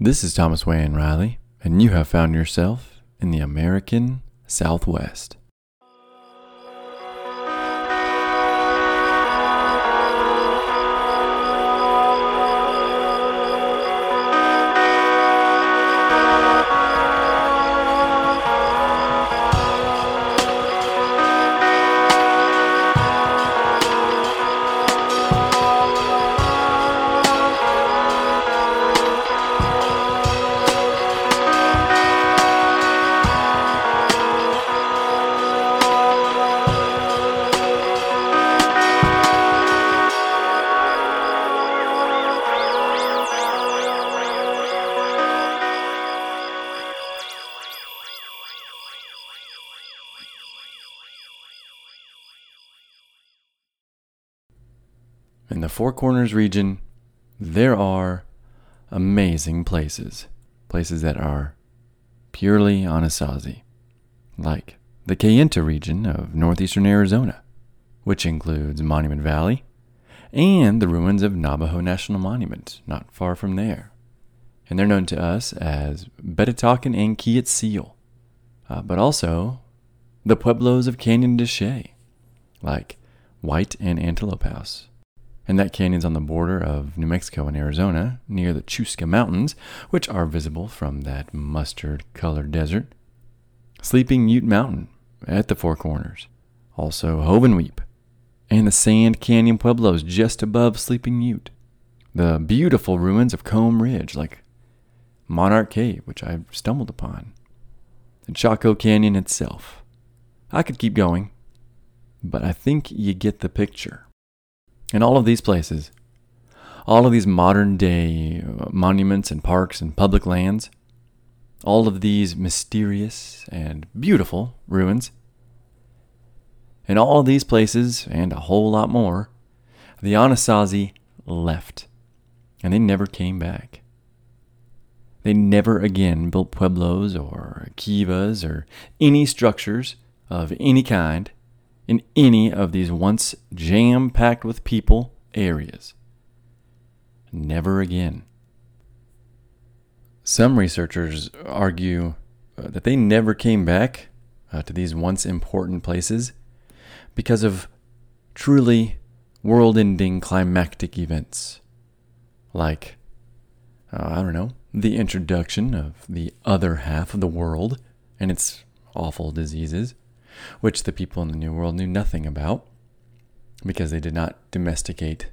This is Thomas Wayne Riley, and you have found yourself in the American Southwest. Corners region, there are amazing places. Places that are purely Anasazi, like the Kayenta region of northeastern Arizona, which includes Monument Valley and the ruins of Navajo National Monument, not far from there. And they're known to us as Betatakin and Keet Seel, uh, but also the pueblos of Canyon de Chelly, like White and Antelope House and that canyon's on the border of New Mexico and Arizona, near the Chuska Mountains, which are visible from that mustard colored desert. Sleeping Ute Mountain at the Four Corners, also Hovenweep, and the Sand Canyon Pueblos just above Sleeping Ute. The beautiful ruins of Comb Ridge, like Monarch Cave, which I stumbled upon, and Chaco Canyon itself. I could keep going, but I think you get the picture. In all of these places, all of these modern day uh, monuments and parks and public lands, all of these mysterious and beautiful ruins, in all of these places and a whole lot more, the Anasazi left and they never came back. They never again built pueblos or kivas or any structures of any kind in any of these once jam packed with people areas. Never again. Some researchers argue uh, that they never came back uh, to these once important places because of truly world ending climactic events like, uh, I don't know, the introduction of the other half of the world and its awful diseases which the people in the New World knew nothing about because they did not domesticate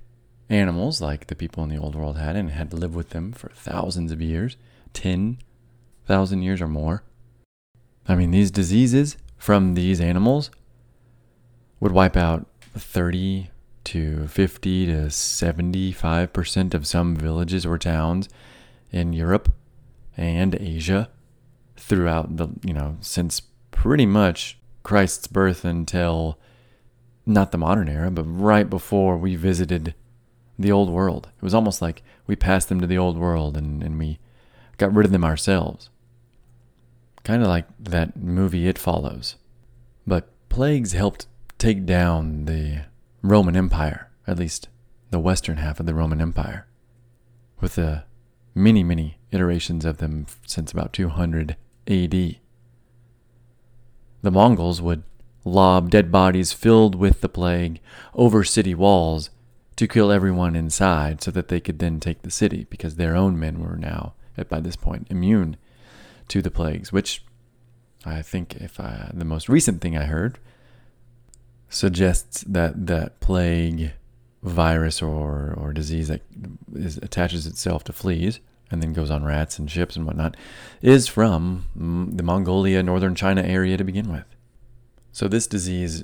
animals like the people in the Old World had and had to live with them for thousands of years 10,000 years or more. I mean, these diseases from these animals would wipe out 30 to 50 to 75% of some villages or towns in Europe and Asia throughout the, you know, since pretty much Christ's birth until not the modern era, but right before we visited the old world. It was almost like we passed them to the old world and, and we got rid of them ourselves. Kind of like that movie It Follows. But plagues helped take down the Roman Empire, at least the western half of the Roman Empire, with the many, many iterations of them since about 200 AD the Mongols would lob dead bodies filled with the plague over city walls to kill everyone inside so that they could then take the city because their own men were now, by this point, immune to the plagues, which I think, if I, the most recent thing I heard, suggests that that plague virus or, or disease that is, attaches itself to fleas and then goes on rats and ships and whatnot, is from the Mongolia, northern China area to begin with. So this disease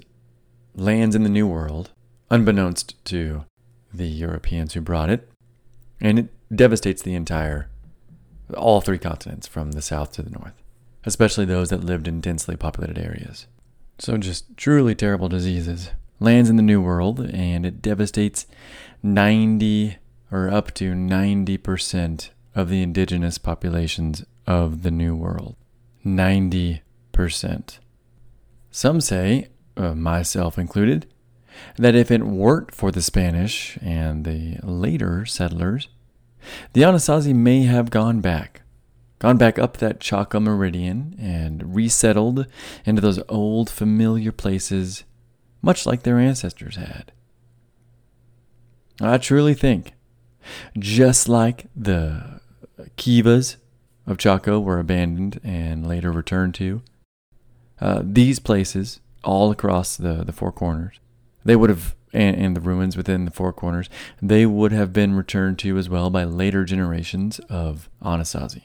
lands in the New World, unbeknownst to the Europeans who brought it, and it devastates the entire, all three continents from the south to the north, especially those that lived in densely populated areas. So just truly terrible diseases lands in the New World, and it devastates 90 or up to 90% of the indigenous populations of the New World. 90%. Some say, uh, myself included, that if it weren't for the Spanish and the later settlers, The Anasazi may have gone back, gone back up that Chaco meridian and resettled into those old familiar places, much like their ancestors had. I truly think, just like the Kivas of Chaco were abandoned and later returned to, uh, these places all across the, the Four Corners, they would have, and, and the ruins within the Four Corners, they would have been returned to as well by later generations of Anasazi.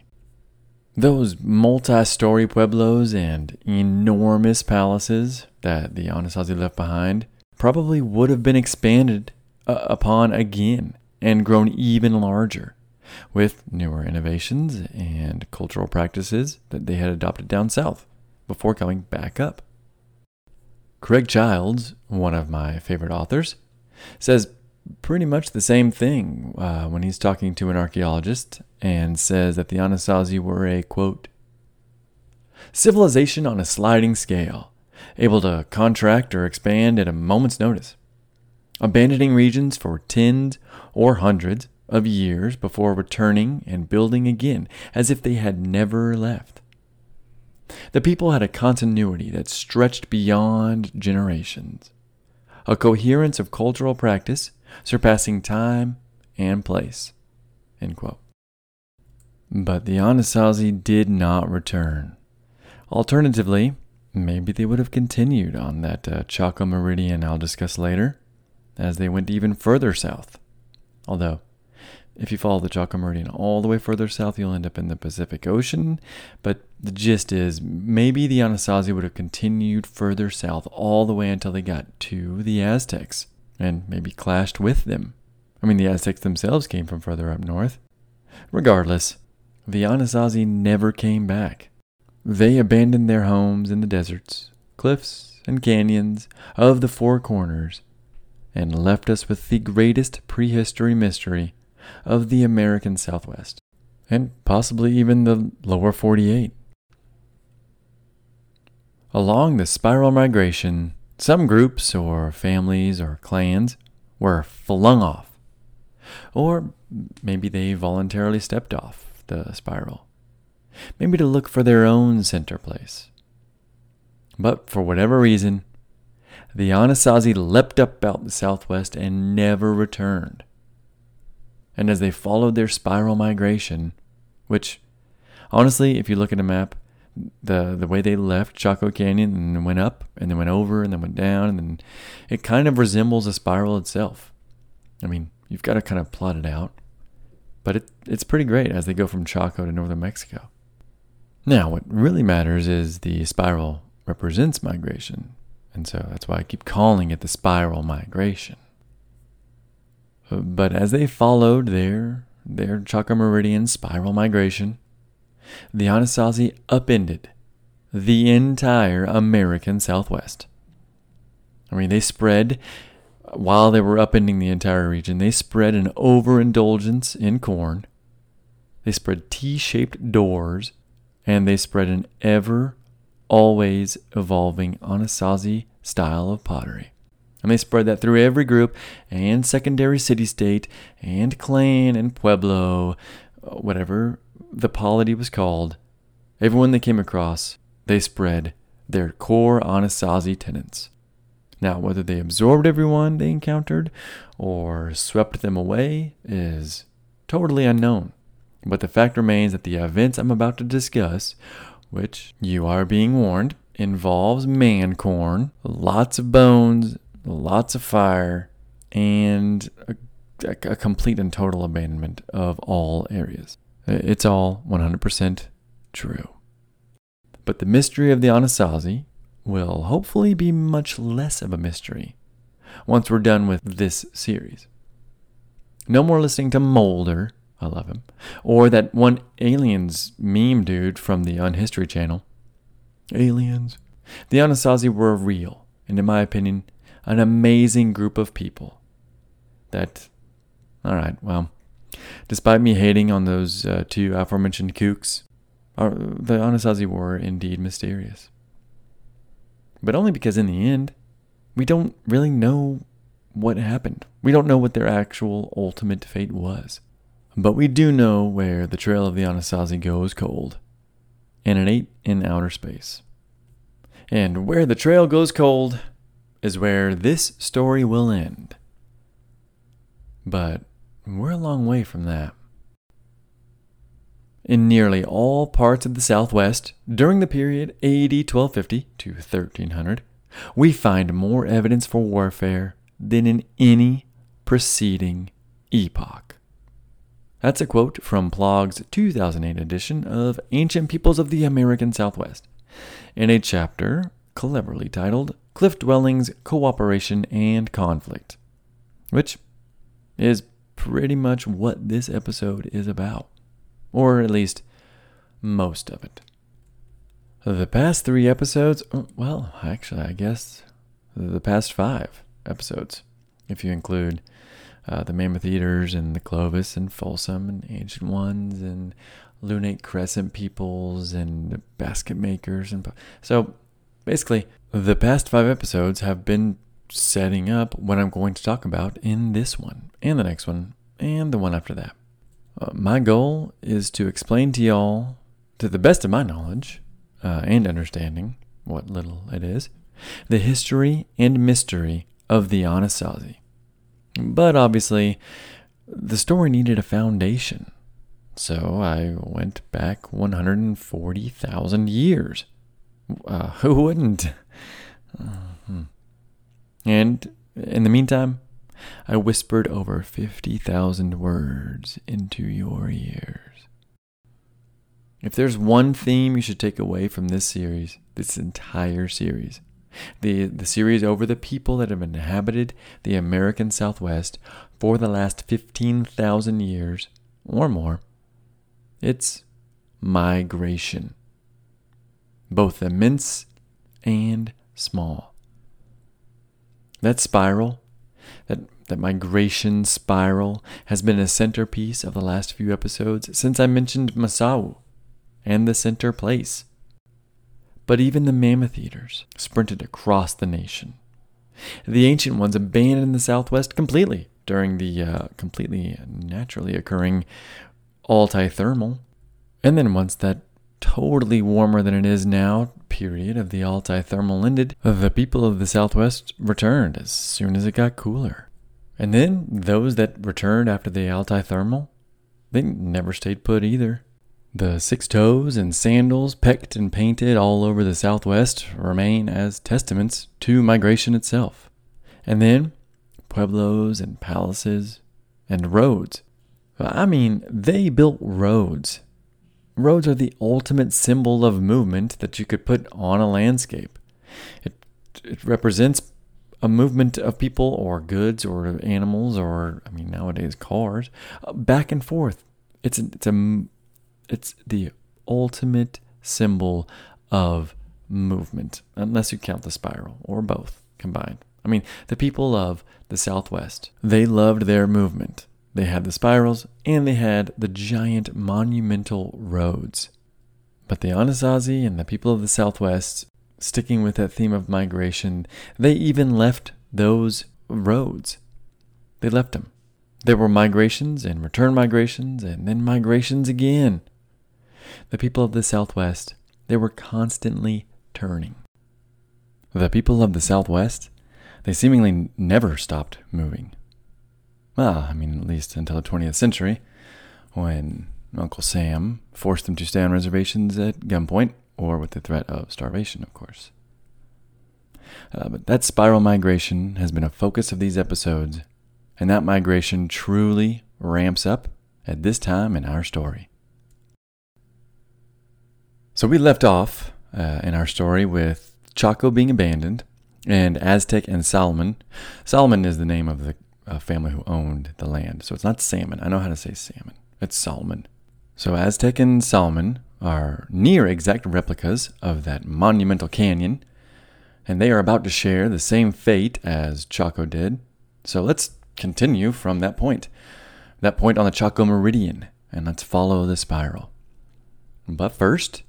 Those multi story pueblos and enormous palaces that the Anasazi left behind probably would have been expanded uh, upon again and grown even larger with newer innovations and cultural practices that they had adopted down south before coming back up. Craig Childs, one of my favorite authors, says pretty much the same thing uh, when he's talking to an archaeologist and says that the Anasazi were a quote, civilization on a sliding scale, able to contract or expand at a moment's notice, abandoning regions for tens or hundreds of years before returning and building again as if they had never left. The people had a continuity that stretched beyond generations, a coherence of cultural practice surpassing time and place. But the Anasazi did not return. Alternatively, maybe they would have continued on that uh, Chaco meridian I'll discuss later, as they went even further south. Although, if you follow the Chaco Meridian all the way further south, you'll end up in the Pacific Ocean. But the gist is maybe the Anasazi would have continued further south all the way until they got to the Aztecs and maybe clashed with them. I mean, the Aztecs themselves came from further up north. Regardless, the Anasazi never came back. They abandoned their homes in the deserts, cliffs, and canyons of the Four Corners and left us with the greatest prehistory mystery of the American Southwest, and possibly even the lower 48. Along the spiral migration, some groups or families or clans were flung off, or maybe they voluntarily stepped off the spiral, maybe to look for their own center place. But for whatever reason, the Anasazi leapt up out the southwest and never returned and as they followed their spiral migration, which honestly, if you look at a map, the the way they left Chaco Canyon and went up and then went over and then went down and then it kind of resembles a spiral itself. I mean, you've got to kind of plot it out. But it, it's pretty great as they go from Chaco to northern Mexico. Now, what really matters is the spiral represents migration. And so that's why I keep calling it the spiral migration. But as they followed their, their Chaco Meridian spiral migration, the Anasazi upended the entire American Southwest. I mean, they spread, while they were upending the entire region, they spread an overindulgence in corn, they spread T shaped doors, and they spread an ever, always evolving Anasazi style of pottery. And they spread that through every group and secondary city state and clan and pueblo, whatever the polity was called. Everyone they came across, they spread their core Anasazi tenets. Now, whether they absorbed everyone they encountered or swept them away is totally unknown. But the fact remains that the events I'm about to discuss, which you are being warned, involves man corn, lots of bones, lots of fire, and a, a complete and total abandonment of all areas. It's all 100% true. But the mystery of the Anasazi will hopefully be much less of a mystery once we're done with this series. No more listening to Mulder, I love him, or that one aliens meme dude from the Unhistory channel. Aliens. The Anasazi were real, and in my opinion, an amazing group of people. That, all right, well, despite me hating on those uh, two aforementioned kooks, our, the Anasazi were indeed mysterious. But only because in the end, we don't really know what happened. We don't know what their actual ultimate fate was. But we do know where the trail of the Anasazi goes cold, and it ain't in outer space. And where the trail goes cold is where this story will end. But we're a long way from that. In nearly all parts of the Southwest, during the period AD 1250 to 1300, we find more evidence for warfare than in any preceding epoch. That's a quote from Plog's 2008 edition of Ancient Peoples of the American Southwest, in a chapter cleverly titled Cliff Dwellings, Cooperation, and Conflict, which is pretty much what this episode is about, or at least most of it. The past three episodes, uh, well, actually, I guess the past five episodes, if you include uh, the Mammoth Eaters and the Clovis and Folsom and Ancient Ones and Lunate Crescent Peoples and Basket Makers. and So basically, the past five episodes have been setting up what I'm going to talk about in this one and the next one and the one after that. Uh, my goal is to explain to y'all, to the best of my knowledge uh, and understanding, what little it is, the history and mystery of the Anasazi. But obviously, the story needed a foundation. So I went back 140,000 years. Uh, who wouldn't? Uh-huh. And in the meantime, I whispered over 50,000 words into your ears. If there's one theme you should take away from this series, this entire series, the, the series over the people that have inhabited the American Southwest for the last 15,000 years or more, it's migration. Both immense and small. That spiral, that, that migration spiral, has been a centerpiece of the last few episodes since I mentioned Massawa and the center place. But even the mammoth eaters sprinted across the nation. The ancient ones abandoned the southwest completely during the uh, completely naturally occurring altithermal. And then once that totally warmer than it is now period of the altithermal ended, the people of the southwest returned as soon as it got cooler. And then those that returned after the altithermal, they never stayed put either. The six toes and sandals pecked and painted all over the southwest remain as testaments to migration itself. And then pueblos and palaces and roads. I mean, they built roads. Roads are the ultimate symbol of movement that you could put on a landscape. It, it represents a movement of people or goods or animals or, I mean, nowadays cars, uh, back and forth. It's it's a it's the ultimate symbol of movement, unless you count the spiral or both combined. I mean, the people of the Southwest, they loved their movement. They had the spirals and they had the giant monumental roads. But the Anasazi and the people of the Southwest, sticking with that theme of migration, they even left those roads. They left them. There were migrations and return migrations and then migrations again. The people of the Southwest, they were constantly turning. The people of the Southwest, they seemingly never stopped moving. Well, I mean, at least until the 20th century, when Uncle Sam forced them to stay on reservations at gunpoint or with the threat of starvation, of course. Uh, but that spiral migration has been a focus of these episodes, and that migration truly ramps up at this time in our story. So we left off uh, in our story with Chaco being abandoned and Aztec and Solomon. Solomon is the name of the uh, family who owned the land. So it's not salmon. I know how to say salmon. It's Solomon. So Aztec and Solomon are near exact replicas of that monumental canyon, and they are about to share the same fate as Chaco did. So let's continue from that point, that point on the Chaco Meridian, and let's follow the spiral. But first,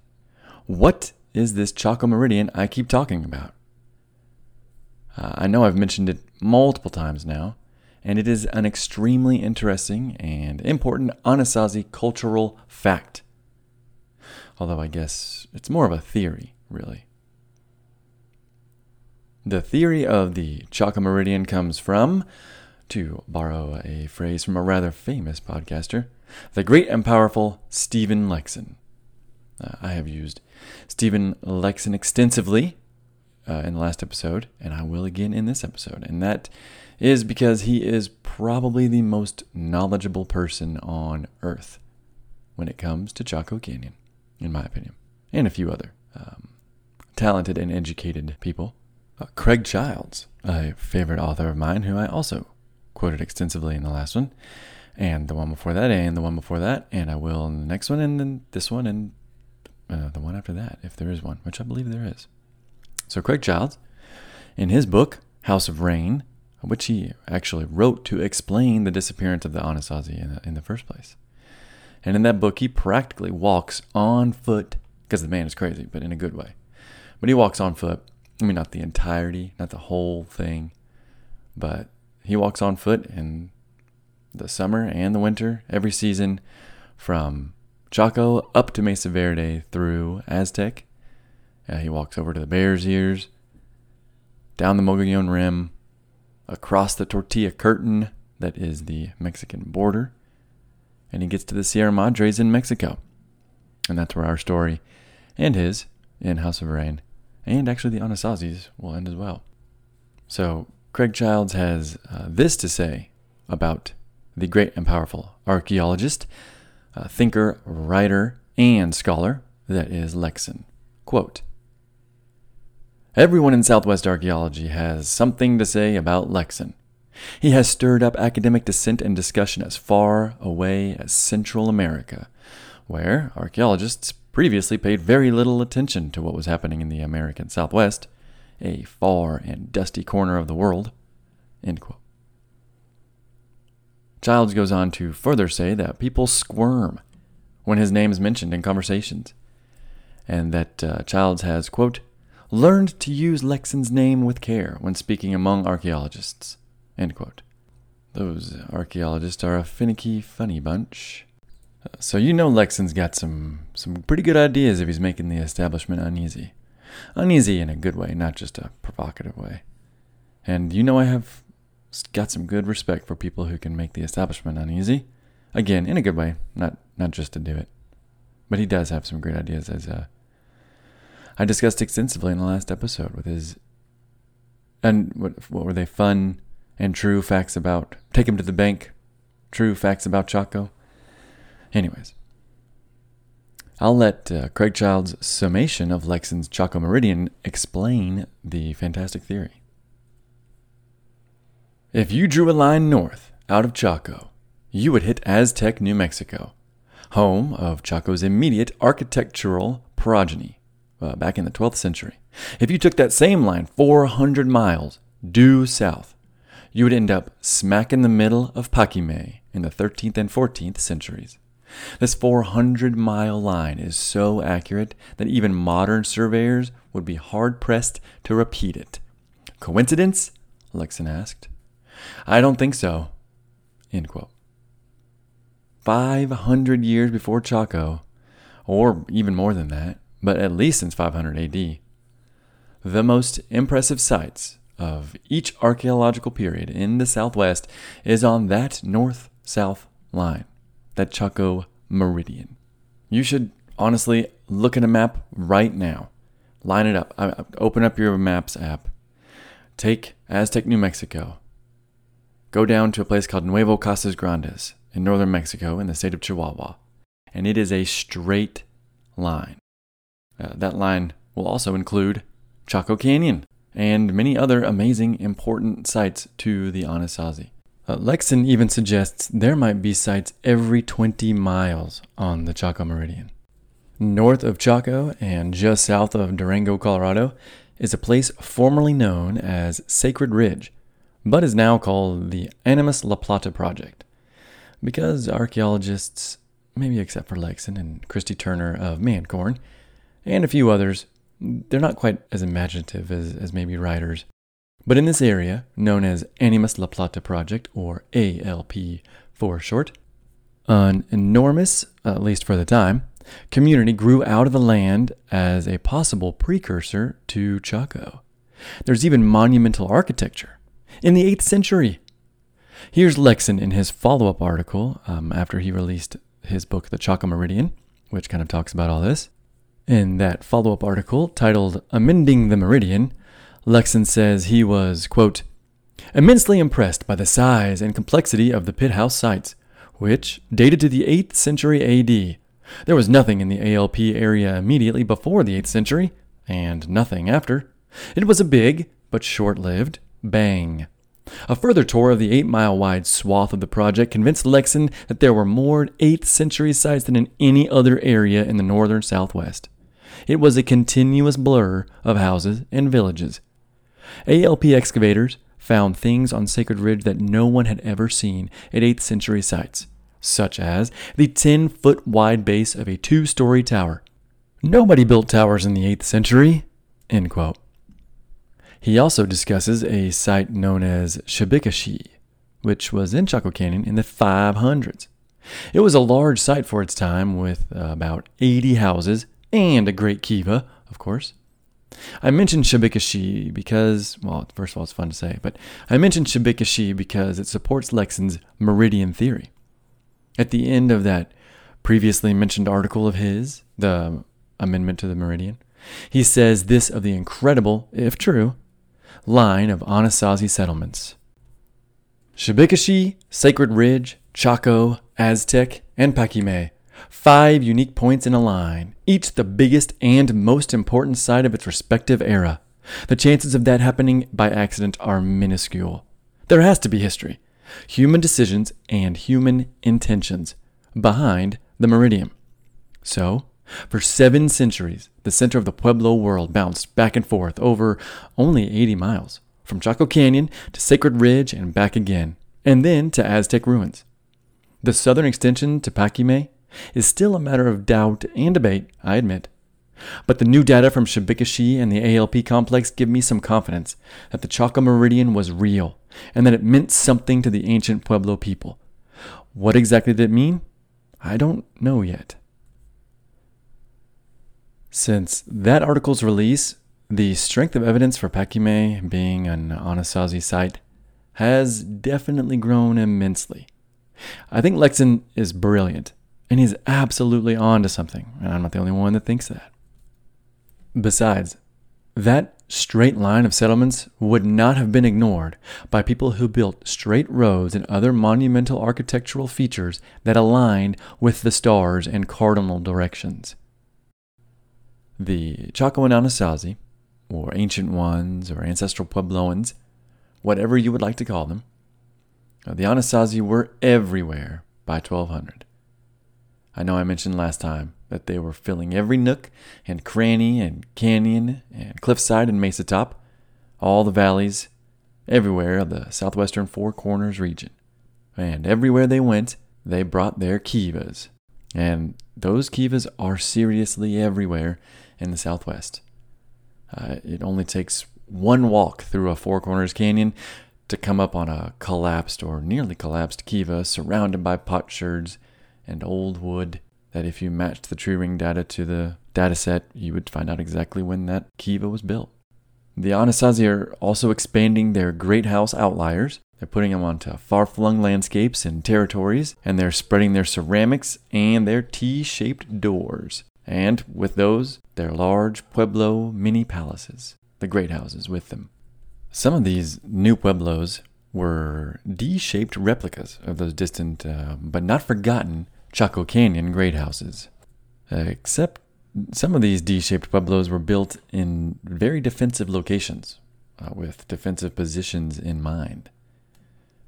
what is this Chaco Meridian I keep talking about? Uh, I know I've mentioned it multiple times now, and it is an extremely interesting and important Anasazi cultural fact. Although I guess it's more of a theory, really. The theory of the Chaco Meridian comes from, to borrow a phrase from a rather famous podcaster, the great and powerful Stephen Lekson. Uh, I have used Stephen Lekson extensively uh, in the last episode, and I will again in this episode. And that is because he is probably the most knowledgeable person on earth when it comes to Chaco Canyon, in my opinion, and a few other um, talented and educated people. Uh, Craig Childs, a favorite author of mine, who I also quoted extensively in the last one, and the one before that, and the one before that, and I will in the next one, and then this one, and uh, the one after that, if there is one, which I believe there is. So, Craig Childs, in his book, House of Rain, which he actually wrote to explain the disappearance of the Anasazi in the, in the first place. And in that book, he practically walks on foot, because the man is crazy, but in a good way. But he walks on foot. I mean, not the entirety, not the whole thing, but he walks on foot in the summer and the winter, every season, from Chaco up to Mesa Verde through Aztec. Uh, he walks over to the Bears Ears, down the Mogollon Rim, across the tortilla curtain that is the Mexican border, and he gets to the Sierra Madres in Mexico. And that's where our story and his in House of Rain, and actually the Anasazis will end as well. So, Craig Childs has uh, this to say about the great and powerful archaeologist, uh, thinker, writer, and scholar that is Lekson. Quote Everyone in Southwest archaeology has something to say about Lekson. He has stirred up academic dissent and discussion as far away as Central America, where archaeologists previously paid very little attention to what was happening in the American Southwest, a far and dusty corner of the world. Childs goes on to further say that people squirm when his name is mentioned in conversations, and that uh, Childs has, quote, learned to use Lekson's name with care when speaking among archaeologists. Those archaeologists are a finicky, funny bunch. Uh, so you know Lekson's got some, some pretty good ideas if he's making the establishment uneasy. Uneasy in a good way, not just a provocative way. And you know I have got some good respect for people who can make the establishment uneasy. Again, in a good way, not not just to do it. But he does have some great ideas as a I discussed extensively in the last episode with his and what what were they fun and true facts about take him to the bank, true facts about Chaco. Anyways, I'll let uh, Craig Child's summation of Lekson's Chaco Meridian explain the fantastic theory. If you drew a line north out of Chaco, you would hit Aztec, New Mexico, home of Chaco's immediate architectural progeny uh, back in the 12th century. If you took that same line 400 miles due south, you would end up smack in the middle of Paquimé in the 13th and 14th centuries. This 400 mile line is so accurate that even modern surveyors would be hard pressed to repeat it. Coincidence? Lekson asked. I don't think so. End quote. 500 years before Chaco, or even more than that, but at least since 500 AD. The most impressive sites of each archaeological period in the Southwest is on that north south line, that Chaco Meridian. You should honestly look at a map right now. Line it up. Open up your Maps app. Take Aztec, New Mexico. Go down to a place called Nuevo Casas Grandes in northern Mexico in the state of Chihuahua. And it is a straight line. Uh, that line will also include Chaco Canyon and many other amazing, important sites to the Anasazi. Uh, Lekson even suggests there might be sites every 20 miles on the Chaco Meridian. North of Chaco and just south of Durango, Colorado, is a place formerly known as Sacred Ridge, but is now called the Animas La Plata Project, because archaeologists, maybe except for Lekson and Christy Turner of Mancorn, and a few others. They're not quite as imaginative as, as maybe writers. But in this area, known as Animas La Plata Project, or ALP for short, an enormous, at least for the time, community grew out of the land as a possible precursor to Chaco. There's even monumental architecture. In the 8th century, Here's Lekson in his follow up article um, after he released his book, The Chaco Meridian, which kind of talks about all this. In that follow up article titled Amending the Meridian, Lekson says he was, quote, immensely impressed by the size and complexity of the pit house sites, which dated to the 8th century AD. There was nothing in the ALP area immediately before the 8th century, and nothing after. It was a big, but short lived, bang. A further tour of the 8 mile wide swath of the project convinced Lekson that there were more 8th century sites than in any other area in the northern southwest. It was a continuous blur of houses and villages. ALP excavators found things on Sacred Ridge that no one had ever seen at 8th century sites, such as the 10 foot wide base of a two story tower. Nobody built towers in the 8th century. He also discusses a site known as Shabik'eshchee, which was in Chaco Canyon in the 500s. It was a large site for its time with about 80 houses and a great kiva, of course. I mentioned Shabik'eshchee because, well, first of all, it's fun to say, but I mentioned Shabik'eshchee because it supports Lekson's meridian theory. At the end of that previously mentioned article of his, the amendment to the meridian, he says this of the incredible, if true, line of Anasazi settlements. Shabik'eshchee, Sacred Ridge, Chaco, Aztec, and Paquime. Five unique points in a line, each the biggest and most important site of its respective era. The chances of that happening by accident are minuscule. There has to be history, human decisions, and human intentions behind the meridian. So, for seven centuries, the center of the Pueblo world bounced back and forth over only 80 miles, from Chaco Canyon to Sacred Ridge and back again, and then to Aztec ruins. The southern extension to Paquime is still a matter of doubt and debate, I admit. But the new data from Shabik'eshchee and the ALP complex give me some confidence that the Chaco Meridian was real and that it meant something to the ancient Pueblo people. What exactly did it mean? I don't know yet. Since that article's release, the strength of evidence for Paquime being an Anasazi site has definitely grown immensely. I think Lekson is brilliant, and he's absolutely on to something, and I'm not the only one that thinks that. Besides, that straight line of settlements would not have been ignored by people who built straight roads and other monumental architectural features that aligned with the stars and cardinal directions. The Chaco and Anasazi, or Ancient Ones, or Ancestral Puebloans, whatever you would like to call them, the Anasazi were everywhere by 1200. I know I mentioned last time that they were filling every nook and cranny and canyon and cliffside and mesa top, all the valleys, everywhere of the southwestern Four Corners region. And everywhere they went, they brought their kivas. And those kivas are seriously everywhere in the southwest. Uh, it only takes one walk through a Four Corners Canyon to come up on a collapsed or nearly collapsed kiva surrounded by potsherds and old wood that if you matched the tree ring data to the data set, you would find out exactly when that kiva was built. The Anasazi are also expanding their great house outliers. They're putting them onto far flung landscapes and territories, and they're spreading their ceramics and their T shaped doors and with those, their large Pueblo mini palaces, the great houses with them. Some of these new Pueblos were D shaped replicas of those distant uh, but not forgotten Chaco Canyon great houses. Uh, except some of these D shaped Pueblos were built in very defensive locations, uh, with defensive positions in mind.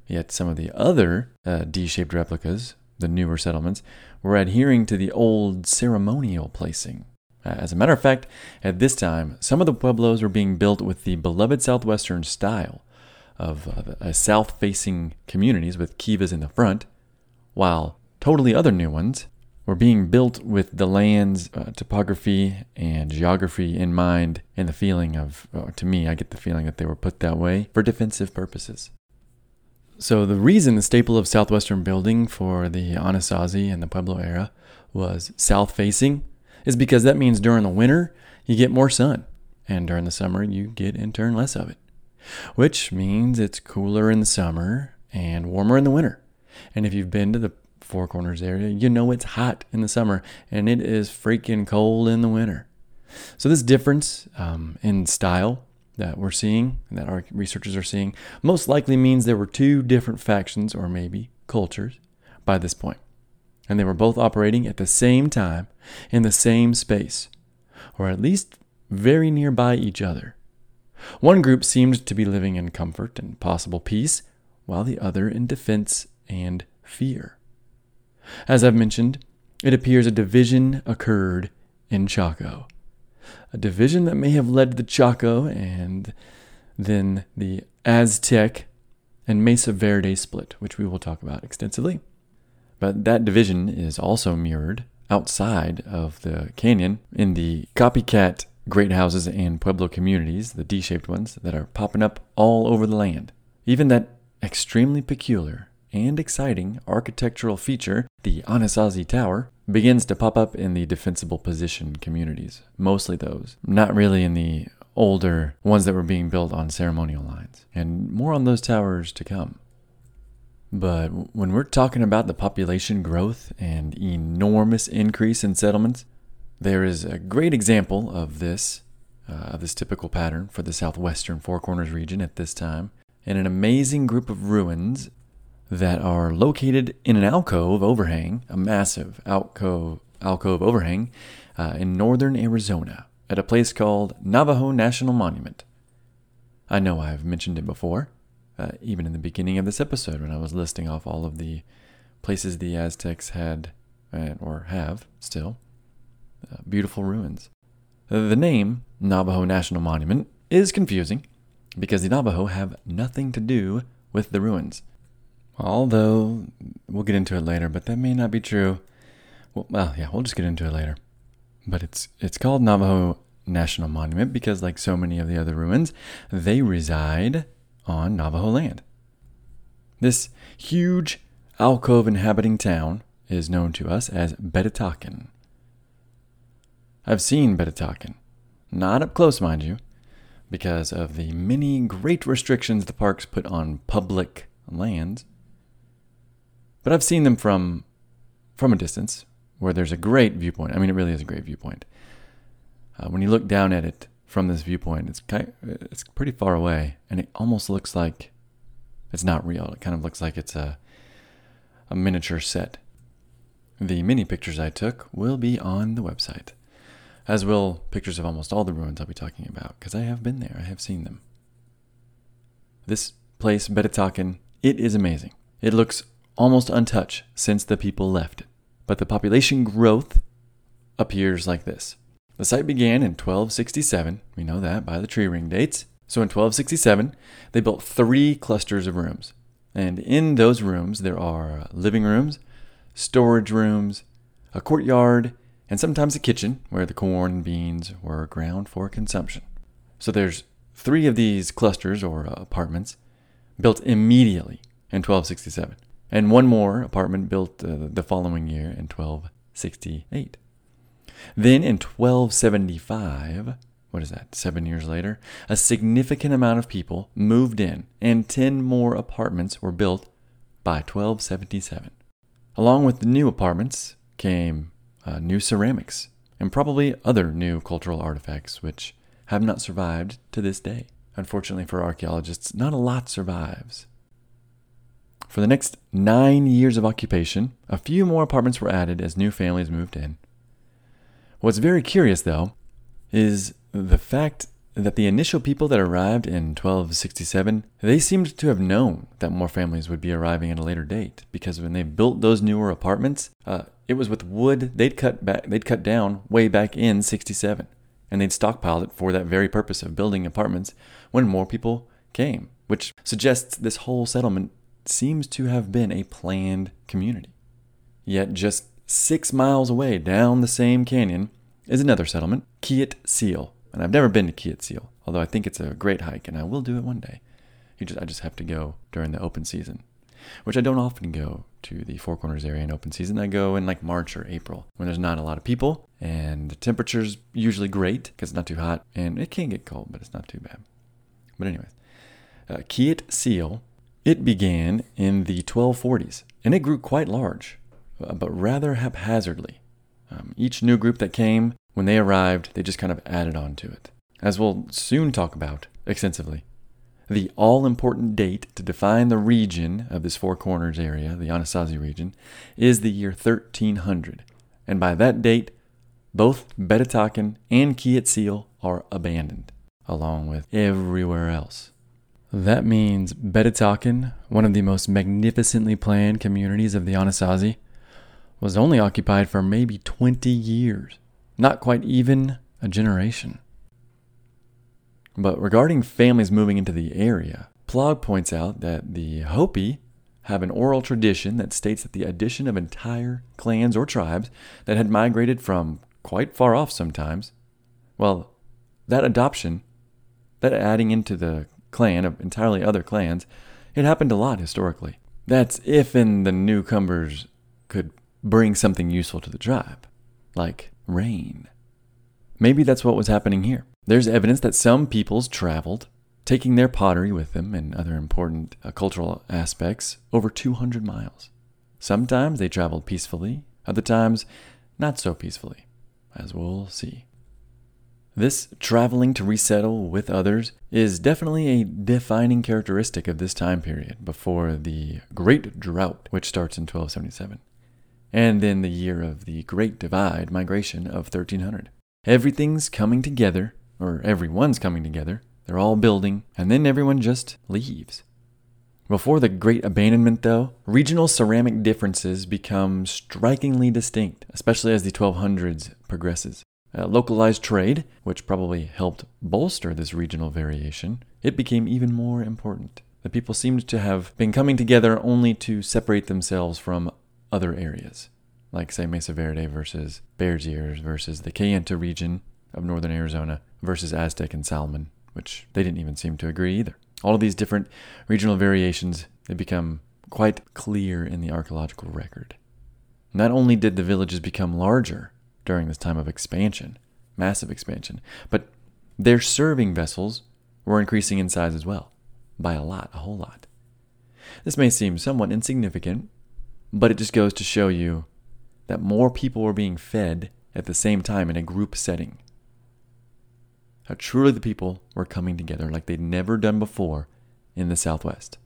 Yet some of the other uh, D shaped replicas the newer settlements, were adhering to the old ceremonial placing. As a matter of fact, at this time, some of the pueblos were being built with the beloved southwestern style of uh, south facing communities with kivas in the front, while totally other new ones were being built with the land's uh, topography and geography in mind, and the feeling of, uh, to me, I get the feeling that they were put that way for defensive purposes. So, the reason the staple of southwestern building for the Anasazi and the Pueblo era was south facing is because that means during the winter you get more sun, and during the summer you get in turn less of it, which means it's cooler in the summer and warmer in the winter. And if you've been to the Four Corners area, you know it's hot in the summer and it is freaking cold in the winter. So, this difference um, in style that we're seeing, and that our researchers are seeing, most likely means there were two different factions or maybe cultures by this point. And they were both operating at the same time in the same space, or at least very nearby each other. One group seemed to be living in comfort and possible peace, while the other in defense and fear. As I've mentioned, it appears a division occurred in Chaco. A division that may have led to the Chaco and then the Aztec and Mesa Verde split, which we will talk about extensively. But that division is also mirrored outside of the canyon in the copycat great houses and Pueblo communities, the D shaped ones that are popping up all over the land. Even that extremely peculiar and exciting architectural feature, the Anasazi Tower, begins to pop up in the defensible position communities, mostly those, not really in the older ones that were being built on ceremonial lines, and more on those towers to come. But when we're talking about the population growth and enormous increase in settlements, there is a great example of this, uh, of this typical pattern for the southwestern Four Corners region at this time, in an amazing group of ruins that are located in an alcove overhang, a massive alcove, alcove overhang uh, in northern Arizona at a place called Navajo National Monument. I know I've mentioned it before, uh, even in the beginning of this episode when I was listing off all of the places the Aztecs had uh, or have still uh, beautiful ruins. The name Navajo National Monument is confusing because the Navajo have nothing to do with the ruins. Although, we'll get into it later, but that may not be true. Well, well, yeah, we'll just get into it later. But it's it's called Navajo National Monument because, like so many of the other ruins, they reside on Navajo land. This huge alcove inhabiting town is known to us as Betatakin. I've seen Betatakin, not up close, mind you, because of the many great restrictions the parks put on public lands. But I've seen them from from a distance, where there's a great viewpoint. I mean, it really is a great viewpoint. Uh, when you look down at it from this viewpoint, it's kind it's pretty far away, and it almost looks like it's not real. It kind of looks like it's a a miniature set. The mini pictures I took will be on the website, as will pictures of almost all the ruins I'll be talking about, because I have been there. I have seen them. This place, Betatakin, it is amazing. It looks almost untouched since the people left. But the population growth appears like this. The site began in 1267, we know that by the tree ring dates. So in 1267, they built three clusters of rooms. And in those rooms, there are living rooms, storage rooms, a courtyard, and sometimes a kitchen where the corn and beans were ground for consumption. So there's three of these clusters or apartments built immediately in 1267 and one more apartment built uh, the following year in 1268. Then in 1275, what is that, seven years later, a significant amount of people moved in, and 10 more apartments were built by 1277. Along with the new apartments came uh, new ceramics and probably other new cultural artifacts which have not survived to this day. Unfortunately for archaeologists, not a lot survives. For the next nine years of occupation, a few more apartments were added as new families moved in. What's very curious, though, is the fact that the initial people that arrived in 1267, they seemed to have known that more families would be arriving at a later date because when they built those newer apartments, uh, it was with wood they'd cut back, they'd cut down way back in 67, and they'd stockpiled it for that very purpose of building apartments when more people came, which suggests this whole settlement seems to have been a planned community. Yet, just six miles away down the same canyon is another settlement, Keet Seel. And I've never been to Keet Seel, although I think it's a great hike and I will do it one day. Just, I just have to go during the open season, which I don't often go to the Four Corners area in open season. I go in like March or April when there's not a lot of people and the temperature's usually great because it's not too hot and it can get cold, but it's not too bad. But, anyways, uh, Keet Seel, it began in the 1240s and it grew quite large, uh, but rather haphazardly. Um, each new group that came, when they arrived, they just kind of added on to it. As we'll soon talk about extensively, the all important date to define the region of this Four Corners area, the Anasazi region, is the year 1300. And by that date, both Betatakin and Kiet are abandoned, along with everywhere else. That means Betatakin, one of the most magnificently planned communities of the Anasazi, was only occupied for maybe 20 years, not quite even a generation. But regarding families moving into the area, Plog points out that the Hopi have an oral tradition that states that the addition of entire clans or tribes that had migrated from quite far off sometimes, well, that adoption, that adding into the clan of entirely other clans, it happened a lot historically. That's if in the newcomers could bring something useful to the tribe, like rain. Maybe that's what was happening here. There's evidence that some peoples traveled, taking their pottery with them and other important uh, cultural aspects, over 200 miles. Sometimes they traveled peacefully, other times not so peacefully, as we'll see. This traveling to resettle with others is definitely a defining characteristic of this time period before the Great Drought, which starts in 1277, and then the year of the Great Divide migration of 1300. Everything's coming together or everyone's coming together. They're all building, and then everyone just leaves. Before the Great Abandonment, though, regional ceramic differences become strikingly distinct, especially as the 1200s progresses. Uh, localized trade, which probably helped bolster this regional variation, it became even more important. The people seemed to have been coming together only to separate themselves from other areas, like, say, Mesa Verde versus Bears Ears versus the Kayenta region of northern Arizona versus Aztec and Salmon, which they didn't even seem to agree either. All of these different regional variations, they become quite clear in the archaeological record. Not only did the villages become larger during this time of expansion, massive expansion, but their serving vessels were increasing in size as well, by a lot, a whole lot. This may seem somewhat insignificant, but it just goes to show you that more people were being fed at the same time in a group setting how truly the people were coming together like they'd never done before in the Southwest.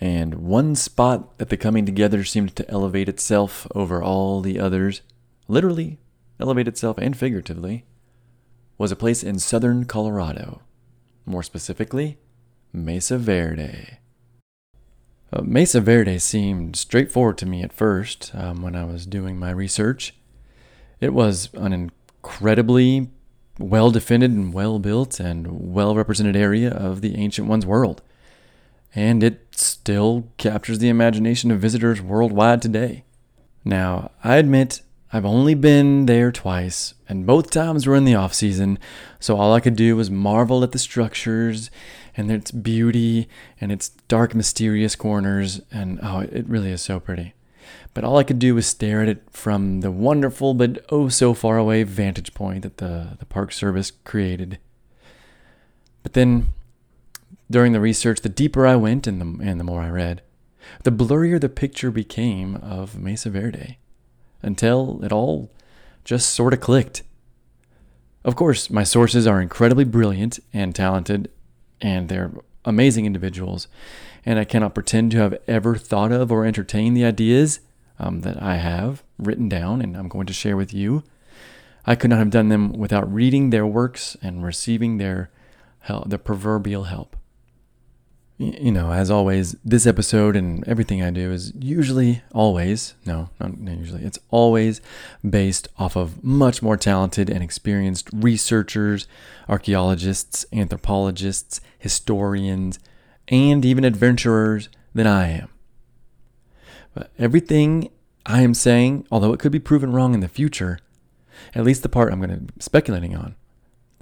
And one spot that the coming together seemed to elevate itself over all the others, literally elevate itself and figuratively, was a place in southern Colorado. More specifically, Mesa Verde. Uh, Mesa Verde seemed straightforward to me at first um, when I was doing my research. It was an incredibly well defended and well built and well represented area of the Ancient One's world. And it still captures the imagination of visitors worldwide today. Now, I admit I've only been there twice, and both times were in the off season, so all I could do was marvel at the structures and its beauty and its dark, mysterious corners, and oh, it really is so pretty but all I could do was stare at it from the wonderful but oh so far away vantage point that the, the Park Service created. But then, during the research, the deeper I went and the, and the more I read, the blurrier the picture became of Mesa Verde, until it all just sort of clicked. Of course, my sources are incredibly brilliant and talented, and they're amazing individuals, and I cannot pretend to have ever thought of or entertained the ideas um, that I have written down and I'm going to share with you. I could not have done them without reading their works and receiving their help, the proverbial help. You know, as always, this episode and everything I do is usually, always, no, not usually, it's always based off of much more talented and experienced researchers, archaeologists, anthropologists, historians, and even adventurers than I am. But everything I am saying, although it could be proven wrong in the future, at least the part I'm going to be speculating on,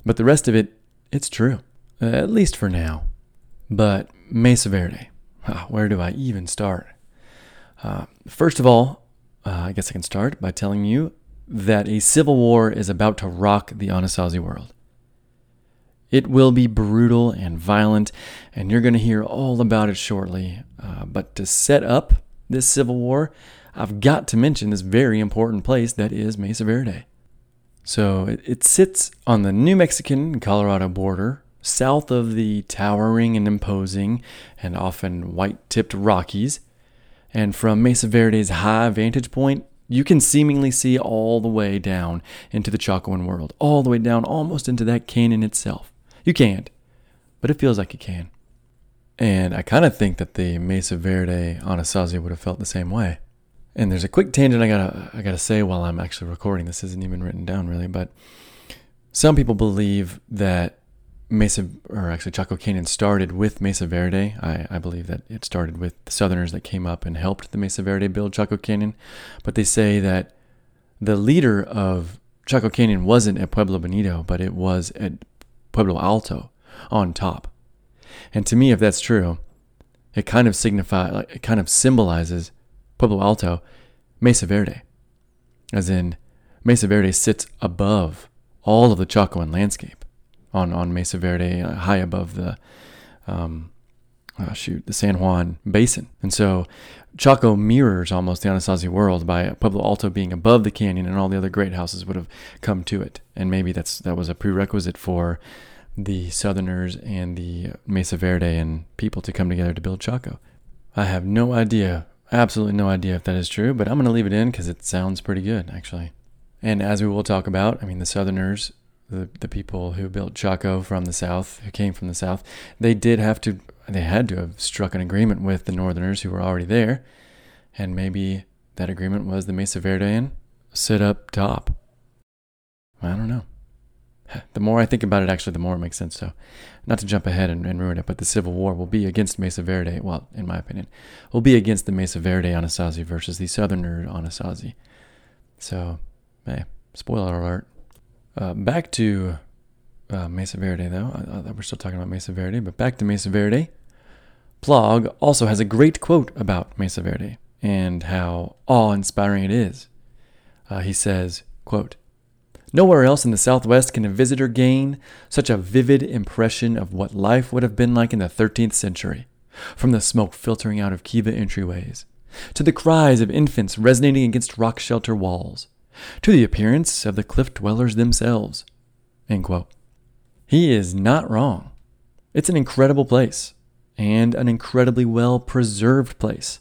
but the rest of it, it's true, at least for now. But Mesa Verde, where do I even start? Uh, first of all, uh, I guess I can start by telling you that a civil war is about to rock the Anasazi world. It will be brutal and violent, and you're going to hear all about it shortly. Uh, but to set up this civil war, I've got to mention this very important place that is Mesa Verde. So it, it sits on the New Mexican Colorado border, south of the towering and imposing and often white tipped Rockies. And from Mesa Verde's high vantage point, you can seemingly see all the way down into the Chacoan world, all the way down almost into that canyon itself. You can't, but it feels like you can. And I kind of think that the Mesa Verde Anasazi would have felt the same way. And there's a quick tangent I gotta I gotta say while I'm actually recording. This isn't even written down really, but some people believe that Mesa, or actually Chaco Canyon, started with Mesa Verde. I, I believe that it started with the Southerners that came up and helped the Mesa Verde build Chaco Canyon. But they say that the leader of Chaco Canyon wasn't at Pueblo Bonito, but it was at Pueblo Alto on top. And to me, if that's true, it kind of signifies, it kind of symbolizes Pueblo Alto, Mesa Verde, as in Mesa Verde sits above all of the Chacoan landscape on on Mesa Verde, uh, high above the um, oh shoot the San Juan Basin, and so Chaco mirrors almost the Anasazi world by Pueblo Alto being above the canyon, and all the other great houses would have come to it, and maybe that's that was a prerequisite for the Southerners and the Mesa Verde and people to come together to build Chaco. I have no idea, absolutely no idea if that is true, but I'm going to leave it in because it sounds pretty good, actually. And as we will talk about, I mean, the Southerners, the, the people who built Chaco from the South, who came from the South, they did have to, they had to have struck an agreement with the Northerners who were already there. And maybe that agreement was the Mesa Verdean sit up top. I don't know the more I think about it, actually, the more it makes sense. So, not to jump ahead and, and, ruin it, but the Civil War will be against Mesa Verde. Well, in my opinion, will be against the Mesa Verde Anasazi versus the Southerner Anasazi. So, hey, spoiler alert. Uh, back to uh, Mesa Verde, though. I, I, we're still talking about Mesa Verde, but back to Mesa Verde. Plog also has a great quote about Mesa Verde and how awe-inspiring it is. Uh, he says, quote, Nowhere else in the Southwest can a visitor gain such a vivid impression of what life would have been like in the 13th century, from the smoke filtering out of kiva entryways, to the cries of infants resonating against rock shelter walls, to the appearance of the cliff dwellers themselves. He is not wrong. It's an incredible place, and an incredibly well preserved place,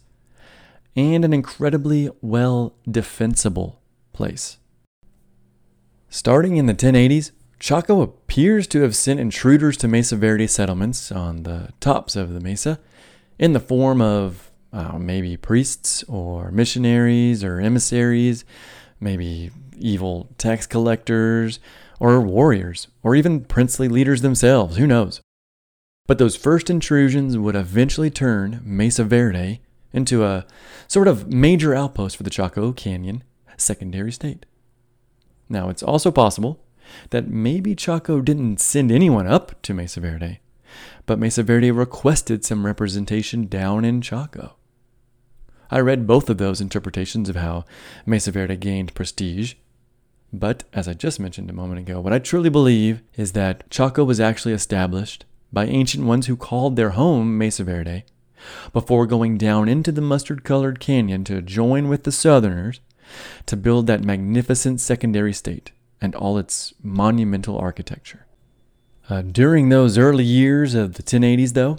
and an incredibly well defensible place. Starting in the 1080s, Chaco appears to have sent intruders to Mesa Verde settlements on the tops of the mesa in the form of uh, maybe priests or missionaries or emissaries, maybe evil tax collectors or warriors or even princely leaders themselves, who knows. But those first intrusions would eventually turn Mesa Verde into a sort of major outpost for the Chaco Canyon secondary state. Now, it's also possible that maybe Chaco didn't send anyone up to Mesa Verde, but Mesa Verde requested some representation down in Chaco. I read both of those interpretations of how Mesa Verde gained prestige. But as I just mentioned a moment ago, what I truly believe is that Chaco was actually established by ancient ones who called their home Mesa Verde before going down into the mustard colored canyon to join with the Southerners to build that magnificent secondary state and all its monumental architecture. Uh, during those early years of the 1080s, though,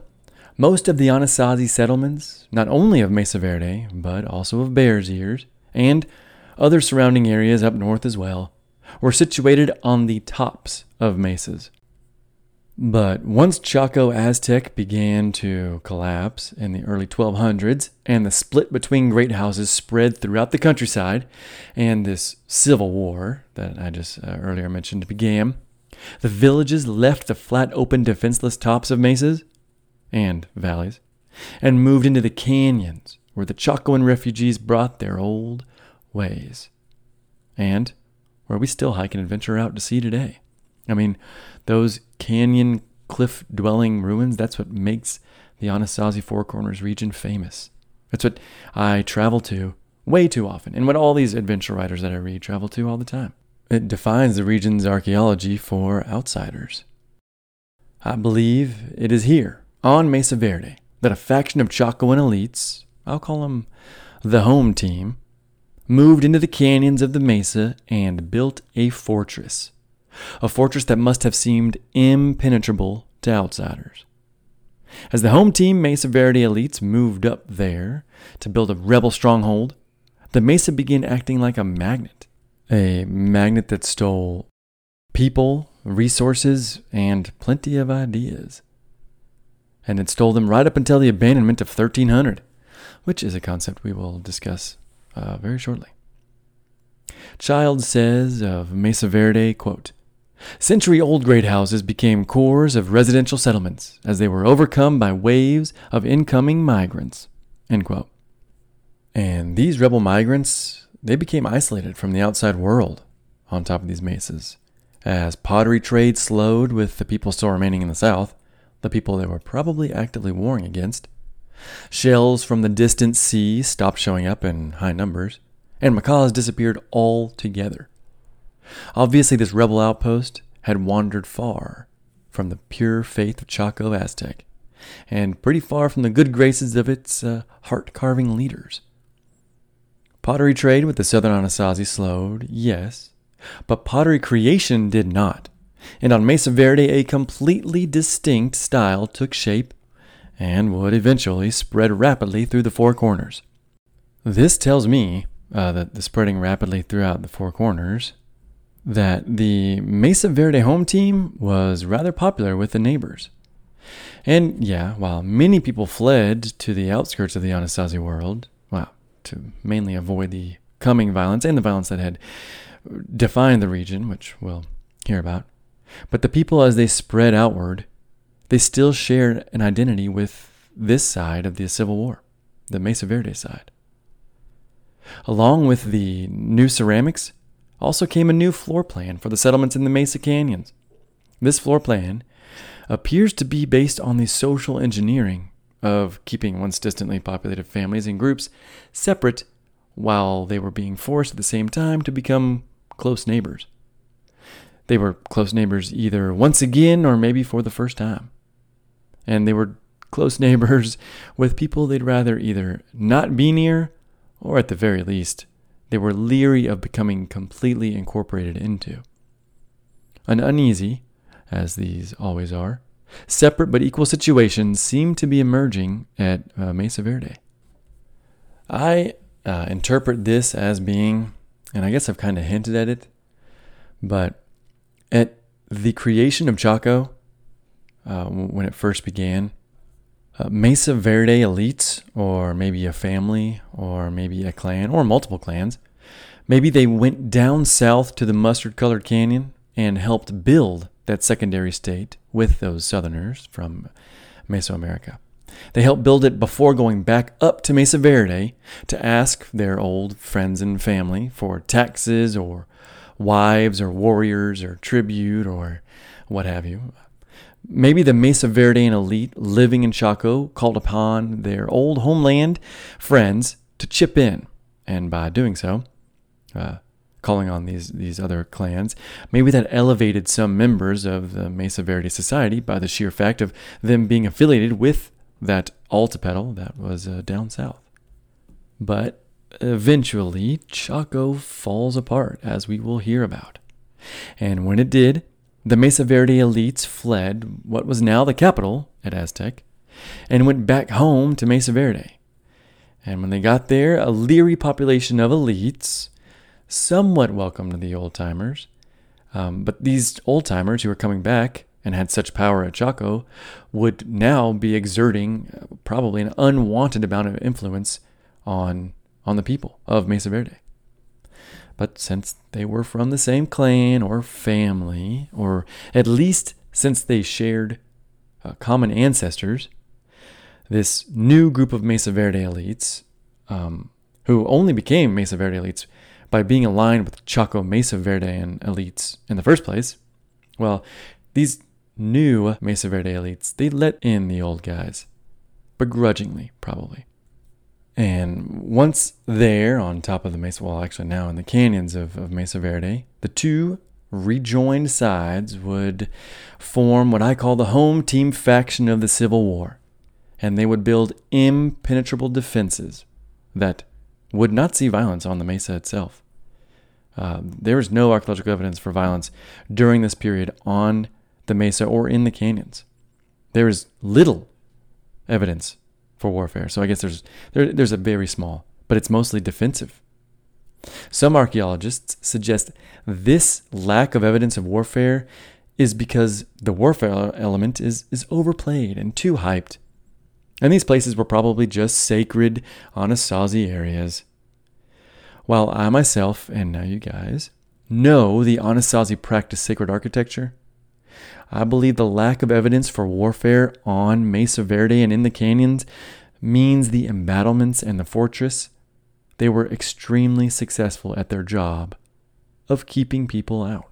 most of the Anasazi settlements, not only of Mesa Verde, but also of Bears Ears, and other surrounding areas up north as well, were situated on the tops of mesas. But once Chaco Aztec began to collapse in the early 1200s, and the split between great houses spread throughout the countryside, and this civil war that I just uh, earlier mentioned began, the villages left the flat, open, defenseless tops of mesas and valleys and moved into the canyons where the Chacoan refugees brought their old, ways, and where we still hike and adventure out to sea today. I mean, those canyon cliff dwelling ruins, that's what makes the Anasazi Four Corners region famous. That's what I travel to way too often, and what all these adventure writers that I read travel to all the time. It defines the region's archaeology for outsiders. I believe it is here, on Mesa Verde, that a faction of Chacoan elites, I'll call them the home team, moved into the canyons of the mesa and built a fortress. A fortress that must have seemed impenetrable to outsiders. As the home team Mesa Verde elites moved up there to build a rebel stronghold, the Mesa began acting like a magnet. A magnet that stole people, resources, and plenty of ideas. And it stole them right up until the abandonment of 1300, which is a concept we will discuss uh, very shortly. Child says of Mesa Verde, quote, Century old great houses became cores of residential settlements as they were overcome by waves of incoming migrants. And these rebel migrants, they became isolated from the outside world on top of these mesas. As pottery trade slowed with the people still remaining in the south, the people they were probably actively warring against, shells from the distant sea stopped showing up in high numbers, and macaws disappeared altogether. Obviously, this rebel outpost had wandered far from the pure faith of Chaco Aztec, and pretty far from the good graces of its uh, heart carving leaders. Pottery trade with the southern Anasazi slowed, yes, but pottery creation did not. And on Mesa Verde, a completely distinct style took shape and would eventually spread rapidly through the four corners. This tells me uh, that the spreading rapidly throughout the four corners that the Mesa Verde home team was rather popular with the neighbors. And yeah, while many people fled to the outskirts of the Anasazi world, well, to mainly avoid the coming violence and the violence that had defined the region, which we'll hear about, but the people as they spread outward, they still shared an identity with this side of the Civil War, the Mesa Verde side. Along with the new ceramics, also came a new floor plan for the settlements in the Mesa Canyons. This floor plan appears to be based on the social engineering of keeping once distantly populated families and groups separate while they were being forced at the same time to become close neighbors. They were close neighbors either once again or maybe for the first time. And they were close neighbors with people they'd rather either not be near or at the very least they were leery of becoming completely incorporated into. An uneasy, as these always are, separate but equal situations seem to be emerging at uh, Mesa Verde. I uh, interpret this as being, and I guess I've kind of hinted at it, but at the creation of Chaco, uh, when it first began, uh, Mesa Verde elites, or maybe a family, or maybe a clan, or multiple clans, maybe they went down south to the mustard colored canyon and helped build that secondary state with those southerners from Mesoamerica. They helped build it before going back up to Mesa Verde to ask their old friends and family for taxes or wives or warriors or tribute or what have you. Maybe the Mesa Verdean elite living in Chaco called upon their old homeland friends to chip in, and by doing so, uh, calling on these these other clans, maybe that elevated some members of the Mesa Verde society by the sheer fact of them being affiliated with that Altepetl that was uh, down south. But eventually, Chaco falls apart, as we will hear about. And when it did, the Mesa Verde elites fled what was now the capital at Aztec and went back home to Mesa Verde. And when they got there, a leery population of elites somewhat welcomed the old timers. Um, but these old timers who were coming back and had such power at Chaco would now be exerting uh, probably an unwanted amount of influence on on the people of Mesa Verde. But since they were from the same clan or family, or at least since they shared uh, common ancestors, this new group of Mesa Verde elites, um, who only became Mesa Verde elites by being aligned with Chaco Mesa Verdean elites in the first place, well, these new Mesa Verde elites, they let in the old guys. Begrudgingly, probably. And once there on top of the Mesa, well, actually now in the canyons of, of Mesa Verde, the two rejoined sides would form what I call the home team faction of the Civil War. And they would build impenetrable defenses that would not see violence on the Mesa itself. Uh, there is no archaeological evidence for violence during this period on the Mesa or in the canyons. There is little evidence for warfare. So I guess there's there, there's a very small, but it's mostly defensive. Some archaeologists suggest this lack of evidence of warfare is because the warfare element is, is overplayed and too hyped. And these places were probably just sacred Anasazi areas. While I myself, and now you guys, know the Anasazi practice sacred architecture, I believe the lack of evidence for warfare on Mesa Verde and in the canyons means the embattlements and the fortress, they were extremely successful at their job of keeping people out.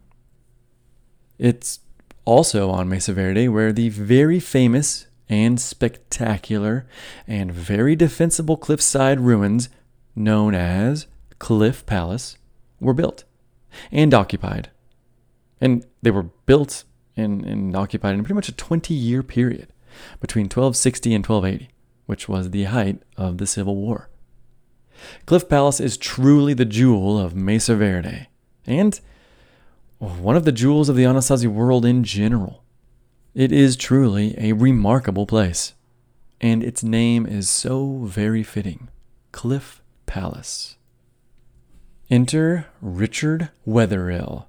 It's also on Mesa Verde where the very famous and spectacular and very defensible cliffside ruins known as Cliff Palace were built and occupied. And they were built and, and occupied in pretty much a 20 year period between 1260 and 1280, which was the height of the Civil War. Cliff Palace is truly the jewel of Mesa Verde, and one of the jewels of the Anasazi world in general. It is truly a remarkable place, and its name is so very fitting Cliff Palace. Enter Richard Wetherill,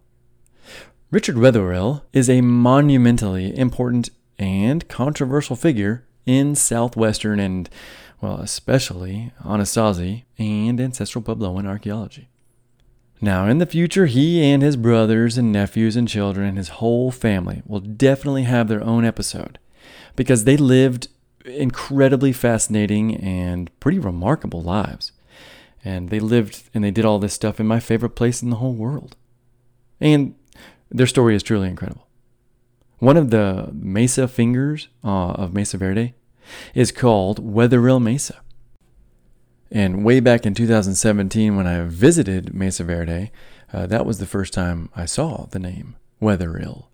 Richard Wetherill is a monumentally important and controversial figure in southwestern and, well, especially Anasazi and ancestral Puebloan archaeology. Now, in the future, he and his brothers and nephews and children and his whole family will definitely have their own episode because they lived incredibly fascinating and pretty remarkable lives. And they lived and they did all this stuff in my favorite place in the whole world. And their story is truly incredible. One of the Mesa fingers uh, of Mesa Verde is called Wetherill Mesa. And way back in 2017, when I visited Mesa Verde, uh, that was the first time I saw the name Wetherill.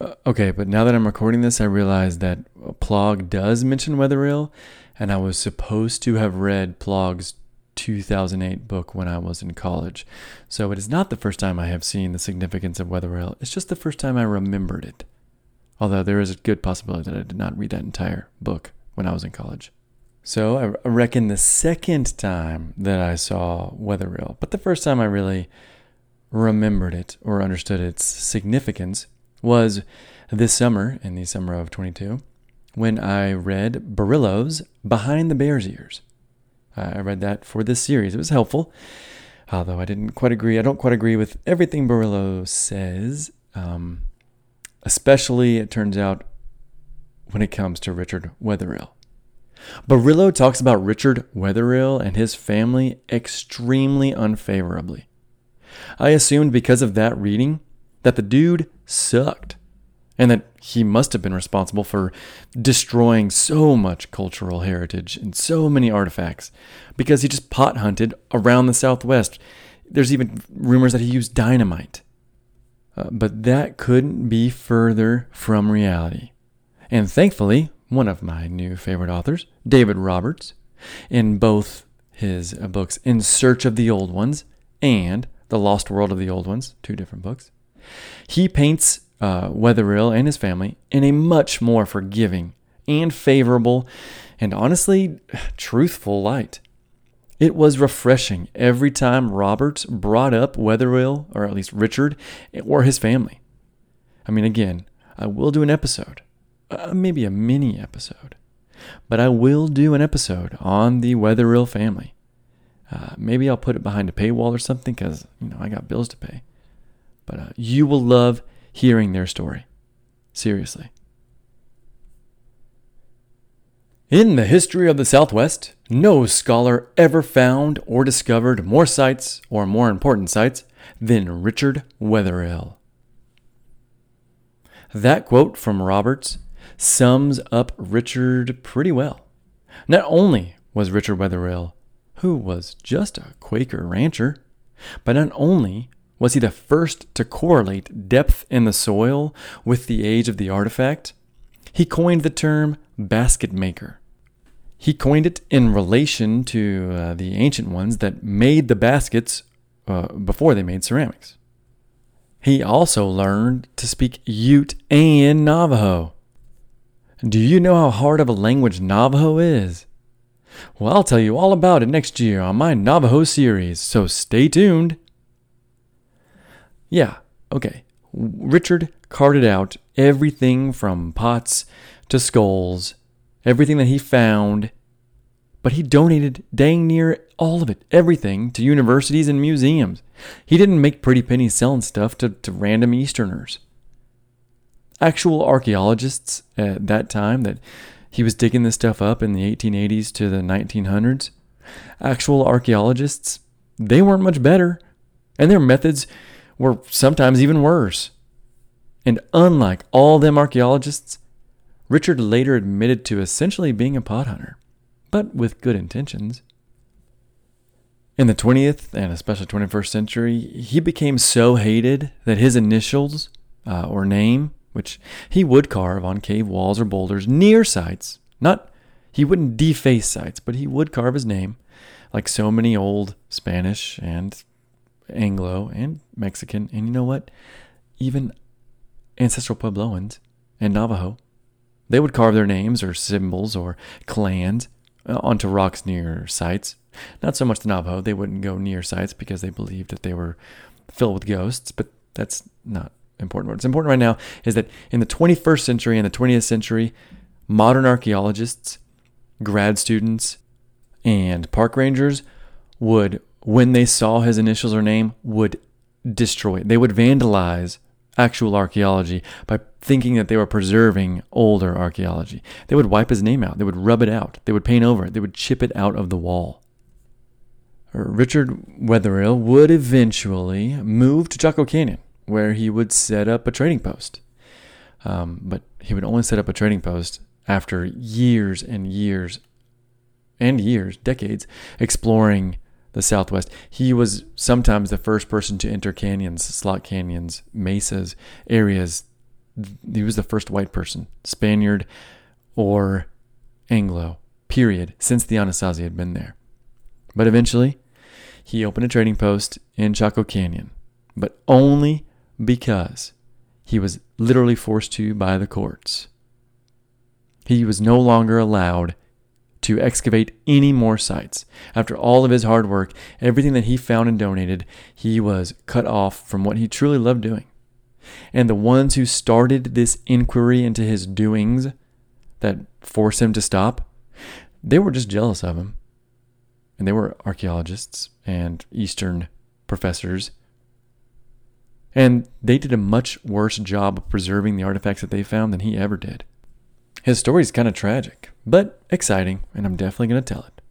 Uh, okay, but now that I'm recording this, I realize that Plog does mention Wetherill, and I was supposed to have read Plog's 2008 book when I was in college. So it is not the first time I have seen the significance of Wetherill. It's just the first time I remembered it. Although there is a good possibility that I did not read that entire book when I was in college. So I reckon the second time that I saw Wetherill, but the first time I really remembered it or understood its significance was this summer, in the summer of 22, when I read Burrillo's Behind the Bear's Ears. I read that for this series. It was helpful, although I didn't quite agree. I don't quite agree with everything Burrillo says, um, especially, it turns out, when it comes to Richard Wetherill. Burrillo talks about Richard Wetherill and his family extremely unfavorably. I assumed because of that reading that the dude sucked and that he must have been responsible for destroying so much cultural heritage and so many artifacts because he just pot hunted around the Southwest. There's even rumors that he used dynamite. Uh, but that couldn't be further from reality. And thankfully, one of my new favorite authors, David Roberts, in both his books In Search of the Old Ones and The Lost World of the Old Ones, two different books, he paints uh, Wetherill and his family in a much more forgiving and favorable and honestly truthful light. It was refreshing every time Roberts brought up Wetherill, or at least Richard, or his family. I mean, again, I will do an episode, uh, maybe a mini episode, but I will do an episode on the Wetherill family. Uh, maybe I'll put it behind a paywall or something because, you know, I got bills to pay. But uh, you will love hearing their story. Seriously. In the history of the Southwest, No scholar ever found or discovered more sites, or more important sites, than Richard Wetherill. That quote from Roberts sums up Richard pretty well. Not only was Richard Wetherill, who was just a Quaker rancher, but not only was he the first to correlate depth in the soil with the age of the artifact, he coined the term basket maker. He coined it in relation to uh, the ancient ones that made the baskets uh, before they made ceramics. He also learned to speak Ute and Navajo. Do you know how hard of a language Navajo is? Well, I'll tell you all about it next year on my Navajo series, so stay tuned. Yeah, okay. Richard carted out everything from pots to skulls, everything that he found, but he donated dang near all of it, everything, to universities and museums. He didn't make pretty pennies selling stuff to, to random Easterners. Actual archaeologists at that time that he was digging this stuff up in the 1880s to the 1900s, actual archaeologists, they weren't much better, and their methods were sometimes even worse. And unlike all them archaeologists, Richard later admitted to essentially being a pot hunter, but with good intentions. In the 20th and especially 21st century, he became so hated that his initials uh, or name, which he would carve on cave walls or boulders near sites, not he wouldn't deface sites, but he would carve his name, like so many old Spanish and Anglo and Mexican, and you know what? Even ancestral Puebloans and Navajo, they would carve their names or symbols or clans uh, onto rocks near sites. Not so much the Navajo, they wouldn't go near sites because they believed that they were filled with ghosts, but that's not important. What's important right now is that in the 21st century and the 20th century, modern archaeologists, grad students, and park rangers would when they saw his initials or name, would destroy. They would vandalize actual archaeology by thinking that they were preserving older archaeology. They would wipe his name out. They would rub it out. They would paint over it. They would chip it out of the wall. Richard Wetherill would eventually move to Chaco Canyon, where he would set up a trading post. Um, but he would only set up a trading post after years and years and years, decades, exploring the Southwest. He was sometimes the first person to enter canyons, slot canyons, mesas, areas. He was the first white person, Spaniard or Anglo, period, since the Anasazi had been there. But eventually, he opened a trading post in Chaco Canyon, but only because he was literally forced to by the courts. He was no longer allowed to excavate any more sites. After all of his hard work, everything that he found and donated, he was cut off from what he truly loved doing. And the ones who started this inquiry into his doings that forced him to stop, they were just jealous of him. And they were archaeologists and Eastern professors. And they did a much worse job of preserving the artifacts that they found than he ever did. His story is kind of tragic, but exciting, and I'm definitely going to tell it.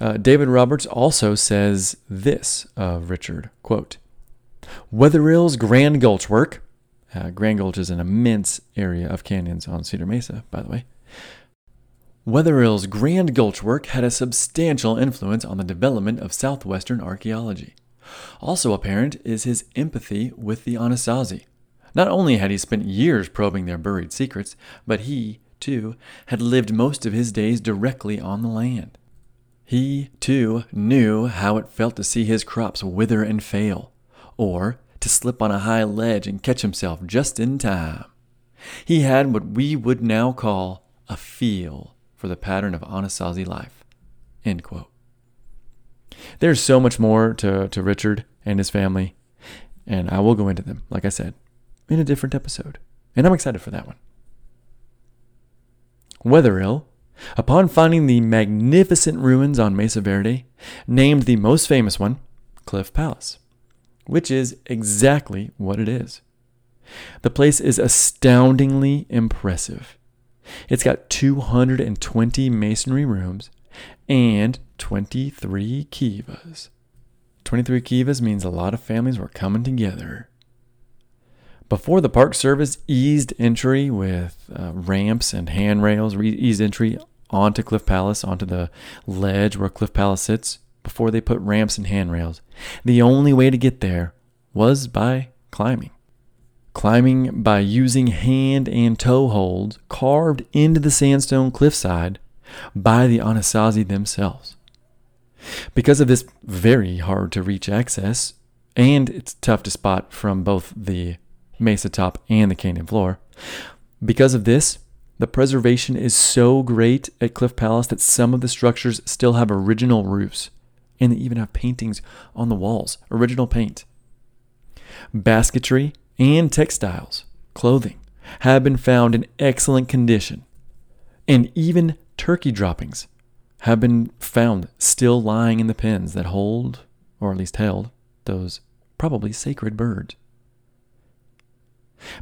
Uh, David Roberts also says this of Richard, quote, Wetherill's Grand Gulch work, uh, Grand Gulch is an immense area of canyons on Cedar Mesa, by the way. Wetherill's Grand Gulch work had a substantial influence on the development of southwestern archaeology. Also apparent is his empathy with the Anasazi, not only had he spent years probing their buried secrets, but he, too, had lived most of his days directly on the land. He, too, knew how it felt to see his crops wither and fail, or to slip on a high ledge and catch himself just in time. He had what we would now call a feel for the pattern of Anasazi life. There's so much more to, to Richard and his family, and I will go into them, like I said, in a different episode. And I'm excited for that one. Wetherill, upon finding the magnificent ruins on Mesa Verde, named the most famous one Cliff Palace, which is exactly what it is. The place is astoundingly impressive. It's got 220 masonry rooms and 23 kivas. 23 kivas means a lot of families were coming together. Before the Park Service eased entry with uh, ramps and handrails, re- eased entry onto Cliff Palace, onto the ledge where Cliff Palace sits, before they put ramps and handrails, the only way to get there was by climbing. Climbing by using hand and toe holds carved into the sandstone cliffside by the Anasazi themselves. Because of this very hard to reach access, and it's tough to spot from both the mesa top and the canyon floor, because of this, the preservation is so great at Cliff Palace that some of the structures still have original roofs, and they even have paintings on the walls, original paint. Basketry and textiles, clothing, have been found in excellent condition, and even turkey droppings have been found still lying in the pens that hold, or at least held, those probably sacred birds.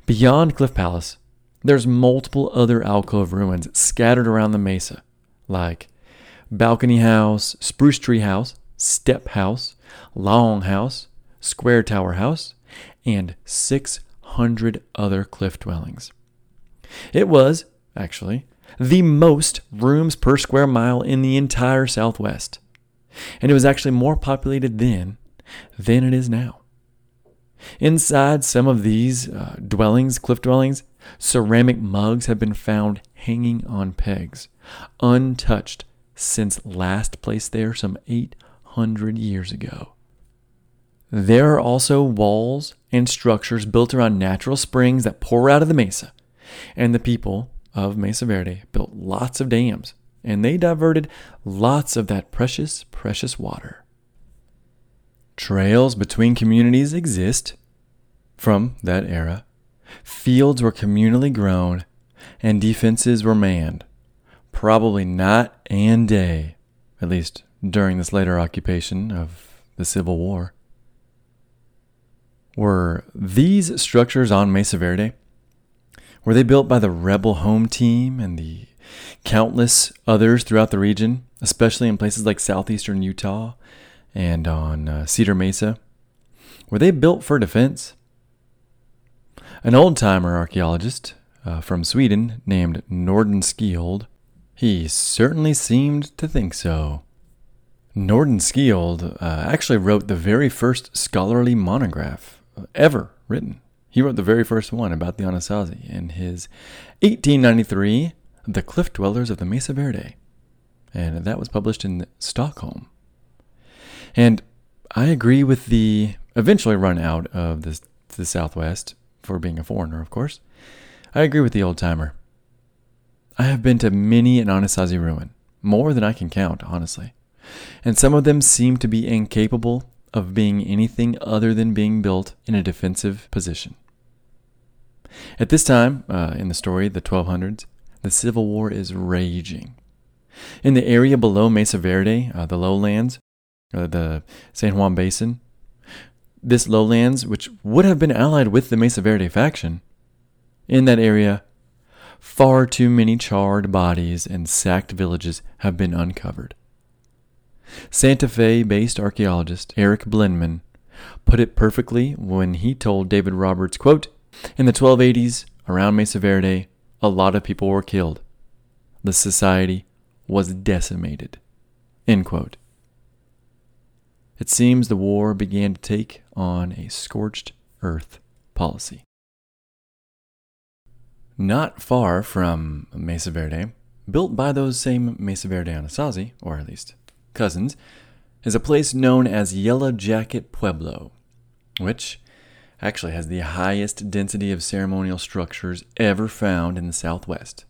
Beyond Cliff Palace, there's multiple other alcove ruins scattered around the mesa, like Balcony House, Spruce Tree House, Step House, Long House, Square Tower House, and 600 other cliff dwellings. It was, actually, the most rooms per square mile in the entire Southwest. And it was actually more populated then than it is now. Inside some of these uh, dwellings, cliff dwellings, ceramic mugs have been found hanging on pegs, untouched since last placed there some 800 years ago. There are also walls and structures built around natural springs that pour out of the mesa, and the people of Mesa Verde built lots of dams, and they diverted lots of that precious, precious water. Trails between communities exist from that era. Fields were communally grown, and defenses were manned. Probably not and day, at least during this later occupation of the Civil War. Were these structures on Mesa Verde were they built by the rebel home team and the countless others throughout the region, especially in places like southeastern Utah and on uh, Cedar Mesa? Were they built for defense? An old timer archaeologist uh, from Sweden named Nordenskiold, he certainly seemed to think so. Nordenskiold uh, actually wrote the very first scholarly monograph ever written he wrote the very first one about the Anasazi in his 1893 The Cliff Dwellers of the Mesa Verde. And that was published in Stockholm. And I agree with the eventually run out of the, the Southwest for being a foreigner, of course. I agree with the old timer. I have been to many an Anasazi ruin, more than I can count, honestly. And some of them seem to be incapable of being anything other than being built in a defensive position. At this time uh, in the story, the 1200s, the Civil War is raging. In the area below Mesa Verde, uh, the lowlands, the San Juan Basin, this lowlands, which would have been allied with the Mesa Verde faction, in that area, far too many charred bodies and sacked villages have been uncovered. Santa Fe based archaeologist Eric Blinman put it perfectly when he told David Roberts, quote, In the 1280s, around Mesa Verde, a lot of people were killed. The society was decimated. End quote. It seems the war began to take on a scorched earth policy. Not far from Mesa Verde, built by those same Mesa Verde Anasazi, or at least cousins, is a place known as Yellow Jacket Pueblo, which actually has the highest density of ceremonial structures ever found in the Southwest.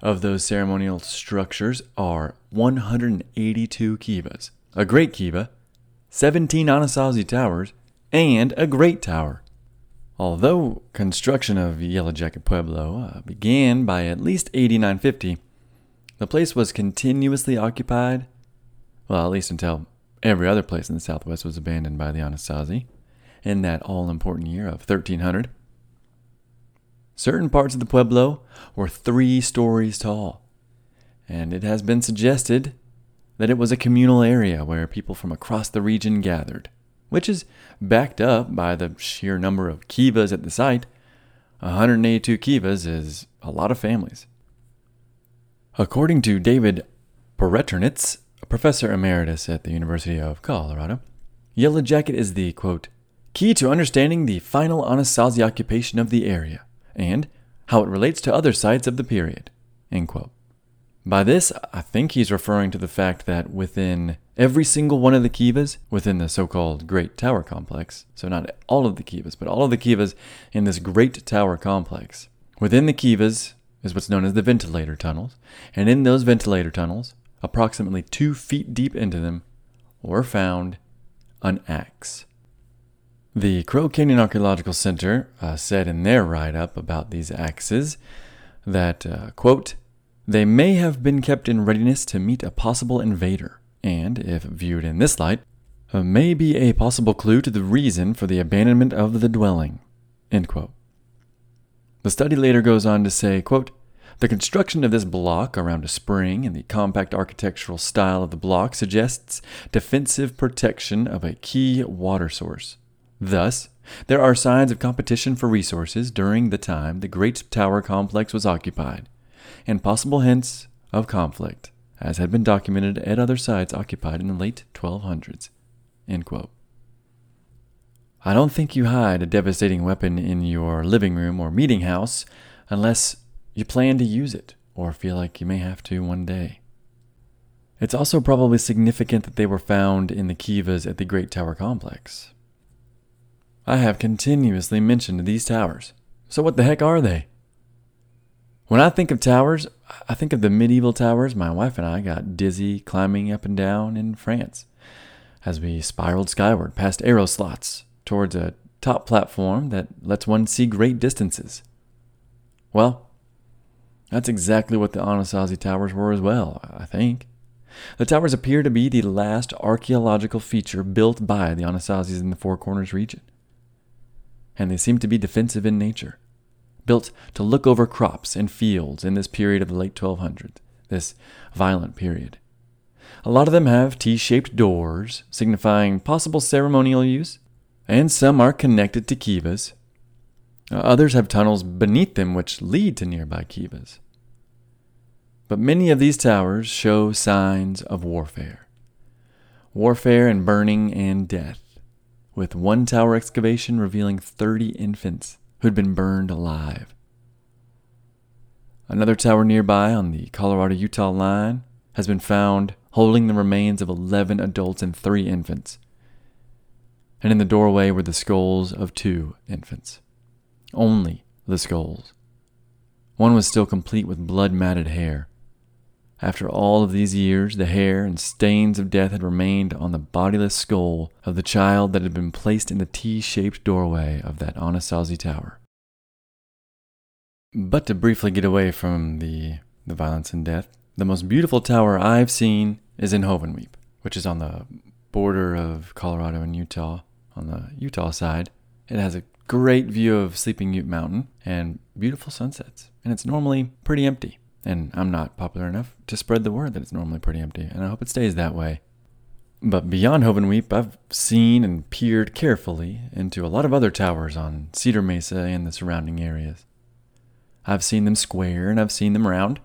Of those ceremonial structures are 182 kivas, a great kiva, 17 Anasazi towers, and a great tower. Although construction of Yellow Jacket Pueblo uh, began by at least 8950, the place was continuously occupied well, at least until every other place in the Southwest was abandoned by the Anasazi in that all important year of 1300. Certain parts of the Pueblo were three stories tall, and it has been suggested that it was a communal area where people from across the region gathered, which is backed up by the sheer number of kivas at the site. 182 kivas is a lot of families. According to David Breternitz, a professor emeritus at the University of Colorado, Yellow Jacket is the, quote, key to understanding the final Anasazi occupation of the area and how it relates to other sites of the period, end quote. By this, I think he's referring to the fact that within every single one of the kivas within the so called Great Tower Complex, so not all of the kivas, but all of the kivas in this Great Tower Complex, within the kivas is what's known as the ventilator tunnels, and in those ventilator tunnels, approximately two feet deep into them, were found an axe. The Crow Canyon Archaeological Center uh, said in their write up about these axes that, uh, quote, they may have been kept in readiness to meet a possible invader, and, if viewed in this light, uh, may be a possible clue to the reason for the abandonment of the dwelling. The study later goes on to say, quote, the construction of this block around a spring and the compact architectural style of the block suggests defensive protection of a key water source. Thus, there are signs of competition for resources during the time the Great Tower complex was occupied and possible hints of conflict, as had been documented at other sites occupied in the late 1200s. I don't think you hide a devastating weapon in your living room or meeting house unless you plan to use it or feel like you may have to one day. It's also probably significant that they were found in the kivas at the Great Tower Complex. I have continuously mentioned these towers, so what the heck are they? When I think of towers, I think of the medieval towers my wife and I got dizzy climbing up and down in France as we spiraled skyward past arrow slots towards a top platform that lets one see great distances. Well, that's exactly what the Anasazi Towers were as well, I think. The towers appear to be the last archaeological feature built by the Anasazis in the Four Corners region. And they seem to be defensive in nature built to look over crops and fields in this period of the late 1200s, this violent period. A lot of them have T shaped doors, signifying possible ceremonial use, and some are connected to kivas. Uh, others have tunnels beneath them which lead to nearby kivas. But many of these towers show signs of warfare warfare and burning and death, with one tower excavation revealing 30 infants who'd been burned alive. Another tower nearby on the Colorado Utah line has been found holding the remains of 11 adults and three infants. And in the doorway were the skulls of two infants. Only the skulls. One was still complete with blood matted hair. After all of these years, the hair and stains of death had remained on the bodiless skull of the child that had been placed in the T shaped doorway of that Anasazi tower. But to briefly get away from the, the violence and death, the most beautiful tower I've seen is in Hovenweep, which is on the border of Colorado and Utah, on the Utah side. It has a great view of Sleeping Ute Mountain and beautiful sunsets, and it's normally pretty empty. And I'm not popular enough to spread the word that it's normally pretty empty, and I hope it stays that way. But beyond Hovenweep, I've seen and peered carefully into a lot of other towers on Cedar Mesa and the surrounding areas. I've seen them square and I've seen them round.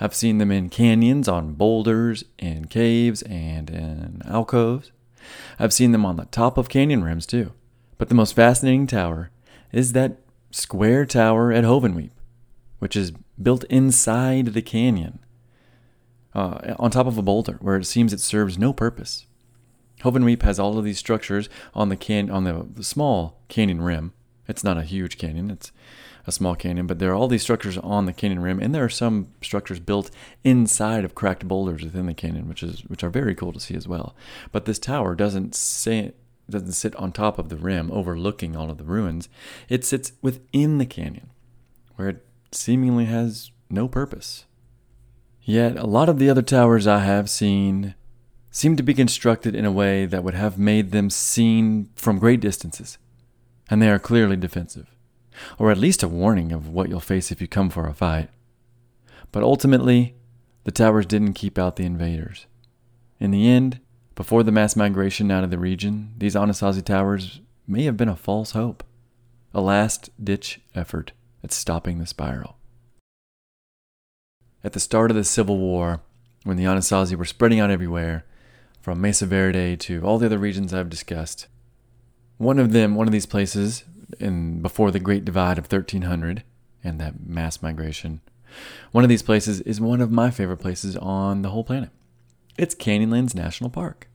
I've seen them in canyons, on boulders, in caves, and in alcoves. I've seen them on the top of canyon rims too. But the most fascinating tower is that square tower at Hovenweep, which is built inside the canyon, uh, on top of a boulder, where it seems it serves no purpose. Hovenweep has all of these structures on the can on the, the small canyon rim. It's not a huge canyon; it's a small canyon, but there are all these structures on the canyon rim, and there are some structures built inside of cracked boulders within the canyon, which is which are very cool to see as well. But this tower doesn't say doesn't sit on top of the rim overlooking all of the ruins. It sits within the canyon, where it seemingly has no purpose. Yet, a lot of the other towers I have seen seem to be constructed in a way that would have made them seen from great distances, and they are clearly defensive, or at least a warning of what you'll face if you come for a fight. But ultimately, the towers didn't keep out the invaders. In the end, before the mass migration out of the region, these Anasazi towers may have been a false hope, a last ditch effort at stopping the spiral. At the start of the Civil War, when the Anasazi were spreading out everywhere, from Mesa Verde to all the other regions I've discussed, one of them, one of these places, in before the Great Divide of 1300 and that mass migration, one of these places is one of my favorite places on the whole planet. It's Canyonlands National Park.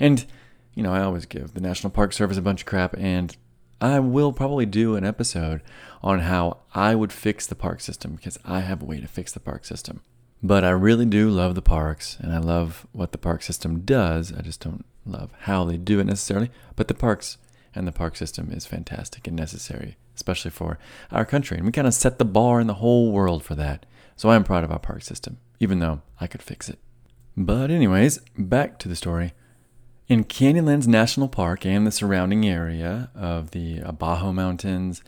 And, you know, I always give the National Park Service a bunch of crap, and I will probably do an episode on how I would fix the park system because I have a way to fix the park system. But I really do love the parks and I love what the park system does. I just don't love how they do it necessarily. But the parks and the park system is fantastic and necessary, especially for our country. And we kind of set the bar in the whole world for that. So I'm proud of our park system, even though I could fix it. But, anyways, back to the story. In Canyonlands National Park and the surrounding area of the Abajo Mountains,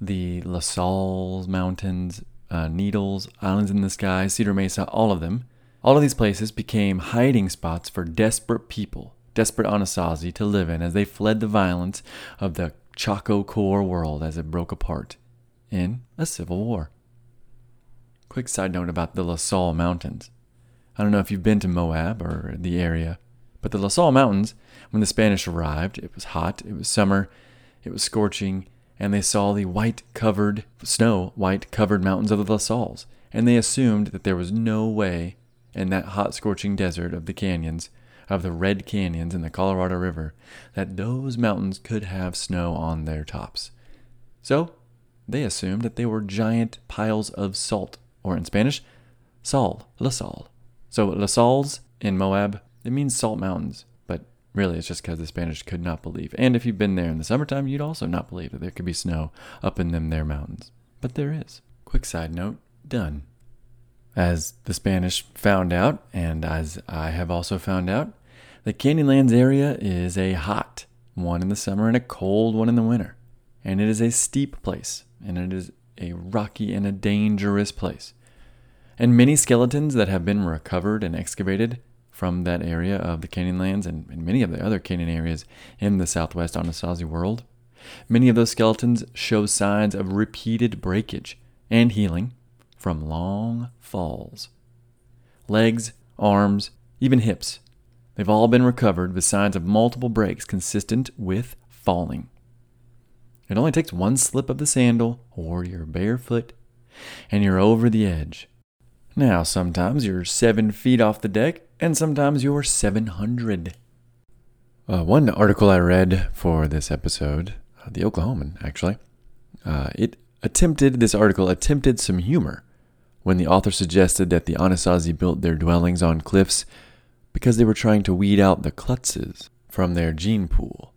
the La Sal Mountains, uh, Needles, Islands in the Sky, Cedar Mesa, all of them, all of these places became hiding spots for desperate people, desperate Anasazi to live in as they fled the violence of the Chaco core world as it broke apart in a civil war. Quick side note about the La Sal Mountains. I don't know if you've been to Moab or the area but the La Sal Mountains, when the Spanish arrived, it was hot, it was summer, it was scorching, and they saw the white covered, snow white covered mountains of the La Sals, and they assumed that there was no way in that hot, scorching desert of the canyons, of the red canyons in the Colorado River, that those mountains could have snow on their tops. So they assumed that they were giant piles of salt, or in Spanish, sal, La Sal. So La Sals in Moab it means salt mountains, but really it's just because the Spanish could not believe. And if you've been there in the summertime, you'd also not believe that there could be snow up in them there mountains. But there is. Quick side note done. As the Spanish found out, and as I have also found out, the Canyonlands area is a hot one in the summer and a cold one in the winter. And it is a steep place, and it is a rocky and a dangerous place. And many skeletons that have been recovered and excavated from that area of the Canyonlands and, and many of the other canyon areas in the southwest Anasazi world. Many of those skeletons show signs of repeated breakage and healing from long falls. Legs, arms, even hips, they've all been recovered with signs of multiple breaks consistent with falling. It only takes one slip of the sandal or your bare foot, and you're over the edge. Now, sometimes you're seven feet off the deck, and sometimes you're 700. Uh, one article I read for this episode, uh, the Oklahoman actually, uh, it attempted, this article attempted some humor when the author suggested that the Anasazi built their dwellings on cliffs because they were trying to weed out the klutzes from their gene pool.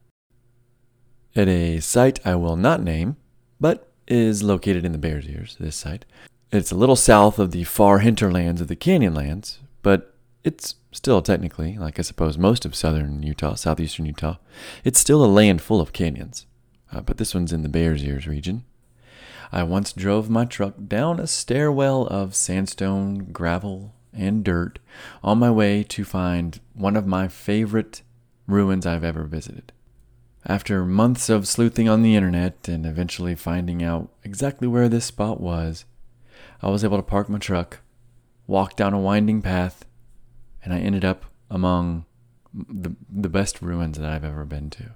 At a site I will not name, but is located in the Bears Ears, this site, it's a little south of the far hinterlands of the Canyonlands, but it's still technically, like I suppose most of southern Utah, southeastern Utah, it's still a land full of canyons. Uh, but this one's in the Bears Ears region. I once drove my truck down a stairwell of sandstone, gravel, and dirt on my way to find one of my favorite ruins I've ever visited. After months of sleuthing on the internet and eventually finding out exactly where this spot was, I was able to park my truck, walk down a winding path, and I ended up among the, the best ruins that I've ever been to.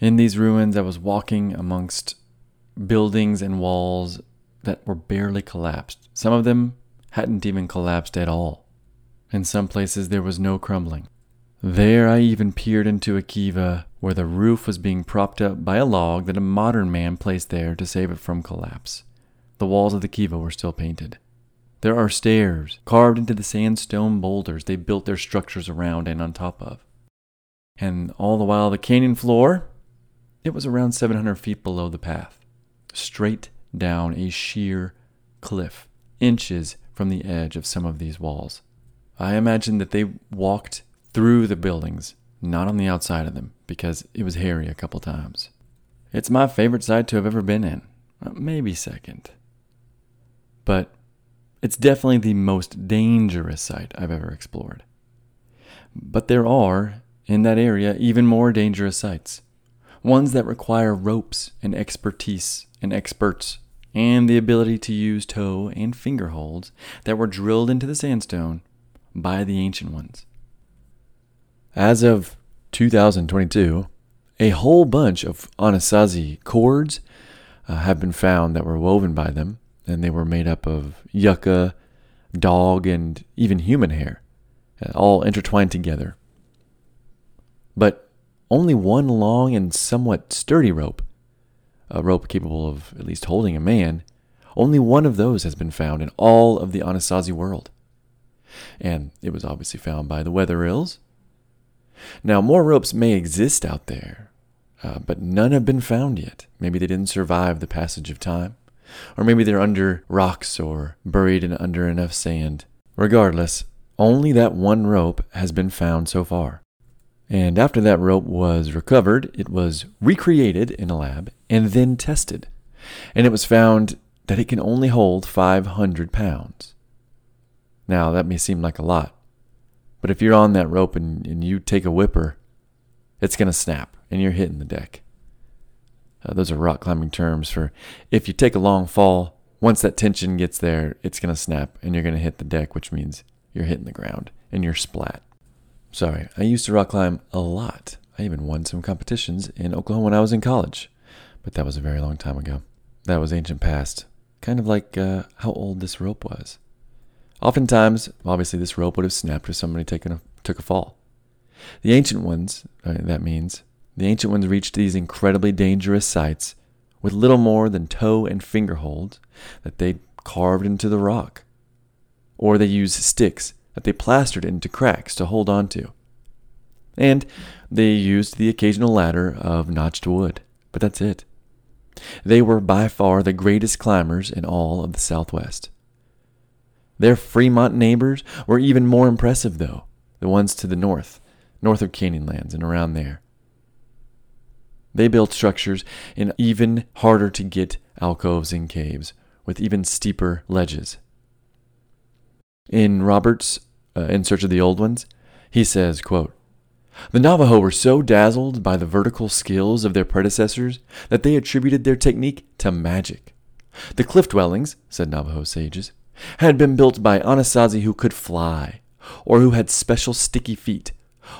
In these ruins, I was walking amongst buildings and walls that were barely collapsed. Some of them hadn't even collapsed at all. In some places, there was no crumbling. There, I even peered into a kiva where the roof was being propped up by a log that a modern man placed there to save it from collapse. The walls of the kiva were still painted. There are stairs carved into the sandstone boulders they built their structures around and on top of. And all the while, the canyon floor, it was around 700 feet below the path, straight down a sheer cliff, inches from the edge of some of these walls. I imagine that they walked through the buildings, not on the outside of them, because it was hairy a couple times. It's my favorite site to have ever been in, maybe second but it's definitely the most dangerous site I've ever explored. But there are, in that area, even more dangerous sites. Ones that require ropes and expertise and experts, and the ability to use toe and finger holds that were drilled into the sandstone by the ancient ones. As of 2022, a whole bunch of Anasazi cords uh, have been found that were woven by them, and they were made up of yucca, dog, and even human hair, uh, all intertwined together. But only one long and somewhat sturdy rope, a rope capable of at least holding a man, only one of those has been found in all of the Anasazi world. And it was obviously found by the Wetherills. Now, more ropes may exist out there, uh, but none have been found yet. Maybe they didn't survive the passage of time, or maybe they're under rocks or buried in under enough sand. Regardless, only that one rope has been found so far. And after that rope was recovered, it was recreated in a lab and then tested. And it was found that it can only hold 500 pounds. Now, that may seem like a lot, but if you're on that rope and, and you take a whipper, it's going to snap and you're hitting the deck. Uh, those are rock climbing terms for if you take a long fall, once that tension gets there, it's going to snap and you're going to hit the deck, which means you're hitting the ground and you're splat. Sorry, I used to rock climb a lot. I even won some competitions in Oklahoma when I was in college, but that was a very long time ago. That was ancient past, kind of like uh, how old this rope was. Oftentimes, obviously, this rope would have snapped if somebody taken a, took a fall. The ancient ones, uh, that means, the ancient ones reached these incredibly dangerous sites with little more than toe and finger holds that they carved into the rock. Or they used sticks that they plastered into cracks to hold on to. And they used the occasional ladder of notched wood, but that's it. They were by far the greatest climbers in all of the Southwest. Their Fremont neighbors were even more impressive, though, the ones to the north, north of Canyonlands and around there. They built structures in even harder to get alcoves and caves, with even steeper ledges. In Roberts' uh, In Search of the Old Ones, he says, quote, The Navajo were so dazzled by the vertical skills of their predecessors that they attributed their technique to magic. The cliff dwellings, said Navajo sages, had been built by Anasazi who could fly, or who had special sticky feet,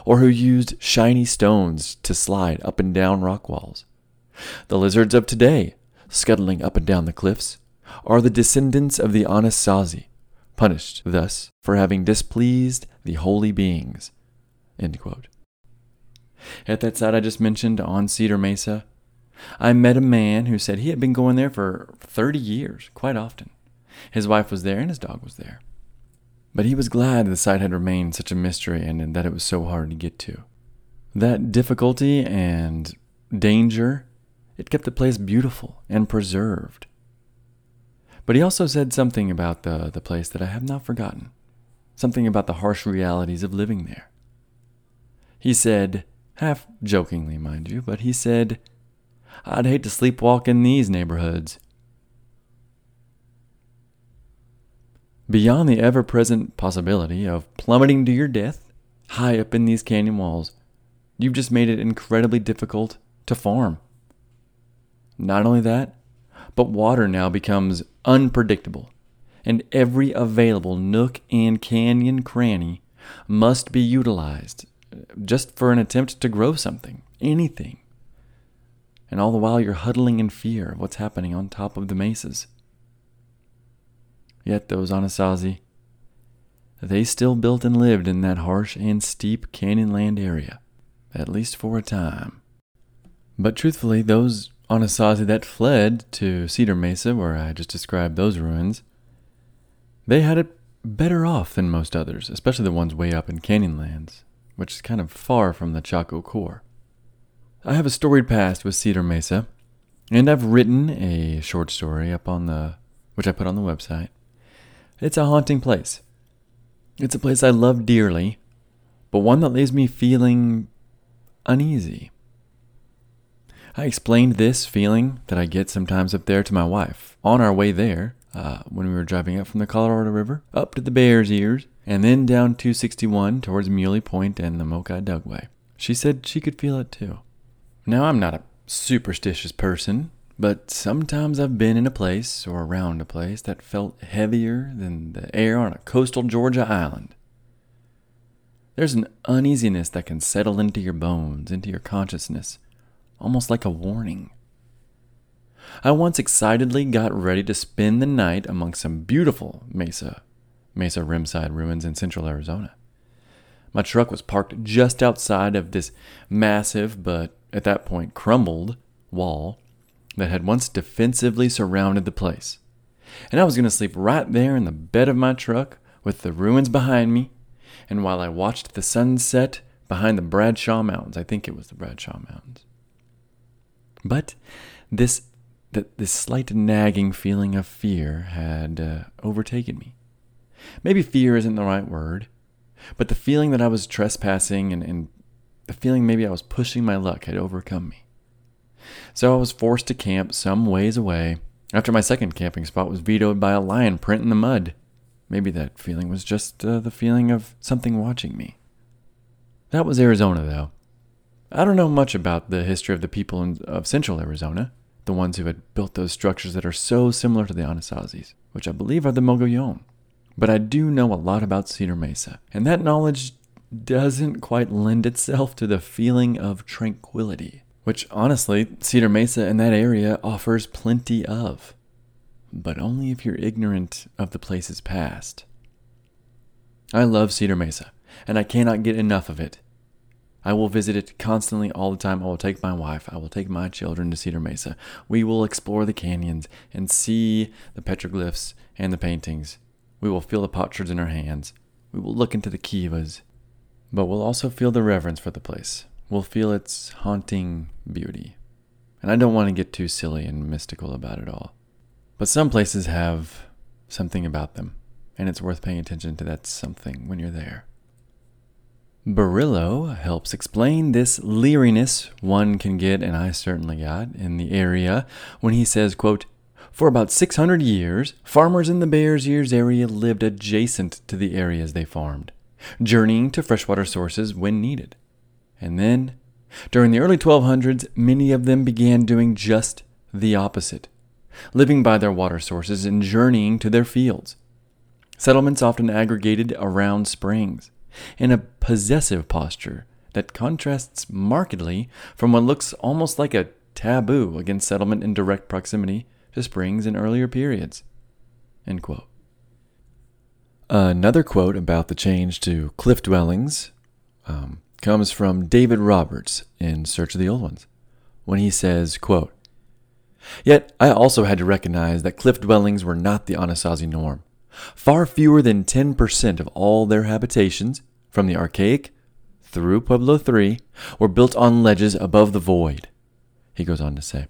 or who used shiny stones to slide up and down rock walls. The lizards of today, scuttling up and down the cliffs, are the descendants of the Anasazi, punished thus for having displeased the holy beings. At that site I just mentioned on Cedar Mesa, I met a man who said he had been going there for 30 years, quite often. His wife was there and his dog was there. But he was glad the site had remained such a mystery and that it was so hard to get to. That difficulty and danger, it kept the place beautiful and preserved. But he also said something about the, the place that I have not forgotten, something about the harsh realities of living there. He said, half jokingly, mind you, but he said, I'd hate to sleepwalk in these neighborhoods. Beyond the ever present possibility of plummeting to your death high up in these canyon walls, you've just made it incredibly difficult to farm. Not only that, but water now becomes unpredictable, and every available nook and canyon cranny must be utilized uh, just for an attempt to grow something, anything. And all the while you're huddling in fear of what's happening on top of the mesas. Yet those Anasazi, they still built and lived in that harsh and steep canyonland area, at least for a time. But truthfully, those Anasazi that fled to Cedar Mesa, where I just described those ruins, they had it better off than most others, especially the ones way up in Canyonlands, which is kind of far from the Chaco core. I have a storied past with Cedar Mesa, and I've written a short story up on the which I put on the website it's a haunting place. It's a place I love dearly, but one that leaves me feeling uneasy. I explained this feeling that I get sometimes up there to my wife on our way there uh, when we were driving up from the Colorado River up to the Bears Ears and then down 261 towards Muley Point and the Moki Dugway. She said she could feel it too. Now, I'm not a superstitious person, but sometimes I've been in a place or around a place that felt heavier than the air on a coastal Georgia island. There's an uneasiness that can settle into your bones, into your consciousness, almost like a warning. I once excitedly got ready to spend the night among some beautiful Mesa, Mesa Rimside ruins in central Arizona. My truck was parked just outside of this massive, but at that point crumbled, wall that had once defensively surrounded the place. And I was going to sleep right there in the bed of my truck with the ruins behind me. And while I watched the sunset behind the Bradshaw Mountains, I think it was the Bradshaw Mountains. But this, this slight nagging feeling of fear had uh, overtaken me. Maybe fear isn't the right word, but the feeling that I was trespassing and, and the feeling maybe I was pushing my luck had overcome me. So I was forced to camp some ways away after my second camping spot was vetoed by a lion print in the mud. Maybe that feeling was just uh, the feeling of something watching me. That was Arizona, though. I don't know much about the history of the people in, of central Arizona, the ones who had built those structures that are so similar to the Anasazis, which I believe are the Mogollon. But I do know a lot about Cedar Mesa, and that knowledge doesn't quite lend itself to the feeling of tranquility which honestly, Cedar Mesa and that area offers plenty of, but only if you're ignorant of the place's past. I love Cedar Mesa, and I cannot get enough of it. I will visit it constantly all the time. I will take my wife, I will take my children to Cedar Mesa. We will explore the canyons and see the petroglyphs and the paintings. We will feel the potsherds in our hands. We will look into the kivas, but we'll also feel the reverence for the place will feel its haunting beauty. And I don't want to get too silly and mystical about it all. But some places have something about them, and it's worth paying attention to that something when you're there. Burrillo helps explain this leeriness one can get, and I certainly got, in the area when he says, quote, For about 600 years, farmers in the Bears Ears area lived adjacent to the areas they farmed, journeying to freshwater sources when needed. And then, during the early 1200s, many of them began doing just the opposite, living by their water sources and journeying to their fields. Settlements often aggregated around springs, in a possessive posture that contrasts markedly from what looks almost like a taboo against settlement in direct proximity to springs in earlier periods. Another quote about the change to cliff dwellings um, comes from David Roberts in Search of the Old Ones, when he says, quote, Yet I also had to recognize that cliff dwellings were not the Anasazi norm. Far fewer than 10% of all their habitations, from the archaic through Pueblo III, were built on ledges above the void. He goes on to say,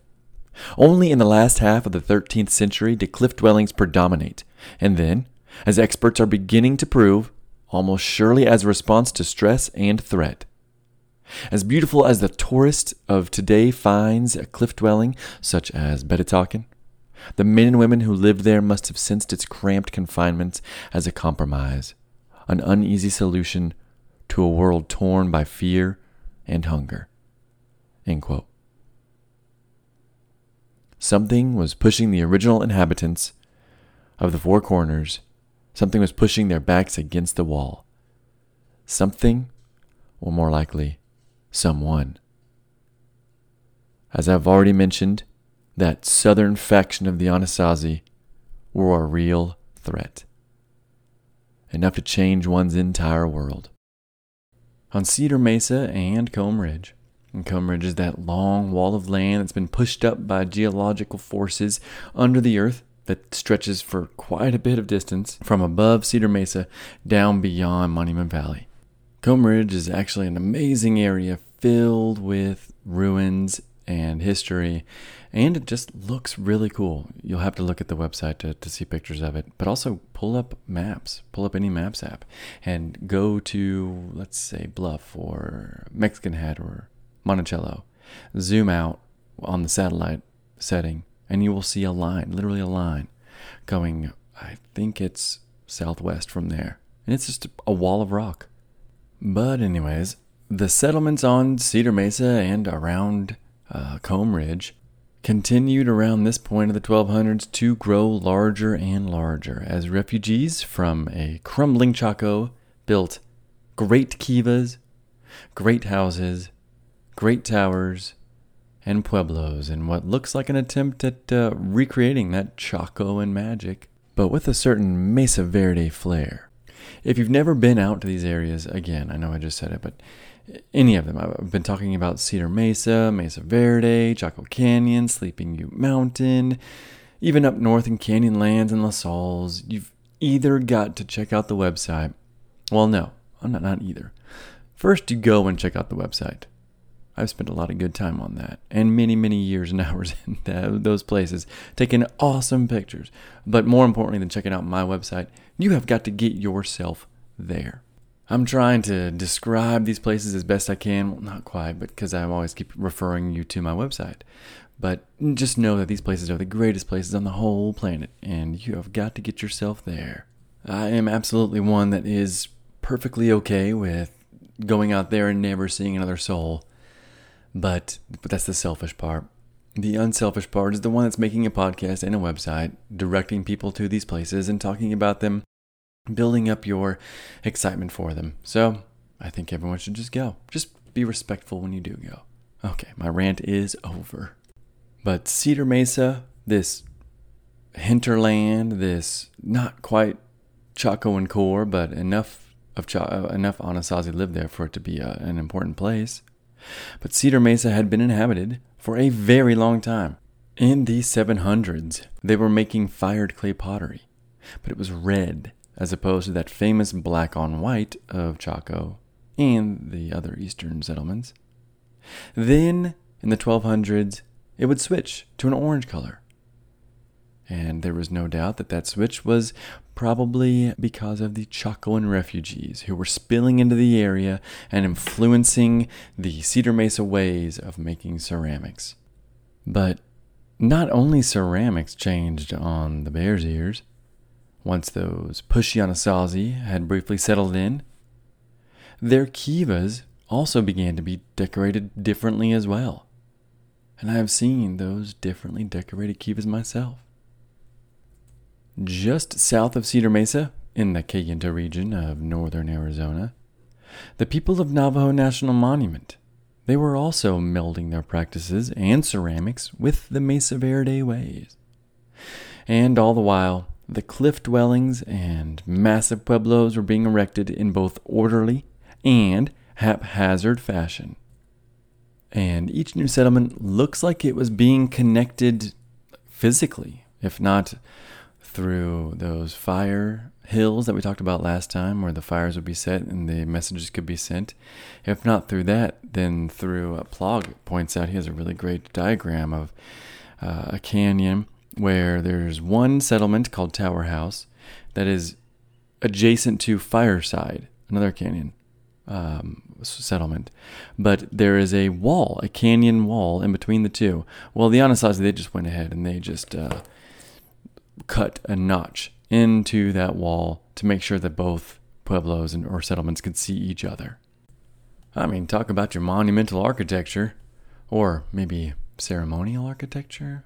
Only in the last half of the 13th century did cliff dwellings predominate, and then, as experts are beginning to prove, almost surely as a response to stress and threat. As beautiful as the tourist of today finds a cliff dwelling, such as Betatakin, the men and women who lived there must have sensed its cramped confinement as a compromise, an uneasy solution to a world torn by fear and hunger. Something was pushing the original inhabitants of the Four Corners Something was pushing their backs against the wall. Something, or more likely, someone. As I've already mentioned, that southern faction of the Anasazi were a real threat. Enough to change one's entire world. On Cedar Mesa and Comb Ridge, and Comb Ridge is that long wall of land that's been pushed up by geological forces under the earth that stretches for quite a bit of distance from above Cedar Mesa down beyond Monument Valley. Comb Ridge is actually an amazing area filled with ruins and history, and it just looks really cool. You'll have to look at the website to, to see pictures of it, but also pull up maps, pull up any maps app, and go to, let's say, Bluff or Mexican Hat or Monticello. Zoom out on the satellite setting and you will see a line, literally a line, going, I think it's southwest from there. and it's just a wall of rock. But, anyways, the settlements on Cedar Mesa and around uh, Comb Ridge continued around this point of the 1200s to grow larger and larger as refugees from a crumbling Chaco built great kivas, great houses, great towers, and pueblos in what looks like an attempt at uh, recreating that Chaco and magic, but with a certain Mesa Verde flair. If you've never been out to these areas, again, I know I just said it, but any of them. I've been talking about Cedar Mesa, Mesa Verde, Chaco Canyon, Sleeping Ute Mountain, even up north in Canyonlands and La Sal's. You've either got to check out the website. Well, no, I'm not, not either. First, you go and check out the website. I've spent a lot of good time on that and many, many years and hours in that, those places, taking awesome pictures. But more importantly than checking out my website, you have got to get yourself there. I'm trying to describe these places as best I can. Well, not quite, but because I always keep referring you to my website. But just know that these places are the greatest places on the whole planet, and you have got to get yourself there. I am absolutely one that is perfectly okay with going out there and never seeing another soul. But, but that's the selfish part. The unselfish part is the one that's making a podcast and a website, directing people to these places and talking about them building up your excitement for them. So I think everyone should just go. Just be respectful when you do go. Okay, my rant is over. But Cedar Mesa, this hinterland, this not quite Chaco and core, but enough of Ch- uh, enough Anasazi lived there for it to be a, uh, an important place. But Cedar Mesa had been inhabited for a very long time. In the 700s, they were making fired clay pottery, but it was red as opposed to that famous black on white of Chaco and the other eastern settlements. Then, in the 1200s, it would switch to an orange color. And there was no doubt that that switch was probably because of the Chacoan refugees who were spilling into the area and influencing the Cedar Mesa ways of making ceramics. But not only ceramics changed on the Bears Ears, once those pushy Anasazi had briefly settled in, their kivas also began to be decorated differently as well. And I have seen those differently decorated kivas myself. Just south of Cedar Mesa, in the Kayenta region of northern Arizona, the people of Navajo National Monument, they were also melding their practices and ceramics with the Mesa Verde ways. And all the while, the cliff dwellings and massive pueblos were being erected in both orderly and haphazard fashion. And each new settlement looks like it was being connected physically, if not through those fire hills that we talked about last time, where the fires would be set and the messages could be sent. If not through that, then through a Plog points out he has a really great diagram of uh, a canyon where there's one settlement called Tower House that is adjacent to Fireside, another canyon um, settlement. But there is a wall, a canyon wall in between the two. Well, the Anasazi, they just went ahead and they just uh, cut a notch into that wall to make sure that both pueblos and, or settlements could see each other. I mean, talk about your monumental architecture, or maybe ceremonial architecture.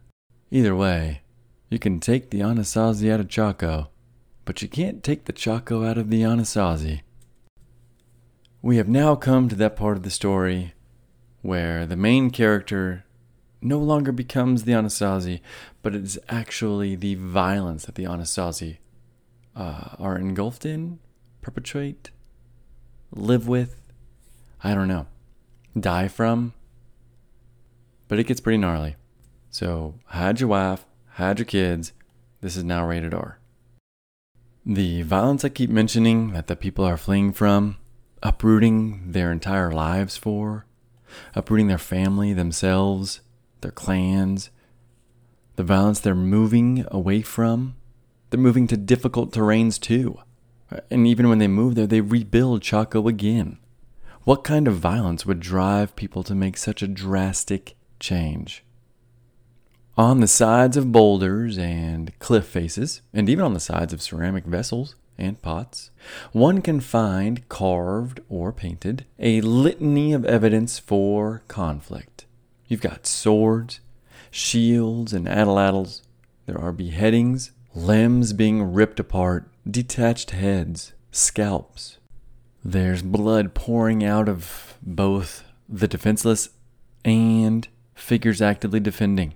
Either way, you can take the Anasazi out of Chaco, but you can't take the Chaco out of the Anasazi. We have now come to that part of the story where the main character no longer becomes the Anasazi, but it is actually the violence that the Anasazi uh, are engulfed in, perpetrate, live with, I don't know, die from. But it gets pretty gnarly. So hide your wife, hide your kids. This is now rated R. The violence I keep mentioning that the people are fleeing from, uprooting their entire lives for, uprooting their family, themselves, their clans, the violence they're moving away from, they're moving to difficult terrains too. And even when they move there, they rebuild Chaco again. What kind of violence would drive people to make such a drastic change? On the sides of boulders and cliff faces, and even on the sides of ceramic vessels and pots, one can find carved or painted a litany of evidence for conflict. You've got swords, shields, and atlatls. There are beheadings, limbs being ripped apart, detached heads, scalps. There's blood pouring out of both the defenseless and figures actively defending.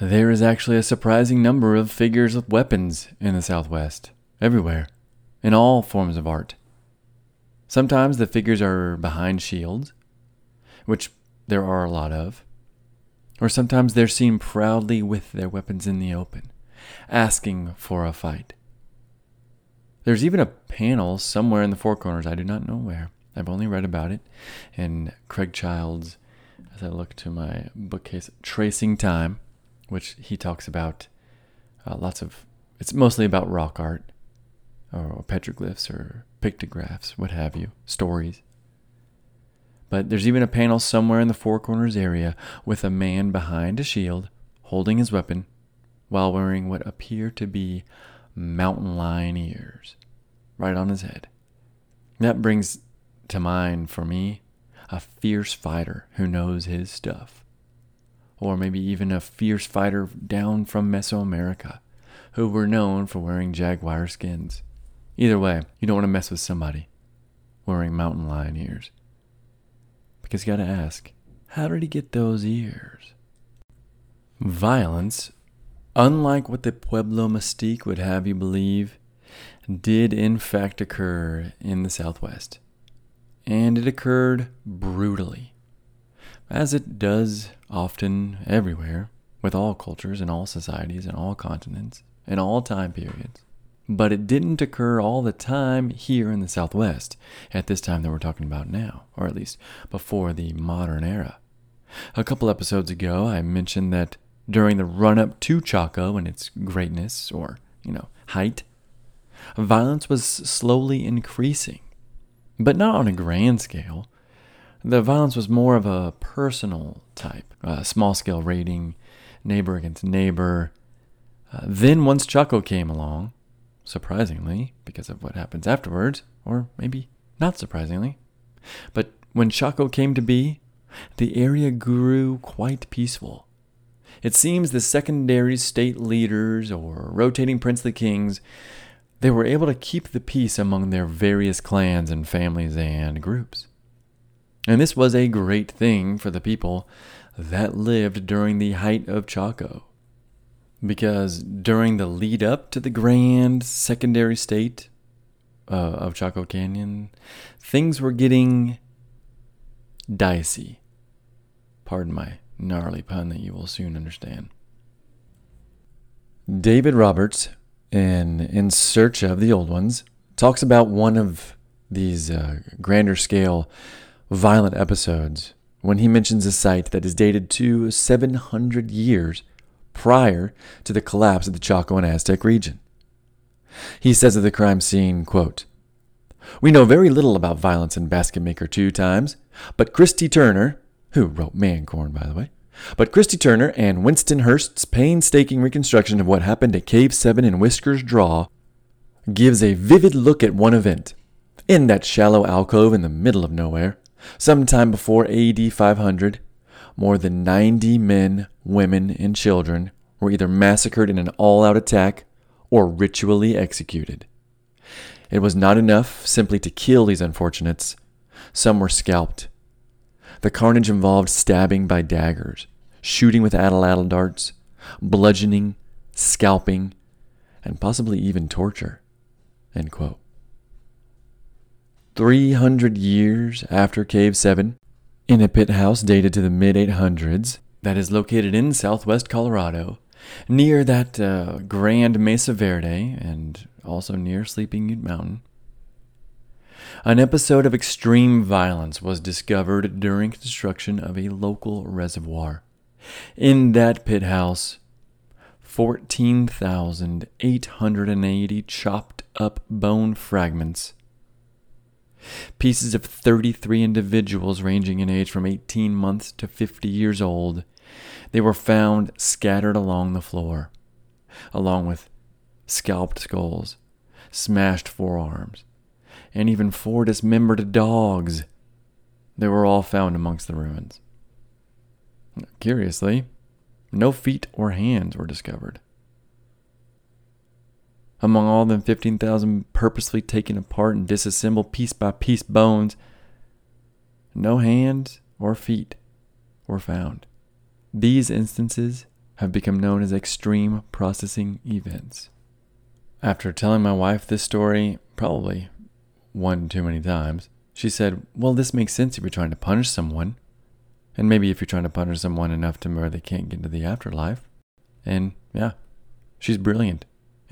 There is actually a surprising number of figures with weapons in the Southwest, everywhere, in all forms of art. Sometimes the figures are behind shields, which there are a lot of, or sometimes they're seen proudly with their weapons in the open, asking for a fight. There's even a panel somewhere in the Four Corners, I do not know where. I've only read about it in Craig Childs, as I look to my bookcase, Tracing Time, which he talks about uh, lots of, it's mostly about rock art or petroglyphs or pictographs, what have you, stories. But there's even a panel somewhere in the Four Corners area with a man behind a shield holding his weapon while wearing what appear to be mountain lion ears right on his head. That brings to mind for me a fierce fighter who knows his stuff. Or maybe even a fierce fighter down from Mesoamerica who were known for wearing jaguar skins. Either way, you don't want to mess with somebody wearing mountain lion ears. Because you gotta ask, how did he get those ears? Violence, unlike what the Pueblo mystique would have you believe, did in fact occur in the Southwest. And it occurred brutally, as it does often everywhere, with all cultures and all societies and all continents and all time periods. But it didn't occur all the time here in the Southwest at this time that we're talking about now, or at least before the modern era. A couple episodes ago, I mentioned that during the run up to Chaco and its greatness, or, you know, height, violence was slowly increasing, but not on a grand scale. The violence was more of a personal type, a small scale raiding, neighbor against neighbor. Uh, then, once Chaco came along, surprisingly, because of what happens afterwards, or maybe not surprisingly, but when Chaco came to be, the area grew quite peaceful. It seems the secondary state leaders or rotating princely kings they were able to keep the peace among their various clans and families and groups. And this was a great thing for the people that lived during the height of Chaco. Because during the lead up to the grand secondary state uh, of Chaco Canyon, things were getting dicey. Pardon my gnarly pun that you will soon understand. David Roberts in In Search of the Old Ones talks about one of these uh, grander scale violent episodes when he mentions a site that is dated to 700 years prior to the collapse of the Chaco and Aztec region. He says of the crime scene, quote, We know very little about violence in Basket Maker 2 times, but Christy Turner, who wrote Man Corn, by the way, but Christy Turner and Winston Hurst's painstaking reconstruction of what happened at Cave 7 in Whiskers Draw gives a vivid look at one event. In that shallow alcove in the middle of nowhere, sometime before AD 500, more than 90 men, women, and children were either massacred in an all out attack or ritually executed. It was not enough simply to kill these unfortunates. Some were scalped, the carnage involved stabbing by daggers, shooting with atlatl darts, bludgeoning, scalping, and possibly even torture. 300 years after Cave 7, in a pit house dated to the mid 800s that is located in southwest Colorado, near that uh, grand Mesa Verde and also near Sleeping Ute Mountain, an episode of extreme violence was discovered during construction of a local reservoir. In that pit house, 14,880 chopped up bone fragments. Pieces of 33 individuals ranging in age from 18 months to 50 years old. They were found scattered along the floor, along with scalped skulls, smashed forearms, and even four dismembered dogs. They were all found amongst the ruins. Curiously, no feet or hands were discovered. Among all the 15,000 purposely taken apart and disassembled piece by piece bones, no hands or feet were found. These instances have become known as extreme processing events. After telling my wife this story, probably one too many times, she said, Well, this makes sense if you're trying to punish someone. And maybe if you're trying to punish someone enough to where they can't get into the afterlife. And yeah, she's brilliant,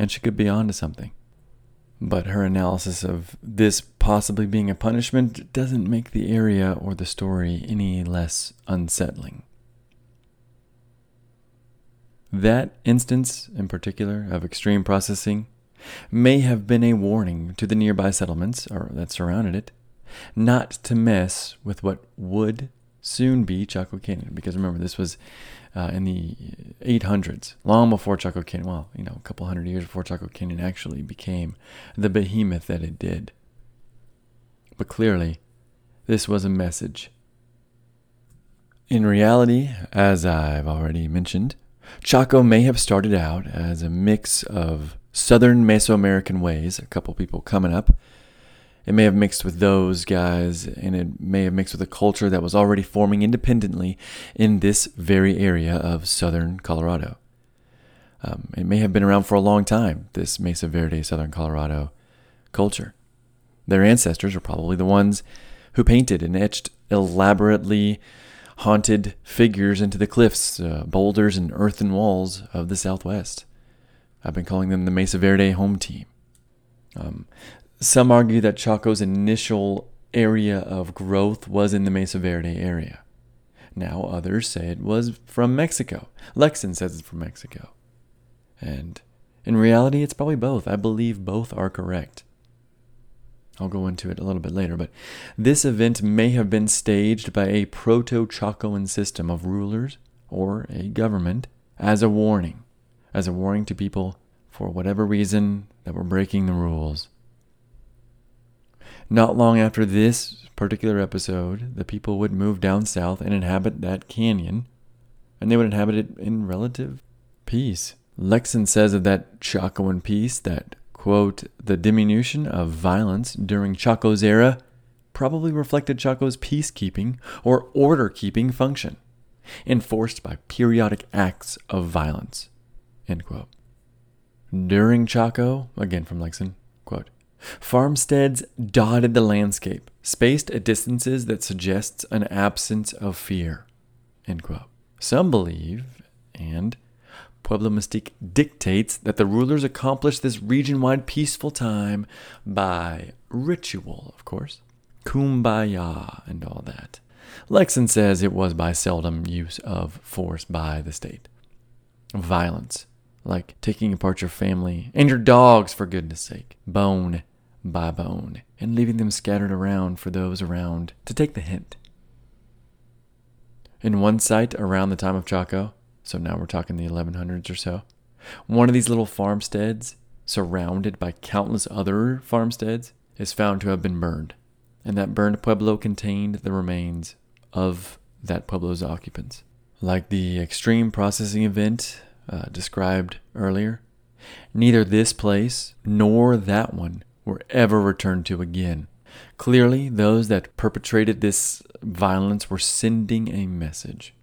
and she could be onto something. But her analysis of this possibly being a punishment doesn't make the area or the story any less unsettling. That instance in particular of extreme processing may have been a warning to the nearby settlements or that surrounded it not to mess with what would soon be Chaco Canyon. Because remember, this was uh, in the 800s, long before Chaco Canyon, well, you know, a couple hundred years before Chaco Canyon actually became the behemoth that it did. But clearly, this was a message. In reality, as I've already mentioned, Chaco may have started out as a mix of southern Mesoamerican ways, a couple people coming up, it may have mixed with those guys, and it may have mixed with a culture that was already forming independently in this very area of southern Colorado. Um, it may have been around for a long time, this Mesa Verde, southern Colorado culture. Their ancestors are probably the ones who painted and etched elaborately haunted figures into the cliffs, uh, boulders, and earthen walls of the Southwest. I've been calling them the Mesa Verde home team. Um, some argue that Chaco's initial area of growth was in the Mesa Verde area. Now others say it was from Mexico. Lekson says it's from Mexico. And in reality, it's probably both. I believe both are correct. I'll go into it a little bit later, but this event may have been staged by a proto Chacoan system of rulers or a government as a warning, as a warning to people for whatever reason that were breaking the rules. Not long after this particular episode, the people would move down south and inhabit that canyon, and they would inhabit it in relative peace. Lekson says of that Chacoan peace that, quote, the diminution of violence during Chaco's era probably reflected Chaco's peacekeeping or order keeping function, enforced by periodic acts of violence, end quote. During Chaco, again from Lekson, quote, Farmsteads dotted the landscape, spaced at distances that suggests an absence of fear. Some believe, and Pueblo Mystique dictates that the rulers accomplished this region wide peaceful time by ritual, of course, kumbaya, and all that. Lekson says it was by seldom use of force by the state. Violence, like taking apart your family and your dogs, for goodness sake, bone by bone, and leaving them scattered around for those around to take the hint. In one site around the time of Chaco, so now we're talking the 1100s or so, one of these little farmsteads, surrounded by countless other farmsteads, is found to have been burned, and that burned pueblo contained the remains of that pueblo's occupants. Like the extreme processing event uh, described earlier, neither this place nor that one were ever returned to again. Clearly, those that perpetrated this violence were sending a message.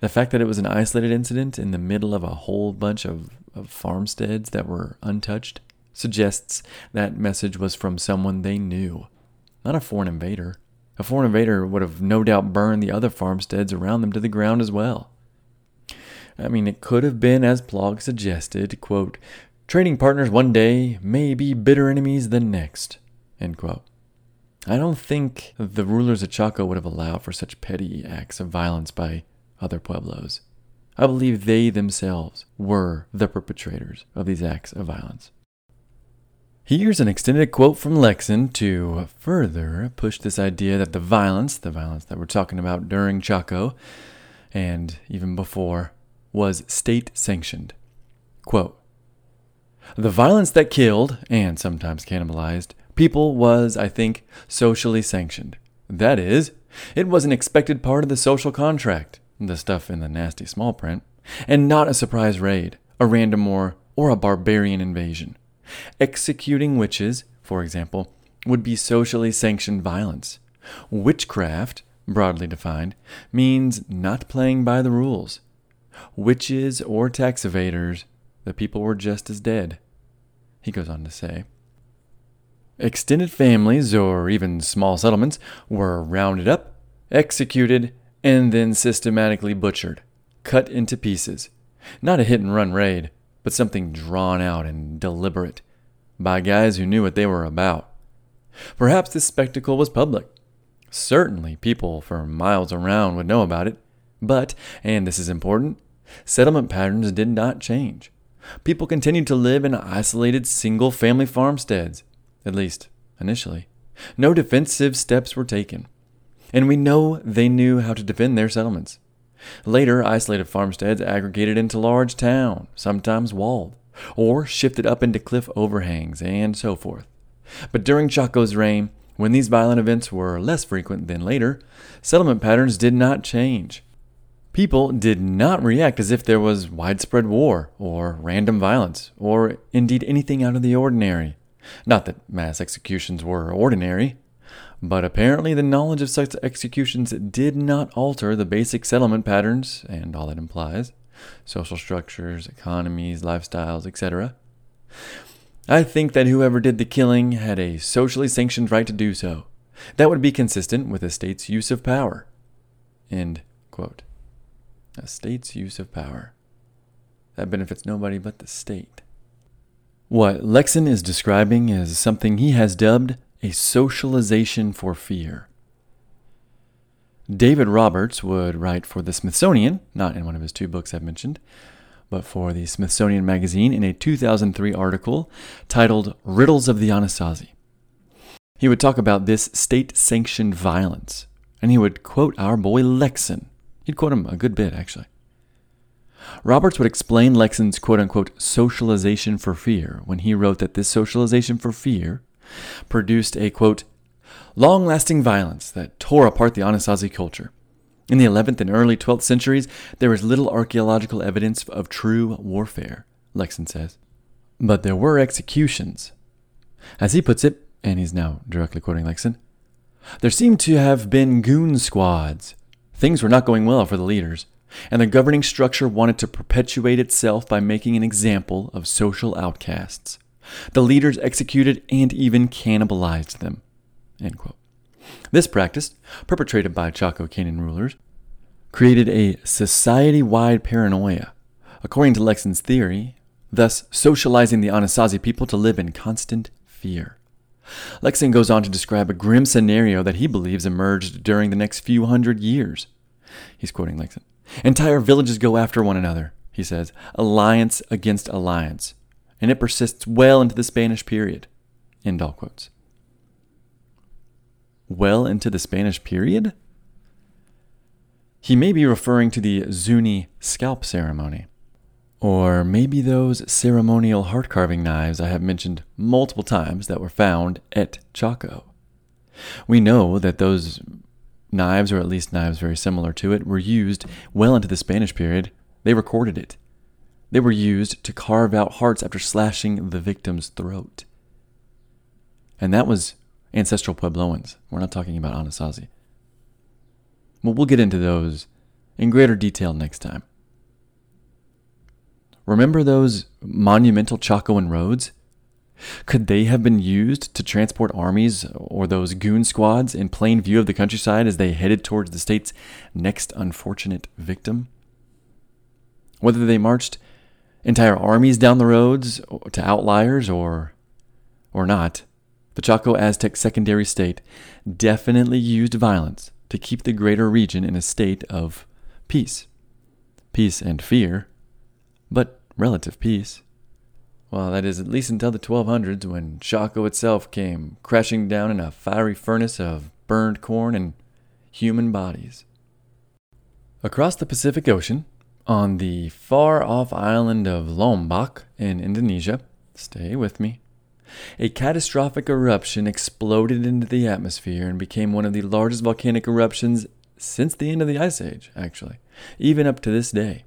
The fact that it was an isolated incident in the middle of a whole bunch of, of farmsteads that were untouched suggests that message was from someone they knew, not a foreign invader. A foreign invader would have no doubt burned the other farmsteads around them to the ground as well. I mean, it could have been, as Plog suggested, quote, Trading partners one day may be bitter enemies the next. I don't think the rulers of Chaco would have allowed for such petty acts of violence by other pueblos. I believe they themselves were the perpetrators of these acts of violence. Here's an extended quote from Lekson to further push this idea that the violence, the violence that we're talking about during Chaco and even before, was state sanctioned. Quote The violence that killed, and sometimes cannibalized, people was, I think, socially sanctioned. That is, it was an expected part of the social contract, the stuff in the nasty small print, and not a surprise raid, a random war, or a barbarian invasion. Executing witches, for example, would be socially sanctioned violence. Witchcraft, broadly defined, means not playing by the rules. Witches or tax evaders, the people were just as dead. He goes on to say Extended families, or even small settlements, were rounded up, executed, and then systematically butchered, cut into pieces. Not a hit and run raid, but something drawn out and deliberate by guys who knew what they were about. Perhaps this spectacle was public. Certainly, people for miles around would know about it. But, and this is important, settlement patterns did not change. People continued to live in isolated single family farmsteads, at least initially. No defensive steps were taken. And we know they knew how to defend their settlements. Later, isolated farmsteads aggregated into large towns, sometimes walled, or shifted up into cliff overhangs, and so forth. But during Chaco's reign, when these violent events were less frequent than later, settlement patterns did not change. People did not react as if there was widespread war or random violence or indeed anything out of the ordinary. Not that mass executions were ordinary, but apparently the knowledge of such executions did not alter the basic settlement patterns and all it implies social structures, economies, lifestyles, etc. I think that whoever did the killing had a socially sanctioned right to do so. That would be consistent with a state's use of power. End quote. A state's use of power. That benefits nobody but the state. What Lekson is describing is something he has dubbed a socialization for fear. David Roberts would write for the Smithsonian, not in one of his two books I've mentioned, but for the Smithsonian Magazine in a 2003 article titled Riddles of the Anasazi. He would talk about this state sanctioned violence, and he would quote our boy Lekson. He'd quote him a good bit, actually. Roberts would explain Lekson's quote unquote socialization for fear when he wrote that this socialization for fear produced a quote long lasting violence that tore apart the Anasazi culture. In the 11th and early 12th centuries, there is little archaeological evidence of true warfare, Lekson says. But there were executions. As he puts it, and he's now directly quoting Lekson, there seemed to have been goon squads. Things were not going well for the leaders, and the governing structure wanted to perpetuate itself by making an example of social outcasts. The leaders executed and even cannibalized them. This practice, perpetrated by Chaco Canyon rulers, created a society wide paranoia, according to Lekson's theory, thus socializing the Anasazi people to live in constant fear. Lekson goes on to describe a grim scenario that he believes emerged during the next few hundred years. He's quoting Lekson. Entire villages go after one another, he says, alliance against alliance, and it persists well into the Spanish period. End all quotes well into the Spanish period? He may be referring to the Zuni scalp ceremony. Or maybe those ceremonial heart carving knives I have mentioned multiple times that were found at Chaco. We know that those knives, or at least knives very similar to it, were used well into the Spanish period. They recorded it. They were used to carve out hearts after slashing the victim's throat. And that was ancestral Puebloans. We're not talking about Anasazi. Well, we'll get into those in greater detail next time. Remember those monumental Chacoan roads? Could they have been used to transport armies or those goon squads in plain view of the countryside as they headed towards the state's next unfortunate victim? Whether they marched entire armies down the roads to outliers or or not, the Chaco Aztec secondary state definitely used violence to keep the greater region in a state of peace. Peace and fear, but relative peace. Well, that is at least until the 1200s when Chaco itself came crashing down in a fiery furnace of burned corn and human bodies. Across the Pacific Ocean, on the far off island of Lombok in Indonesia, stay with me. A catastrophic eruption exploded into the atmosphere and became one of the largest volcanic eruptions since the end of the Ice Age, actually, even up to this day.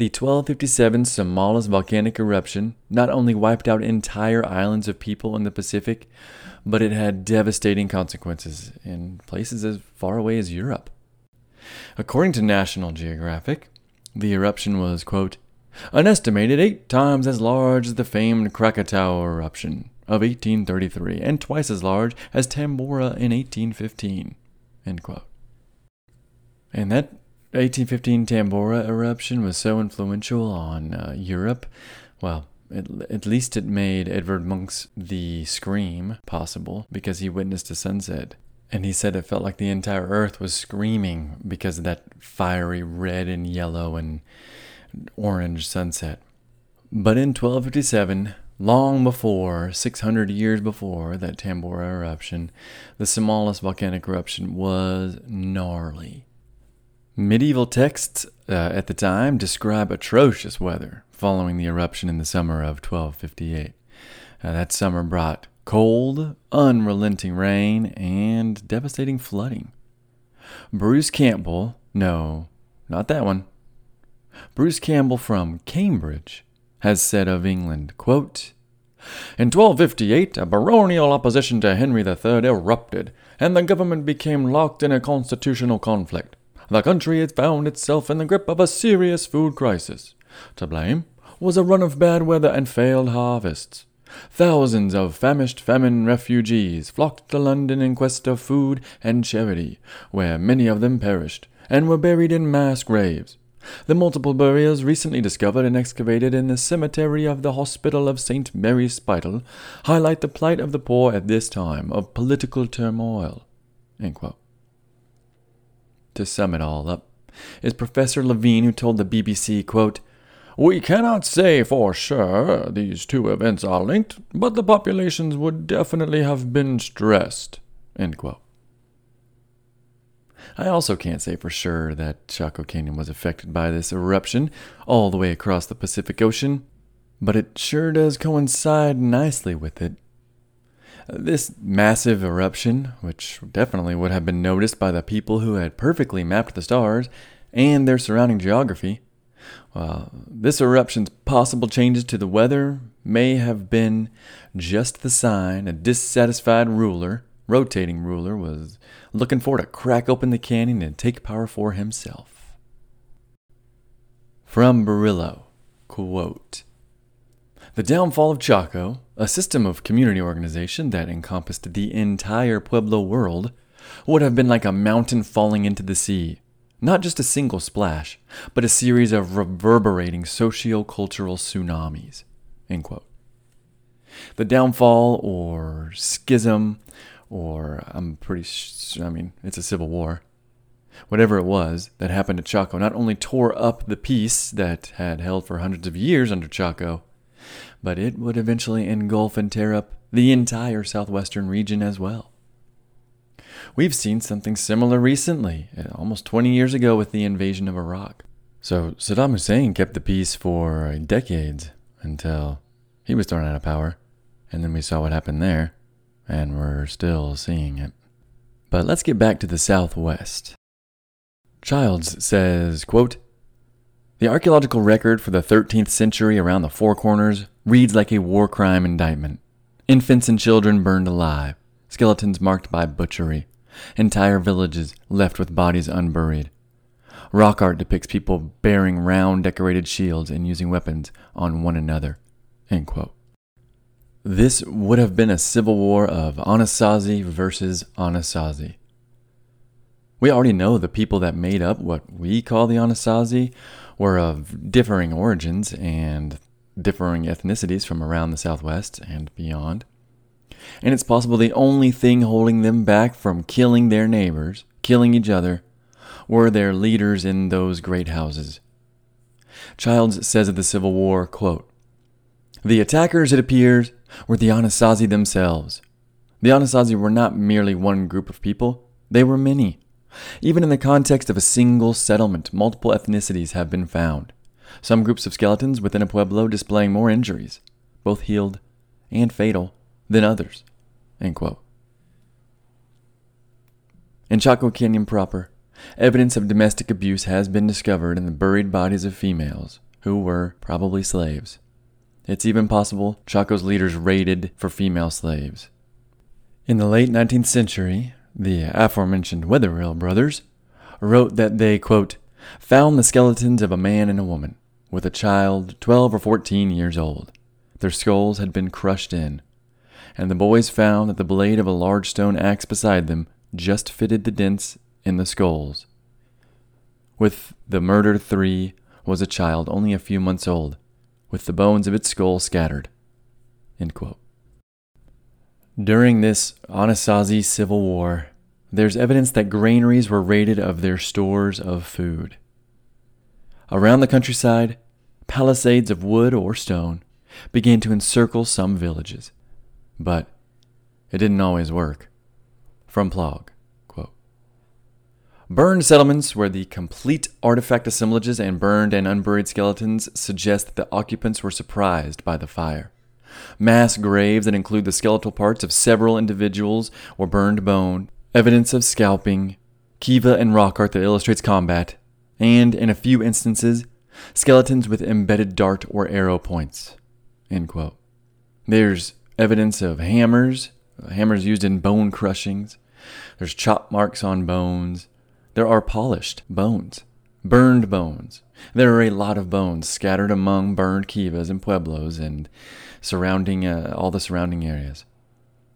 The 1257 Samalas volcanic eruption not only wiped out entire islands of people in the Pacific, but it had devastating consequences in places as far away as Europe. According to National Geographic, the eruption was, quote, an estimated eight times as large as the famed Krakatoa eruption of 1833 and twice as large as Tambora in 1815, end quote. And that 1815 Tambora eruption was so influential on uh, Europe. Well, at, least it made Edvard Munch's The Scream possible because he witnessed a sunset. And he said it felt like the entire earth was screaming because of that fiery red and yellow and orange sunset. But in 1257, long before, 600 years before that Tambora eruption, the Samalas volcanic eruption was gnarly. Medieval texts uh, at the time describe atrocious weather following the eruption in the summer of 1258. Uh, that summer brought cold, unrelenting rain and devastating flooding. Bruce Campbell, no, not that one. Bruce Campbell from Cambridge has said of England, quote, in 1258, a baronial opposition to Henry III erupted, and the government became locked in a constitutional conflict the country had found itself in the grip of a serious food crisis. To blame was a run of bad weather and failed harvests. Thousands of famished famine refugees flocked to London in quest of food and charity, where many of them perished and were buried in mass graves. The multiple burials recently discovered and excavated in the cemetery of the Hospital of St. Mary Spital highlight the plight of the poor at this time of political turmoil to sum it all up, is Professor Levine who told the BBC, quote, We cannot say for sure these two events are linked, but the populations would definitely have been stressed. End quote. I also can't say for sure that Chaco Canyon was affected by this eruption all the way across the Pacific Ocean, but it sure does coincide nicely with it. This massive eruption, which definitely would have been noticed by the people who had perfectly mapped the stars and their surrounding geography, well, this eruption's possible changes to the weather may have been just the sign a dissatisfied ruler, rotating ruler, was looking for to crack open the canyon and take power for himself. From Burrillo, quote, the downfall of Chaco, a system of community organization that encompassed the entire Pueblo world, would have been like a mountain falling into the sea. Not just a single splash, but a series of reverberating socio-cultural tsunamis. The downfall or schism, or I'm pretty sure, I mean, it's a civil war. Whatever it was that happened to Chaco not only tore up the peace that had held for hundreds of years under Chaco, but it would eventually engulf and tear up the entire southwestern region as well. We've seen something similar recently, uh, almost 20 years ago with the invasion of Iraq. So Saddam Hussein kept the peace for decades until he was thrown out of power, and then we saw what happened there, and we're still seeing it. But let's get back to the southwest. Childs says, quote, the archaeological record for the 13th century around the Four Corners reads like a war crime indictment. Infants and children burned alive, skeletons marked by butchery, entire villages left with bodies unburied. Rock art depicts people bearing round decorated shields and using weapons on one another. This would have been a civil war of Anasazi versus Anasazi. We already know the people that made up what we call the Anasazi were of differing origins and differing ethnicities from around the Southwest and beyond. And it's possible the only thing holding them back from killing their neighbors, killing each other, were their leaders in those great houses. Childs says of the Civil War, quote, The attackers, it appears, were the Anasazi themselves. The Anasazi were not merely one group of people, they were many. Even in the context of a single settlement, multiple ethnicities have been found. Some groups of skeletons within a pueblo displaying more injuries. both healed and fatal, than others. In Chaco Canyon proper, evidence of domestic abuse has been discovered in the buried bodies of females who were probably slaves. It's even possible Chaco's leaders raided for female slaves. In the late 19th century, the aforementioned Wetherill brothers wrote that they, quote, found the skeletons of a man and a woman, with a child 12 or 14 years old. Their skulls had been crushed in, and the boys found that the blade of a large stone axe beside them just fitted the dents in the skulls. With the murdered three was a child only a few months old, with the bones of its skull scattered. During this Anasazi civil war, there's evidence that granaries were raided of their stores of food. Around the countryside, palisades of wood or stone began to encircle some villages. But it didn't always work. From Plog. Quote, Burned settlements where the complete artifact assemblages and burned and unburied skeletons suggest that the occupants were surprised by the fire. Mass graves that include the skeletal parts of several individuals or burned bone, evidence of scalping, kiva and rock art that illustrates combat, and, in a few instances, skeletons with embedded dart or arrow points. There's evidence of hammers, hammers used in bone crushings. There's chop marks on bones. There are polished bones, burned bones. There are a lot of bones scattered among burned kivas and pueblos and surrounding uh, all the surrounding areas.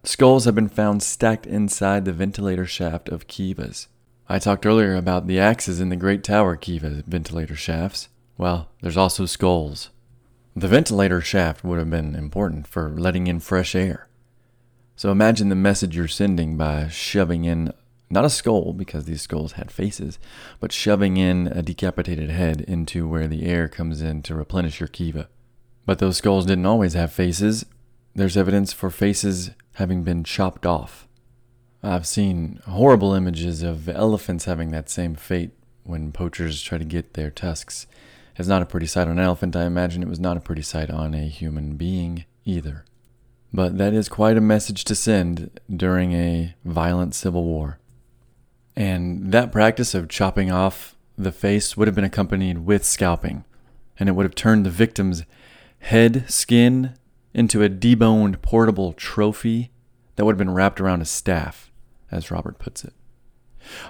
Skulls have been found stacked inside the ventilator shaft of kivas. I talked earlier about the axes in the Great Tower kiva ventilator shafts. Well, there's also skulls. The ventilator shaft would have been important for letting in fresh air. So imagine the message you're sending by shoving in not a skull, because these skulls had faces, but shoving in a decapitated head into where the air comes in to replenish your kiva. But those skulls didn't always have faces. There's evidence for faces having been chopped off. I've seen horrible images of elephants having that same fate when poachers try to get their tusks It's not a pretty sight on an elephant. I imagine it was not a pretty sight on a human being either. But that is quite a message to send during a violent civil war. And that practice of chopping off the face would have been accompanied with scalping, and it would have turned the victim's head skin into a deboned portable trophy that would have been wrapped around a staff, as Robert puts it.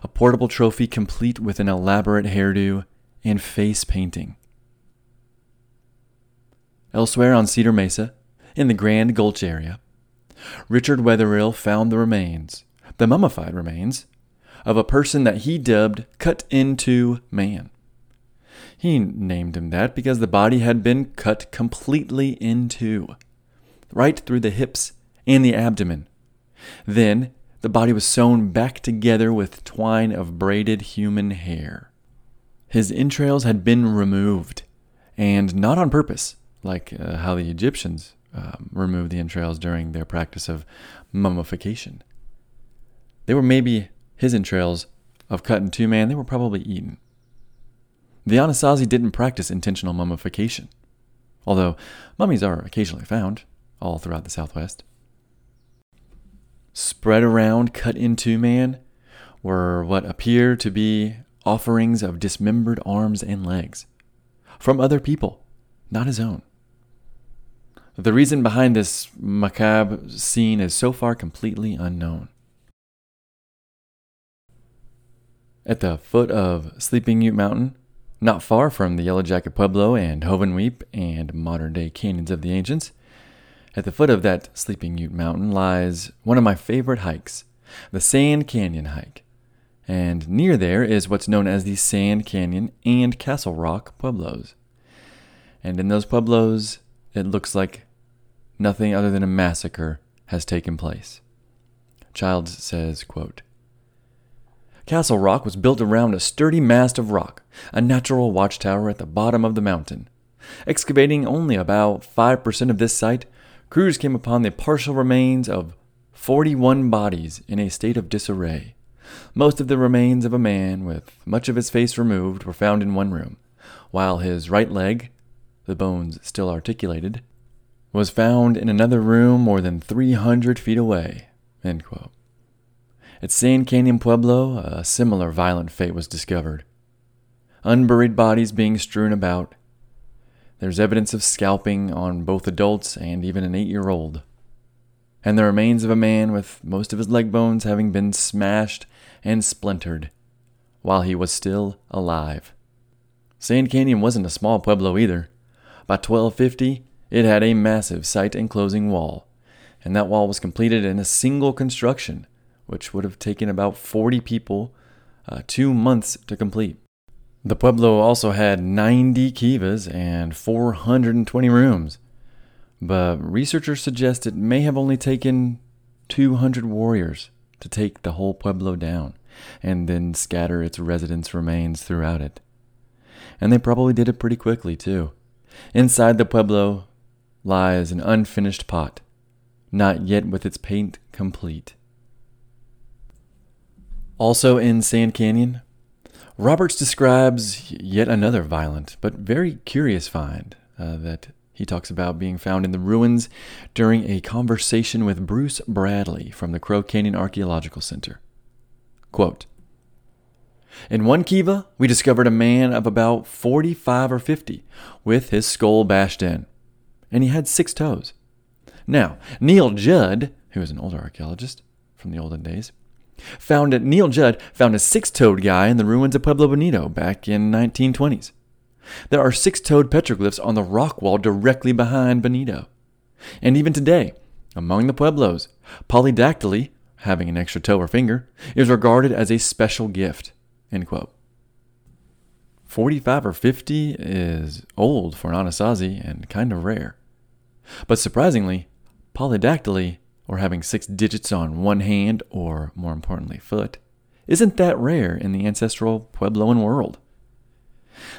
A portable trophy complete with an elaborate hairdo and face painting. Elsewhere on Cedar Mesa, in the Grand Gulch area, Richard Wetherill found the remains, the mummified remains, of a person that he dubbed Cut Into Man. He named him that because the body had been cut completely in two, right through the hips and the abdomen. Then the body was sewn back together with twine of braided human hair. His entrails had been removed, and not on purpose, like uh, how the Egyptians um, removed the entrails during their practice of mummification. They were maybe his entrails of cut in two man, they were probably eaten. The Anasazi didn't practice intentional mummification, although mummies are occasionally found all throughout the Southwest. Spread around cut into, man were what appear to be offerings of dismembered arms and legs from other people, not his own. The reason behind this macabre scene is so far completely unknown. At the foot of Sleeping Ute Mountain, not far from the Yellow Jacket Pueblo and Hovenweep and modern day canyons of the ancients, at the foot of that Sleeping Ute Mountain lies one of my favorite hikes, the Sand Canyon hike and near there is what's known as the Sand Canyon and Castle Rock Pueblos. And in those Pueblos, it looks like nothing other than a massacre has taken place. Childs says, quote, Castle Rock was built around a sturdy mast of rock, a natural watchtower at the bottom of the mountain. Excavating only about 5% of this site, crews came upon the partial remains of 41 bodies in a state of disarray. Most of the remains of a man with much of his face removed were found in one room, while his right leg, the bones still articulated, was found in another room more than 300 feet away. At Sand Canyon Pueblo, a similar violent fate was discovered. Unburied bodies being strewn about. There's evidence of scalping on both adults and even an eight year old. And the remains of a man with most of his leg bones having been smashed and splintered while he was still alive. Sand Canyon wasn't a small pueblo either. By 1250, it had a massive site enclosing wall, and that wall was completed in a single construction, which would have taken about 40 people uh, two months to complete. The pueblo also had 90 kivas and 420 rooms, but researchers suggest it may have only taken 200 warriors to take the whole pueblo down and then scatter its residents' remains throughout it. And they probably did it pretty quickly, too. Inside the pueblo, lies an unfinished pot, not yet with its paint complete. Also in Sand Canyon, Roberts describes yet another violent but very curious find uh, that he talks about being found in the ruins during a conversation with Bruce Bradley from the Crow Canyon Archaeological Center. Quote, in one kiva, we discovered a man of about 45 or 50 with his skull bashed in and he had six toes. Now, Neil Judd, who is an older archaeologist from the olden days, found that Neil Judd found a six-toed guy in the ruins of Pueblo Bonito back in 1920s. There are six-toed petroglyphs on the rock wall directly behind Bonito. And even today, among the Pueblos, polydactyly, having an extra toe or finger, is regarded as a special gift. End quote. 45 or 50 is old for an Anasazi and kind of rare. But surprisingly, polydactyly, or having six digits on one hand, or more importantly, foot, isn't that rare in the ancestral Puebloan world.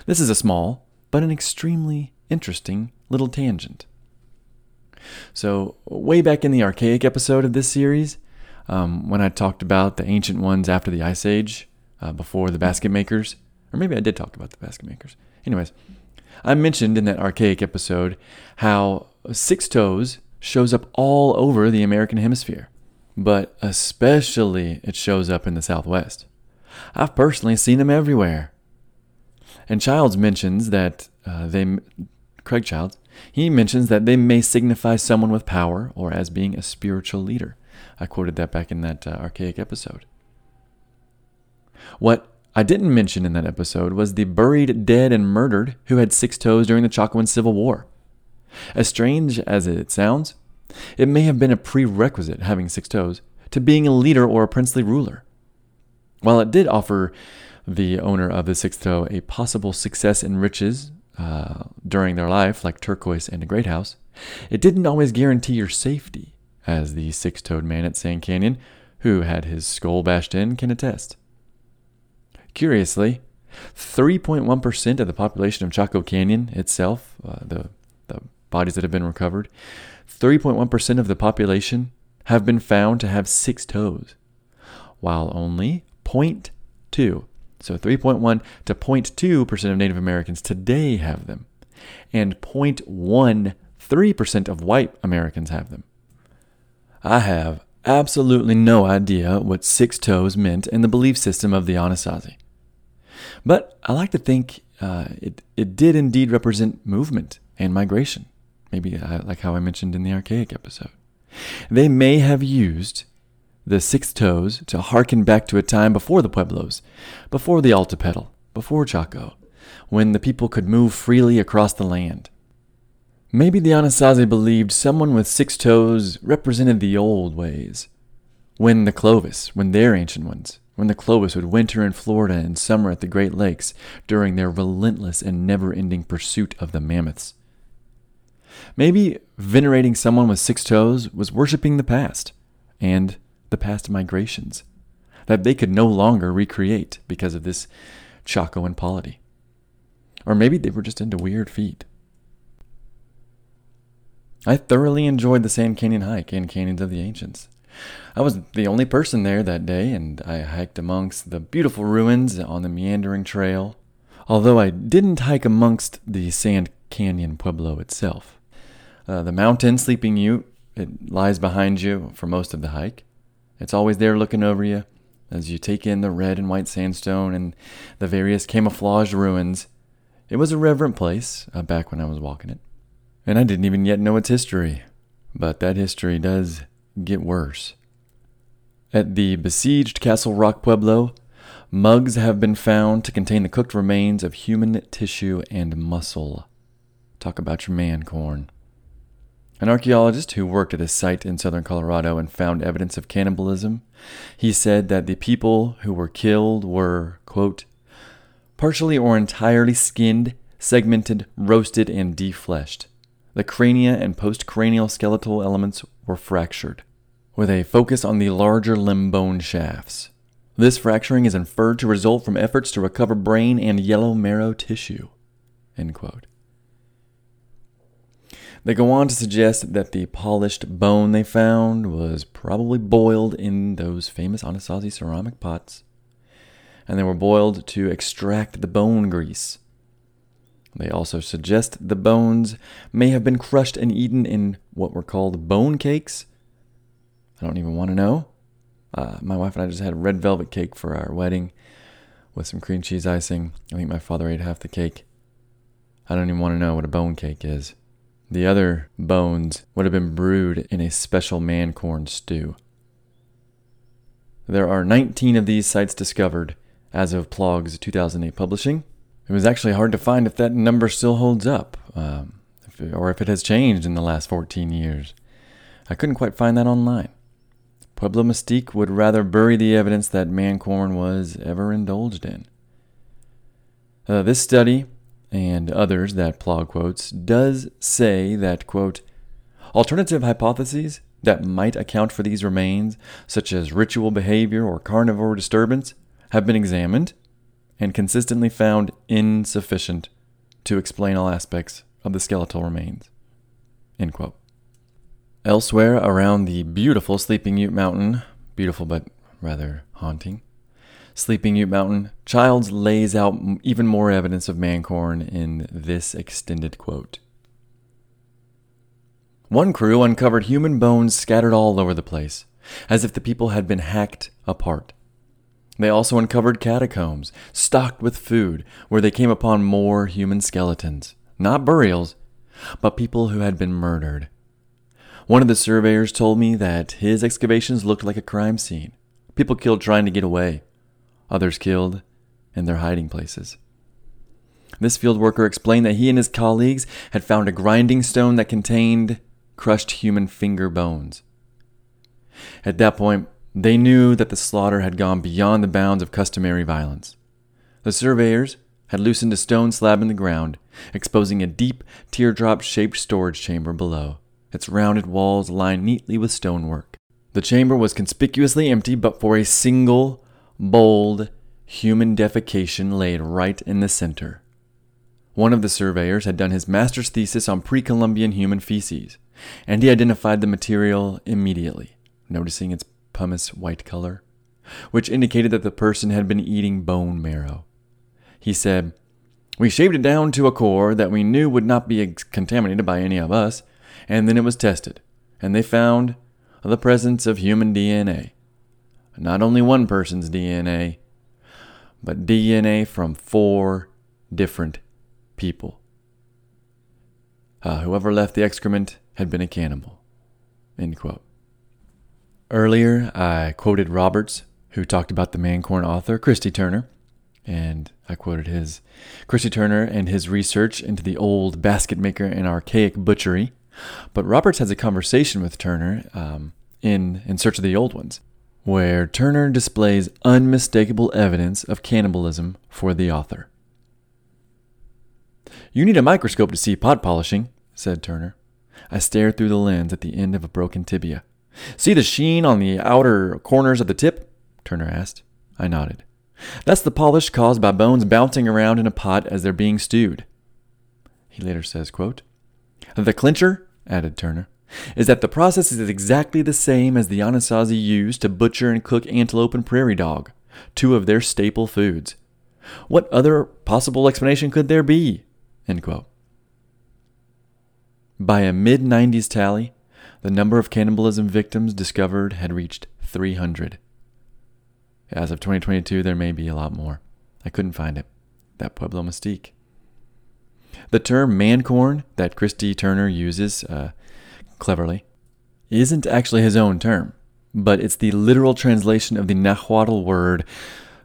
This is a small, but an extremely interesting little tangent. So, way back in the archaic episode of this series, um, when I talked about the ancient ones after the Ice Age, uh, before the basket makers, or maybe I did talk about the basket makers. Anyways, I mentioned in that archaic episode how six toes shows up all over the American hemisphere, but especially it shows up in the Southwest. I've personally seen them everywhere. And Childs mentions that uh, they, Craig Childs, he mentions that they may signify someone with power or as being a spiritual leader. I quoted that back in that uh, archaic episode. What I didn't mention in that episode was the buried, dead, and murdered who had six toes during the Chaco Civil War. As strange as it sounds, it may have been a prerequisite, having six toes, to being a leader or a princely ruler. While it did offer the owner of the sixth toe a possible success in riches uh, during their life, like turquoise and a great house, it didn't always guarantee your safety, as the six toed man at Sand Canyon, who had his skull bashed in, can attest. Curiously, 3.1% of the population of Chaco Canyon itself, uh, the, the bodies that have been recovered, 3.1% of the population have been found to have six toes, while only 0.2, so 3.1 to 0.2% of Native Americans today have them, and 0.13% of white Americans have them. I have absolutely no idea what six toes meant in the belief system of the Anasazi. But I like to think uh, it, it did indeed represent movement and migration maybe uh, like how I mentioned in the archaic episode. They may have used the six toes to harken back to a time before the Pueblos, before the Altepetl, before Chaco, when the people could move freely across the land. Maybe the Anasazi believed someone with six toes represented the old ways, when the Clovis, when their ancient ones, when the Clovis would winter in Florida and summer at the Great Lakes during their relentless and never ending pursuit of the mammoths. Maybe venerating someone with six toes was worshiping the past and the past migrations that they could no longer recreate because of this Chacoan polity. Or maybe they were just into weird feet. I thoroughly enjoyed the Sand Canyon hike and Canyons of the Ancients. I was the only person there that day, and I hiked amongst the beautiful ruins on the meandering trail, although I didn't hike amongst the Sand Canyon Pueblo itself. Uh, the mountain, Sleeping Ute, it lies behind you for most of the hike. It's always there looking over you as you take in the red and white sandstone and the various camouflaged ruins. It was a reverent place uh, back when I was walking it. And I didn't even yet know its history. But that history does get worse. At the besieged Castle Rock Pueblo, mugs have been found to contain the cooked remains of human tissue and muscle. Talk about your man corn. An archaeologist who worked at a site in southern Colorado and found evidence of cannibalism, he said that the people who were killed were, quote, partially or entirely skinned, segmented, roasted, and defleshed. The crania and postcranial skeletal elements were fractured, with a focus on the larger limb bone shafts. This fracturing is inferred to result from efforts to recover brain and yellow marrow tissue. They go on to suggest that the polished bone they found was probably boiled in those famous Anasazi ceramic pots, and they were boiled to extract the bone grease they also suggest the bones may have been crushed and eaten in what were called bone cakes. I don't even want to know. Uh, my wife and I just had a red velvet cake for our wedding with some cream cheese icing. I think my father ate half the cake. I don't even want to know what a bone cake is. The other bones would have been brewed in a special man corn stew. There are 19 of these sites discovered as of Plog's 2008 publishing. It was actually hard to find if that number still holds up, um, if it, or if it has changed in the last 14 years. I couldn't quite find that online. Pueblo Mystique would rather bury the evidence that Mancorn was ever indulged in. Uh, this study, and others that Plog quotes, does say that, quote, alternative hypotheses that might account for these remains, such as ritual behavior or carnivore disturbance, have been examined and consistently found insufficient to explain all aspects of the skeletal remains. Elsewhere around the beautiful Sleeping Ute Mountain, beautiful but rather haunting, Sleeping Ute Mountain, Childs lays out even more evidence of Mancorn in this extended quote. One crew uncovered human bones scattered all over the place, as if the people had been hacked apart. They also uncovered catacombs, stocked with food, where they came upon more human skeletons. Not burials, but people who had been murdered. One of the surveyors told me that his excavations looked like a crime scene. People killed trying to get away, others killed in their hiding places. This field worker explained that he and his colleagues had found a grinding stone that contained crushed human finger bones. At that point, they knew that the slaughter had gone beyond the bounds of customary violence. The surveyors had loosened a stone slab in the ground, exposing a deep, teardrop shaped storage chamber below, its rounded walls lined neatly with stonework. The chamber was conspicuously empty but for a single, bold, human defecation laid right in the center. One of the surveyors had done his master's thesis on pre Columbian human feces, and he identified the material immediately, noticing its pumice white color, which indicated that the person had been eating bone marrow. He said, We shaved it down to a core that we knew would not be contaminated by any of us, and then it was tested, and they found the presence of human DNA. Not only one person's DNA, but DNA from four different people. Uh, whoever left the excrement had been a cannibal. End quote. Earlier, I quoted Roberts, who talked about the Mancorn author, Christy Turner, and I quoted his Christy Turner and his research into the old basket maker and archaic butchery. But Roberts has a conversation with Turner um, in In Search of the Old Ones, where Turner displays unmistakable evidence of cannibalism for the author. You need a microscope to see pot polishing, said Turner. I stared through the lens at the end of a broken tibia. See the sheen on the outer corners of the tip? Turner asked. I nodded. That's the polish caused by bones bouncing around in a pot as they're being stewed. He later says, quote, The clincher, added Turner, is that the process is exactly the same as the Anasazi used to butcher and cook antelope and prairie dog, two of their staple foods. What other possible explanation could there be? By a mid 90s tally, the number of cannibalism victims discovered had reached 300. As of 2022, there may be a lot more. I couldn't find it. That Pueblo Mystique. The term mancorn that Christy Turner uses uh, cleverly isn't actually his own term, but it's the literal translation of the Nahuatl word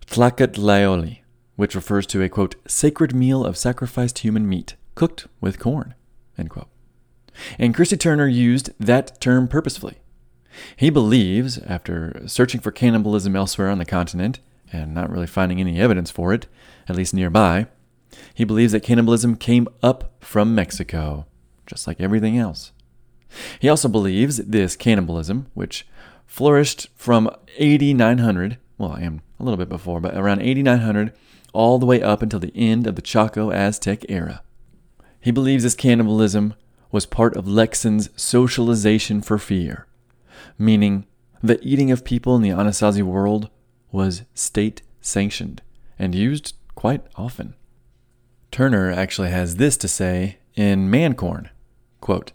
tlacatlaoli, which refers to a quote sacred meal of sacrificed human meat cooked with corn end quote. And Christy Turner used that term purposefully. He believes, after searching for cannibalism elsewhere on the continent and not really finding any evidence for it, at least nearby, he believes that cannibalism came up from Mexico, just like everything else. He also believes this cannibalism, which flourished from 8900, well, I am a little bit before, but around 8900, all the way up until the end of the Chaco Aztec era. He believes this cannibalism was part of Lekson's socialization for fear, meaning the eating of people in the Anasazi world was state sanctioned and used quite often. Turner actually has this to say in Man Corn quote,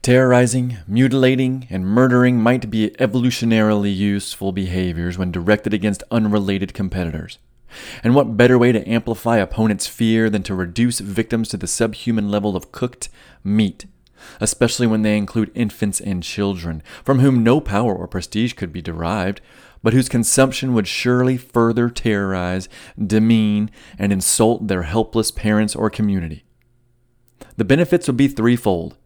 Terrorizing, mutilating, and murdering might be evolutionarily useful behaviors when directed against unrelated competitors. And what better way to amplify opponents' fear than to reduce victims to the subhuman level of cooked meat, especially when they include infants and children, from whom no power or prestige could be derived, but whose consumption would surely further terrorize, demean, and insult their helpless parents or community. The benefits would be threefold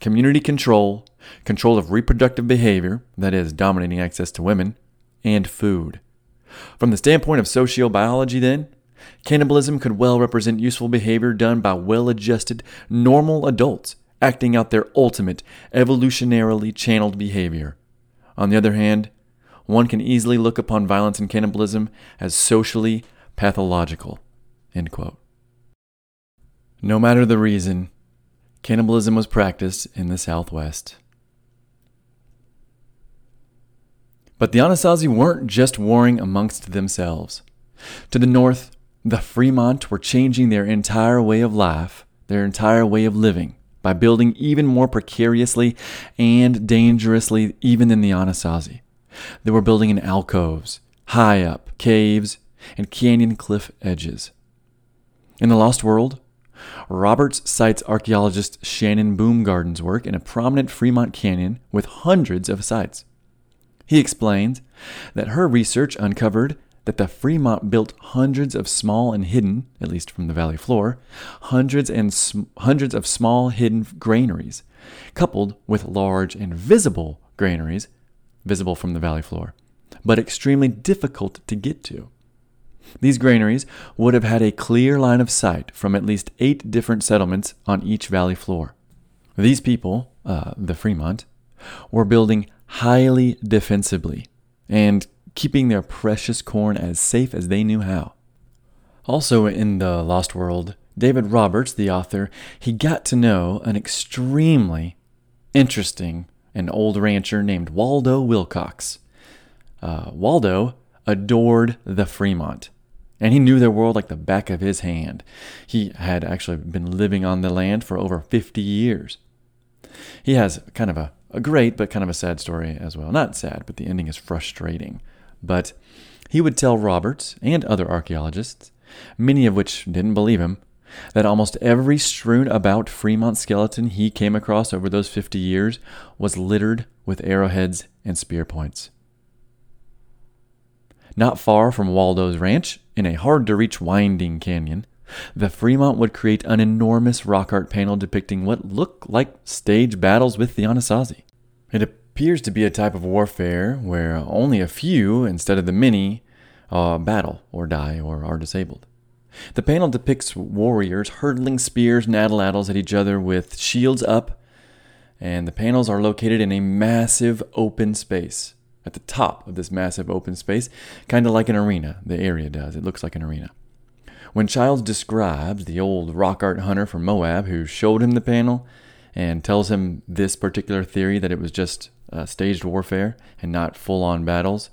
community control, control of reproductive behavior, that is, dominating access to women, and food. From the standpoint of sociobiology, then, cannibalism could well represent useful behavior done by well adjusted, normal adults acting out their ultimate, evolutionarily channeled behavior. On the other hand, one can easily look upon violence and cannibalism as socially pathological. No matter the reason, cannibalism was practiced in the Southwest. But the Anasazi weren't just warring amongst themselves. To the north, the Fremont were changing their entire way of life, their entire way of living, by building even more precariously and dangerously even than the Anasazi. They were building in alcoves, high up, caves, and canyon cliff edges. In the Lost World, Roberts cites archaeologist Shannon Boomgarden's work in a prominent Fremont canyon with hundreds of sites. He explains that her research uncovered that the Fremont built hundreds of small and hidden, at least from the valley floor, hundreds and sm- hundreds of small hidden granaries, coupled with large and visible granaries, visible from the valley floor, but extremely difficult to get to. These granaries would have had a clear line of sight from at least eight different settlements on each valley floor. These people, uh, the Fremont, were building highly defensively and keeping their precious corn as safe as they knew how. Also, in the Lost World, David Roberts, the author, he got to know an extremely interesting and old rancher named Waldo Wilcox. Uh, Waldo adored the Fremont, and he knew their world like the back of his hand. He had actually been living on the land for over 50 years. He has kind of a a great but kind of a sad story as well. Not sad, but the ending is frustrating. But he would tell Roberts and other archaeologists, many of which didn't believe him, that almost every strewn about Fremont skeleton he came across over those 50 years was littered with arrowheads and spear points. Not far from Waldo's ranch, in a hard to reach winding canyon, the Fremont would create an enormous rock art panel depicting what looked like stage battles with the Anasazi. It appears to be a type of warfare where only a few, instead of the many, uh, battle or die or are disabled. The panel depicts warriors hurtling spears and atlatls at each other with shields up, and the panels are located in a massive open space. At the top of this massive open space, kind of like an arena, the area does. It looks like an arena. When Childs describes the old rock art hunter from Moab who showed him the panel and tells him this particular theory that it was just uh, staged warfare and not full on battles,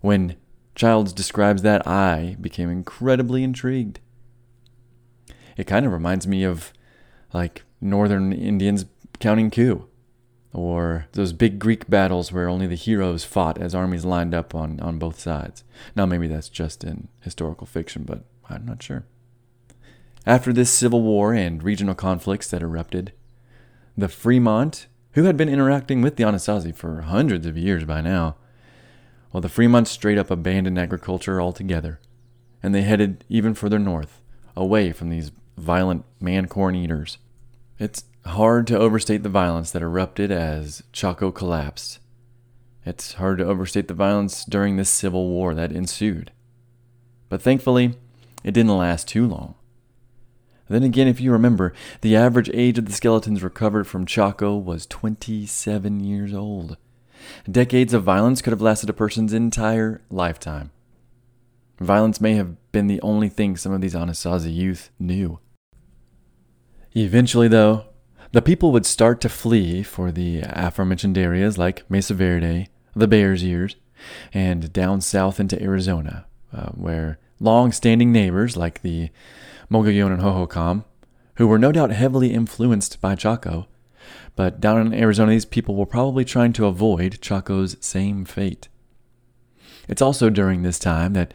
when Childs describes that, I became incredibly intrigued. It kind of reminds me of like northern Indians counting coup, or those big Greek battles where only the heroes fought as armies lined up on, on both sides. Now, maybe that's just in historical fiction, but I'm not sure. After this civil war and regional conflicts that erupted, the Fremont, who had been interacting with the Anasazi for hundreds of years by now, well, the Fremont straight up abandoned agriculture altogether, and they headed even further north, away from these violent man corn eaters. It's hard to overstate the violence that erupted as Chaco collapsed. It's hard to overstate the violence during this civil war that ensued. But thankfully, it didn't last too long. Then again, if you remember, the average age of the skeletons recovered from Chaco was 27 years old. Decades of violence could have lasted a person's entire lifetime. Violence may have been the only thing some of these Anasazi youth knew. Eventually, though, the people would start to flee for the aforementioned areas like Mesa Verde, the Bears Ears, and down south into Arizona, uh, where long standing neighbors like the Mogollon and Hohokam, who were no doubt heavily influenced by Chaco. But down in Arizona, these people were probably trying to avoid Chaco's same fate. It's also during this time that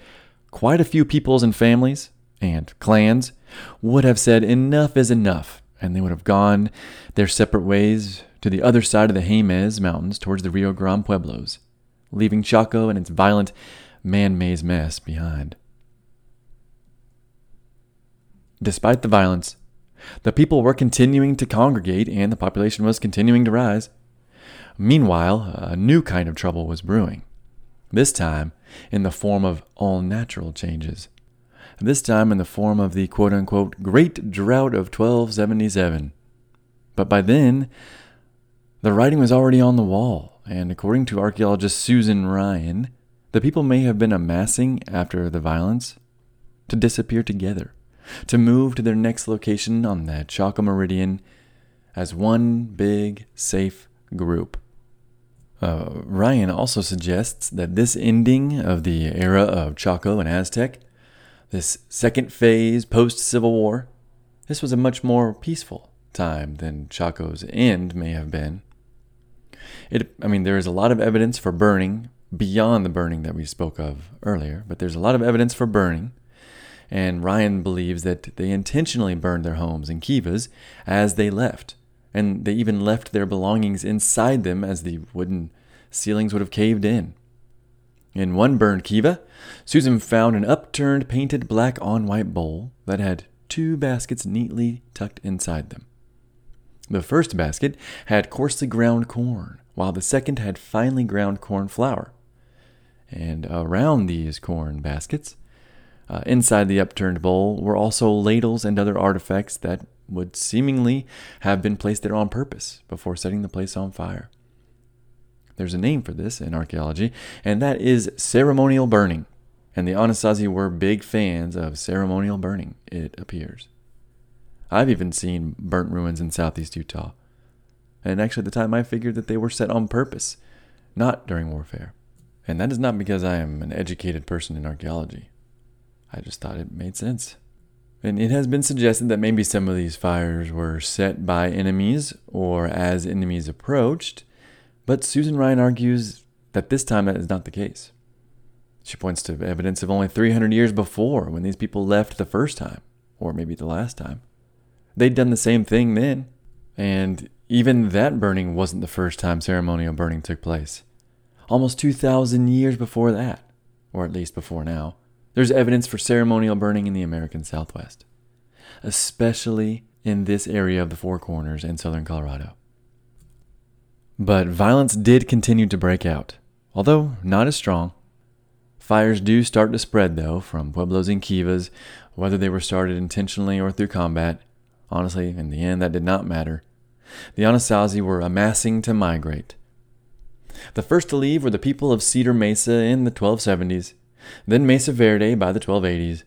quite a few peoples and families and clans would have said enough is enough, and they would have gone their separate ways to the other side of the Jemez Mountains towards the Rio Grande Pueblos, leaving Chaco and its violent man made mess behind. Despite the violence, the people were continuing to congregate and the population was continuing to rise. Meanwhile, a new kind of trouble was brewing, this time in the form of all natural changes. This time in the form of the quote unquote Great Drought of 1277. But by then, the writing was already on the wall, and according to archaeologist Susan Ryan, the people may have been amassing after the violence to disappear together to move to their next location on the Chaco Meridian as one big, safe group. Uh, Ryan also suggests that this ending of the era of Chaco and Aztec, this second phase post Civil War, this was a much more peaceful time than Chaco's end may have been. It, I mean, there is a lot of evidence for burning beyond the burning that we spoke of earlier, but there's a lot of evidence for burning and Ryan believes that they intentionally burned their homes and kivas as they left, and they even left their belongings inside them as the wooden ceilings would have caved in. In one burned kiva, Susan found an upturned painted black on white bowl that had two baskets neatly tucked inside them. The first basket had coarsely ground corn, while the second had finely ground corn flour. And around these corn baskets, uh, inside the upturned bowl were also ladles and other artifacts that would seemingly have been placed there on purpose before setting the place on fire. There's a name for this in archaeology, and that is ceremonial burning. And the Anasazi were big fans of ceremonial burning, it appears. I've even seen burnt ruins in southeast Utah. And actually, at the time, I figured that they were set on purpose, not during warfare. And that is not because I am an educated person in archaeology. I just thought it made sense. And it has been suggested that maybe some of these fires were set by enemies or as enemies approached, but Susan Ryan argues that this time that is not the case. She points to evidence of only 300 years before when these people left the first time, or maybe the last time. They'd done the same thing then, and even that burning wasn't the first time ceremonial burning took place. Almost 2,000 years before that, or at least before now, there's evidence for ceremonial burning in the American Southwest, especially in this area of the Four Corners in southern Colorado. But violence did continue to break out, although not as strong. Fires do start to spread, though, from pueblos and kivas, whether they were started intentionally or through combat. Honestly, in the end, that did not matter. The Anasazi were amassing to migrate. The first to leave were the people of Cedar Mesa in the 1270s, then Mesa Verde by the 1280s.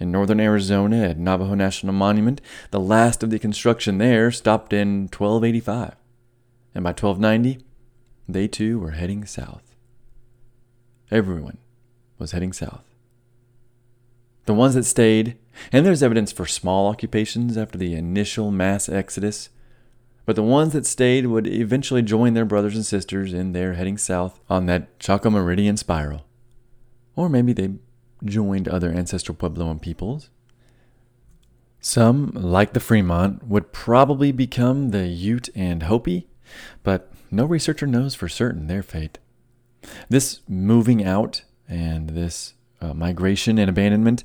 In northern Arizona at Navajo National Monument, the last of the construction there stopped in 1285. And by 1290, they too were heading south. Everyone was heading south. The ones that stayed, and there's evidence for small occupations after the initial mass exodus, But the ones that stayed would eventually join their brothers and sisters in their heading south on that Chaco Meridian spiral. Or maybe they joined other ancestral Puebloan peoples. Some, like the Fremont, would probably become the Ute and Hopi, but no researcher knows for certain their fate. This moving out and this uh, migration and abandonment,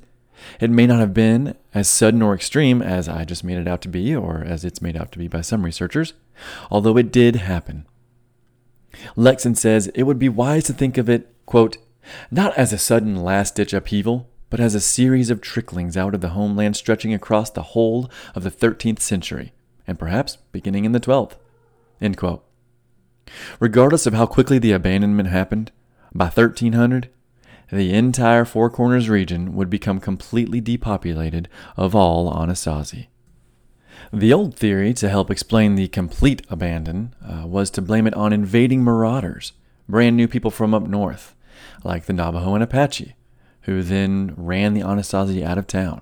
it may not have been as sudden or extreme as I just made it out to be, or as it's made out to be by some researchers, although it did happen. Lekson says it would be wise to think of it, quote, not as a sudden last ditch upheaval, but as a series of tricklings out of the homeland stretching across the whole of the 13th century, and perhaps beginning in the 12th. Regardless of how quickly the abandonment happened, by 1300, the entire Four Corners region would become completely depopulated of all Anasazi. The old theory to help explain the complete abandon uh, was to blame it on invading marauders, brand new people from up north, like the Navajo and Apache, who then ran the Anasazi out of town.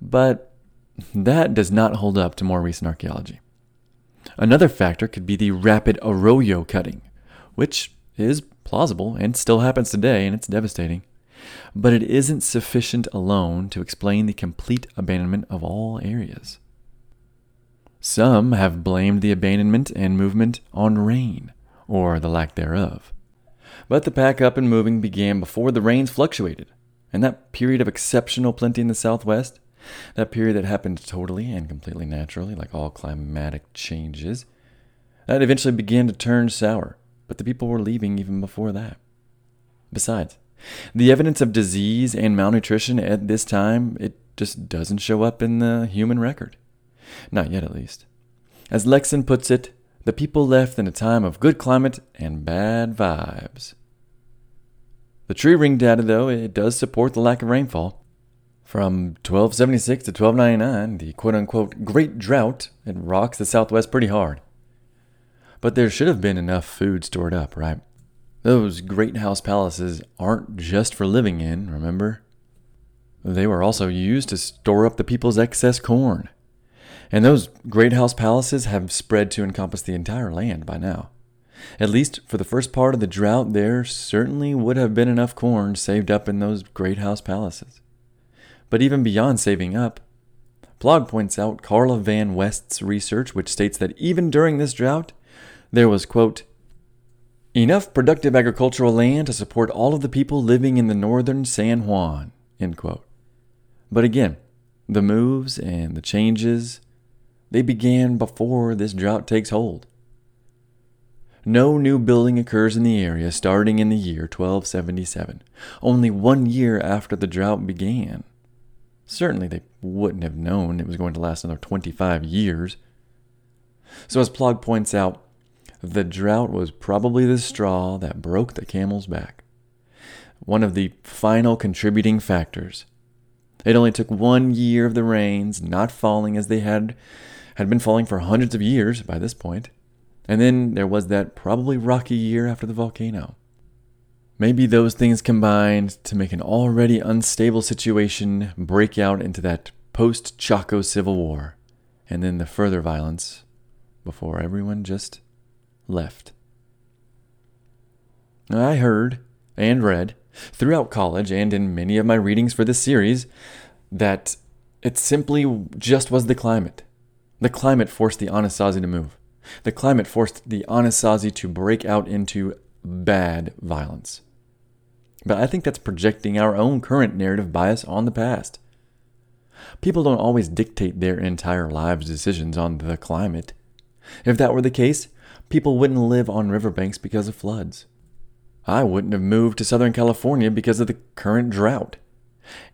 But that does not hold up to more recent archaeology. Another factor could be the rapid arroyo cutting, which is plausible and still happens today, and it's devastating. But it isn't sufficient alone to explain the complete abandonment of all areas. Some have blamed the abandonment and movement on rain, or the lack thereof. But the pack up and moving began before the rains fluctuated, and that period of exceptional plenty in the southwest that period that happened totally and completely naturally, like all climatic changes, that eventually began to turn sour, but the people were leaving even before that. Besides, the evidence of disease and malnutrition at this time, it just doesn't show up in the human record. Not yet, at least. As Lekson puts it, the people left in a time of good climate and bad vibes. The tree ring data, though, it does support the lack of rainfall. From 1276 to 1299, the quote unquote Great Drought, it rocks the Southwest pretty hard. But there should have been enough food stored up, right? Those great house palaces aren't just for living in, remember? They were also used to store up the people's excess corn. And those great house palaces have spread to encompass the entire land by now. At least for the first part of the drought, there certainly would have been enough corn saved up in those great house palaces. But even beyond saving up, Plog points out Carla Van West's research, which states that even during this drought, there was, quote, enough productive agricultural land to support all of the people living in the northern San Juan, end quote. But again, the moves and the changes, they began before this drought takes hold. No new building occurs in the area starting in the year 1277, only one year after the drought began. Certainly, they wouldn't have known it was going to last another 25 years. So, as Plog points out, the drought was probably the straw that broke the camel's back. One of the final contributing factors. It only took one year of the rains not falling as they had had been falling for hundreds of years by this point. And then there was that probably rocky year after the volcano. Maybe those things combined to make an already unstable situation break out into that post Chaco Civil War, and then the further violence before everyone just left. I heard and read throughout college and in many of my readings for this series that it simply just was the climate. The climate forced the Anasazi to move. The climate forced the Anasazi to break out into bad violence. But I think that's projecting our own current narrative bias on the past. People don't always dictate their entire lives' decisions on the climate. If that were the case, people wouldn't live on riverbanks because of floods. I wouldn't have moved to Southern California because of the current drought.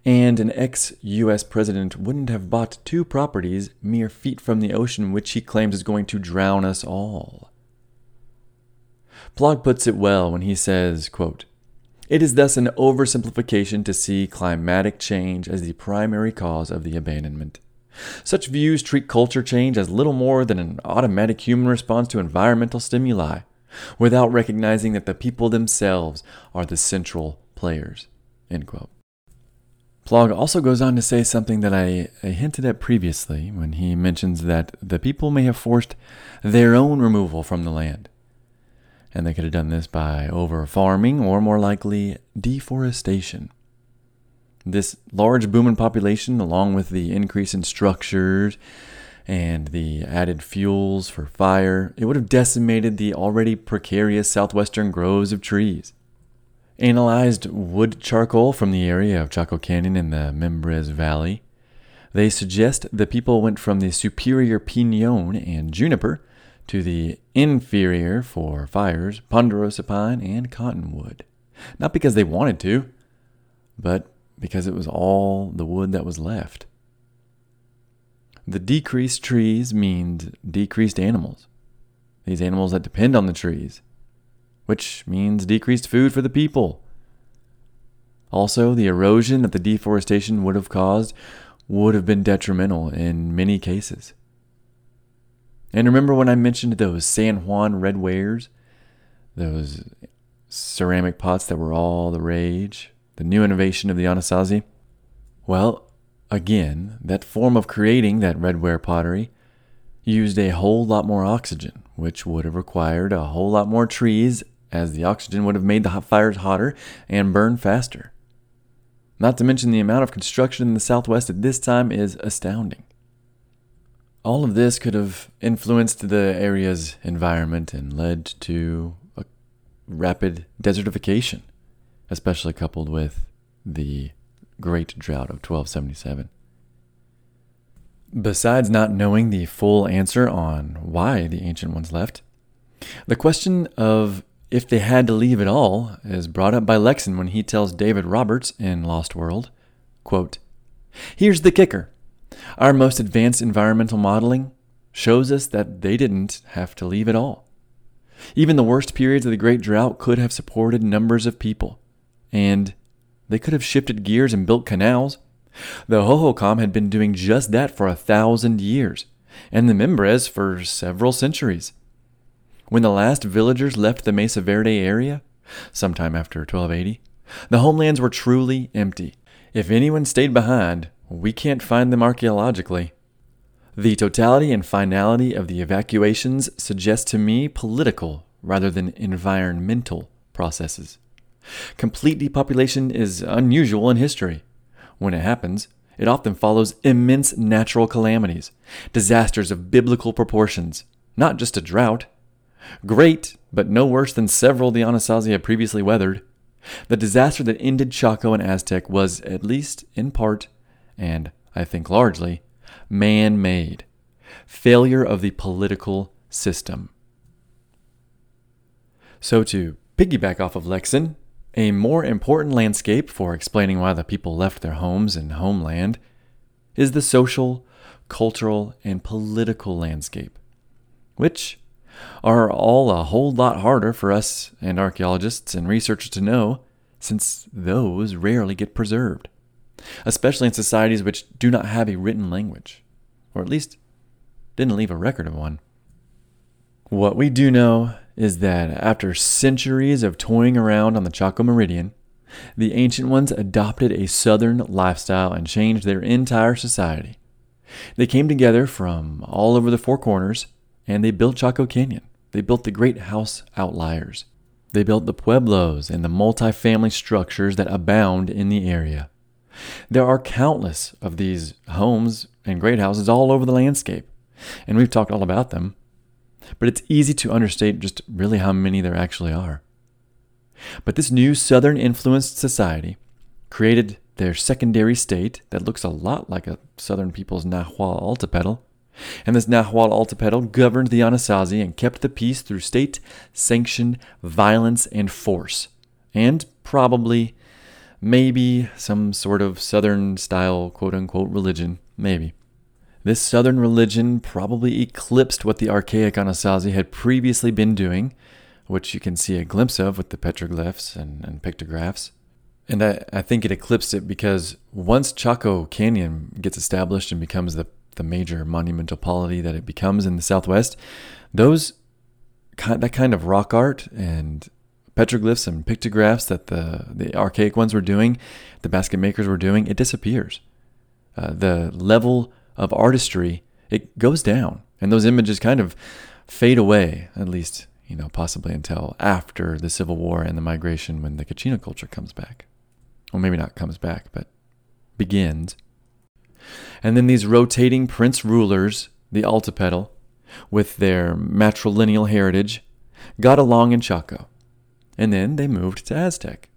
And an ex US president wouldn't have bought two properties mere feet from the ocean which he claims is going to drown us all. Plog puts it well when he says, quote, it is thus an oversimplification to see climatic change as the primary cause of the abandonment. Such views treat culture change as little more than an automatic human response to environmental stimuli, without recognizing that the people themselves are the central players. Plog also goes on to say something that I, I, hinted at previously when he mentions that the people may have forced their own removal from the land. And they could have done this by over farming or more likely deforestation. This large boom in population, along with the increase in structures and the added fuels for fire, it would have decimated the already precarious southwestern groves of trees analyzed wood charcoal from the area of Chaco Canyon in the Mimbres Valley. They suggest the people went from the superior pinon and juniper to the inferior for fires, ponderosa pine, and cottonwood. Not because they wanted to, but because it was all the wood that was left. The decreased trees means decreased animals. These animals that depend on the trees which means decreased food for the people. Also, the erosion that the deforestation would have caused would have been detrimental in many cases. And remember when I mentioned those San Juan red wares? Those ceramic pots that were all the rage? The new innovation of the Anasazi? Well, again, that form of creating that redware pottery used a whole lot more oxygen, which would have required a whole lot more trees as the oxygen would have made the fires hotter and burn faster. Not to mention the amount of construction in the Southwest at this time is astounding. All of this could have influenced the area's environment and led to a rapid desertification, especially coupled with the Great Drought of 1277. Besides not knowing the full answer on why the Ancient Ones left, the question of if they had to leave at all is brought up by Lekson when he tells David Roberts in Lost World, quote, Here's the kicker. Our most advanced environmental modeling shows us that they didn't have to leave at all. Even the worst periods of the Great Drought could have supported numbers of people, and they could have shifted gears and built canals. The Hohokam had been doing just that for a thousand years, and the Mimbres for several centuries. When the last villagers left the Mesa Verde area, sometime after 1280, the homelands were truly empty. If anyone stayed behind, we can't find them archaeologically. The totality and finality of the evacuations suggest to me political rather than environmental processes. Complete depopulation is unusual in history. When it happens, it often follows immense natural calamities, disasters of biblical proportions, not just a drought. Great, but no worse than several the Anasazi had previously weathered. The disaster that ended Chaco and Aztec was, at least in part, and I think largely, man made. Failure of the political system. So, to piggyback off of Lekson, a more important landscape for explaining why the people left their homes and homeland is the social, cultural, and political landscape, which are all a whole lot harder for us and archaeologists and researchers to know, since those rarely get preserved, especially in societies which do not have a written language, or at least didn't leave a record of one. What we do know is that after centuries of toying around on the Chaco Meridian, the ancient ones adopted a southern lifestyle and changed their entire society. They came together from all over the four corners and they built Chaco Canyon. They built the great house outliers. They built the pueblos and the multi-family structures that abound in the area. There are countless of these homes and great houses all over the landscape, and we've talked all about them. But it's easy to understate just really how many there actually are. But this new southern influenced society created their secondary state that looks a lot like a southern people's Nahuatl Altepetl, and this Nahuatl Altepetl governed the Anasazi and kept the peace through state sanctioned violence and force, and probably, maybe, some sort of southern style quote unquote religion, maybe. This southern religion probably eclipsed what the archaic Anasazi had previously been doing, which you can see a glimpse of with the petroglyphs and, and pictographs. And I, I think it eclipsed it because once Chaco Canyon gets established and becomes the the major monumental polity that it becomes in the Southwest, those that kind of rock art and petroglyphs and pictographs that the, the archaic ones were doing, the basket makers were doing, it disappears. Uh, the level of artistry, it goes down. And those images kind of fade away, at least, you know, possibly until after the Civil War and the migration when the Kachina culture comes back. Well, maybe not comes back, but begins. And then these rotating prince rulers, the Altepetl, with their matrilineal heritage, got along in Chaco. And then they moved to Aztec.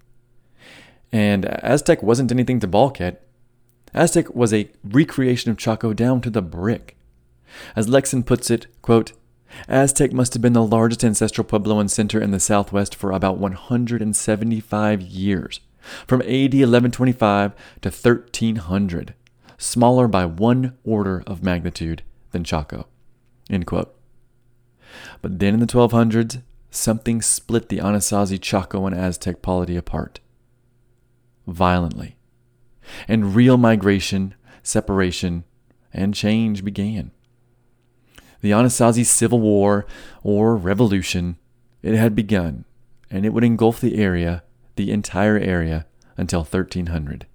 And uh, Aztec wasn't anything to balk at. Aztec was a recreation of Chaco down to the brick. As Lekson puts it, quote, Aztec must have been the largest ancestral Puebloan center in the southwest for about 175 years, from AD 1125 to 1300, smaller by one order of magnitude than Chaco. But then in the 1200s, something split the Anasazi, Chaco, and Aztec polity apart. Violently. And real migration, separation, and change began. The Anasazi Civil War, or Revolution, it had begun, and it would engulf the area, the entire area, until 1300.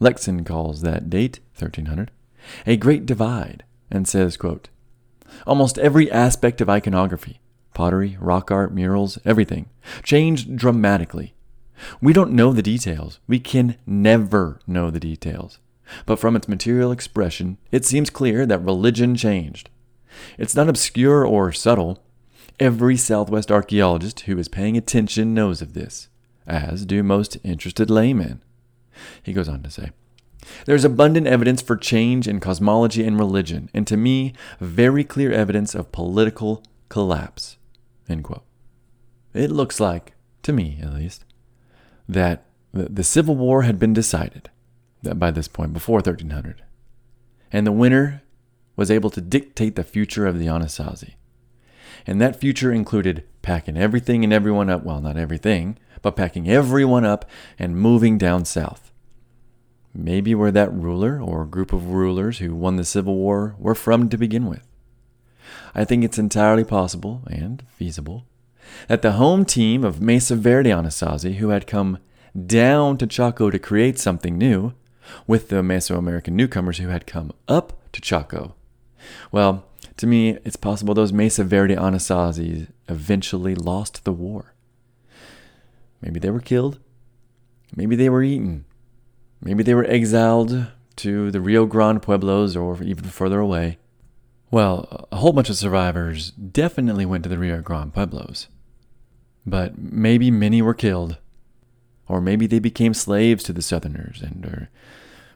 Lekson calls that date, 1300, a great divide, and says, quote, Almost every aspect of iconography, pottery, rock art, murals, everything, changed dramatically. We don't know the details. We can never know the details but from its material expression, it seems clear that religion changed. It's not obscure or subtle. Every Southwest archaeologist who is paying attention knows of this, as do most interested laymen. He goes on to say, There's abundant evidence for change in cosmology and religion, and to me, very clear evidence of political collapse. It looks like, to me at least, that the Civil War had been decided by this point, before 1300. And the winner was able to dictate the future of the Anasazi. And that future included packing everything and everyone up, well, not everything, but packing everyone up and moving down south. Maybe where that ruler or group of rulers who won the Civil War were from to begin with. I think it's entirely possible and feasible that the home team of Mesa Verde Anasazi, who had come down to Chaco to create something new, with the Mesoamerican newcomers who had come up to Chaco. Well, to me, it's possible those Mesa Verde Anasazis eventually lost the war. Maybe they were killed. Maybe they were eaten. Maybe they were exiled to the Rio Grande Pueblos or even further away. Well, a whole bunch of survivors definitely went to the Rio Grande Pueblos. But maybe many were killed. Or maybe they became slaves to the Southerners and or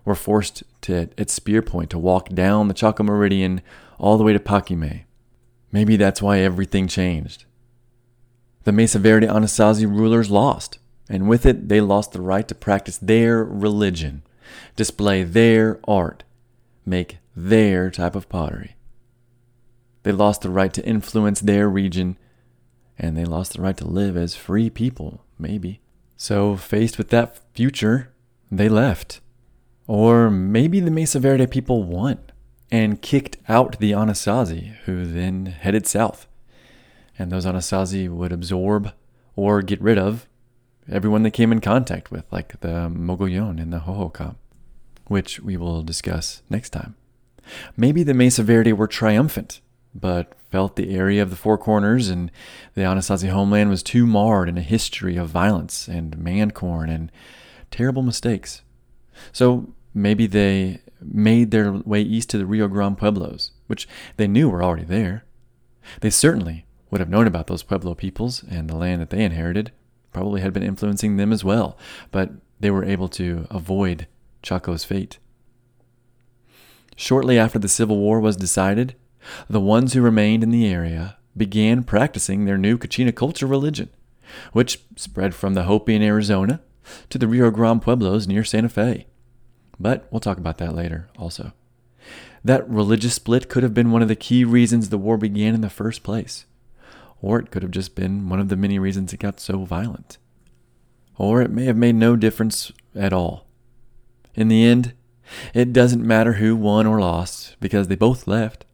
were forced to, at spear point to walk down the Chaco Meridian all the way to Paquime. Maybe that's why everything changed. The Mesa Verde Anasazi rulers lost, and with it, they lost the right to practice their religion, display their art, make their type of pottery. They lost the right to influence their region, and they lost the right to live as free people, maybe. So, faced with that future, they left. Or maybe the Mesa Verde people won and kicked out the Anasazi, who then headed south. And those Anasazi would absorb or get rid of everyone they came in contact with, like the Mogollon and the Hohokam, which we will discuss next time. Maybe the Mesa Verde were triumphant, but felt the area of the Four Corners and the Anasazi homeland was too marred in a history of violence and man corn and terrible mistakes. So maybe they made their way east to the Rio Grande Pueblos, which they knew were already there. They certainly would have known about those Pueblo peoples and the land that they inherited, probably had been influencing them as well, but they were able to avoid Chaco's fate. Shortly after the Civil War was decided, the ones who remained in the area began practicing their new Kachina culture religion, which spread from the Hopi in Arizona to the Rio Grande Pueblos near Santa Fe. But we'll talk about that later also. That religious split could have been one of the key reasons the war began in the first place. Or it could have just been one of the many reasons it got so violent. Or it may have made no difference at all. In the end, it doesn't matter who won or lost because they both left.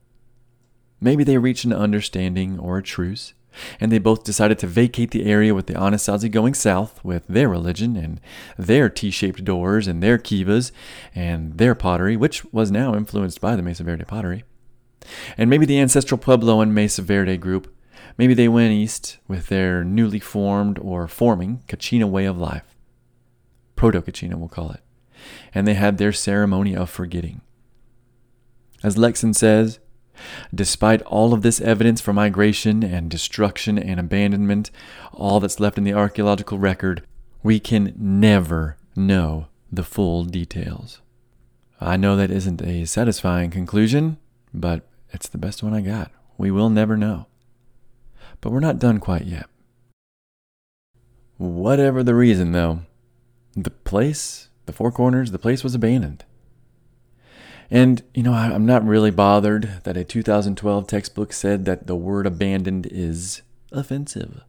Maybe they reached an understanding or a truce, and they both decided to vacate the area with the Anasazi going south with their religion and their T shaped doors and their kivas and their pottery, which was now influenced by the Mesa Verde pottery. And maybe the ancestral Pueblo and Mesa Verde group, maybe they went east with their newly formed or forming Kachina way of life. Proto Kachina, we'll call it. And they had their ceremony of forgetting. As Lekson says, Despite all of this evidence for migration and destruction and abandonment, all that's left in the archaeological record, we can never know the full details. I know that isn't a satisfying conclusion, but it's the best one I got. We will never know. But we're not done quite yet. Whatever the reason, though, the place, the Four Corners, the place was abandoned. And, you know, I'm not really bothered that a 2012 textbook said that the word abandoned is offensive.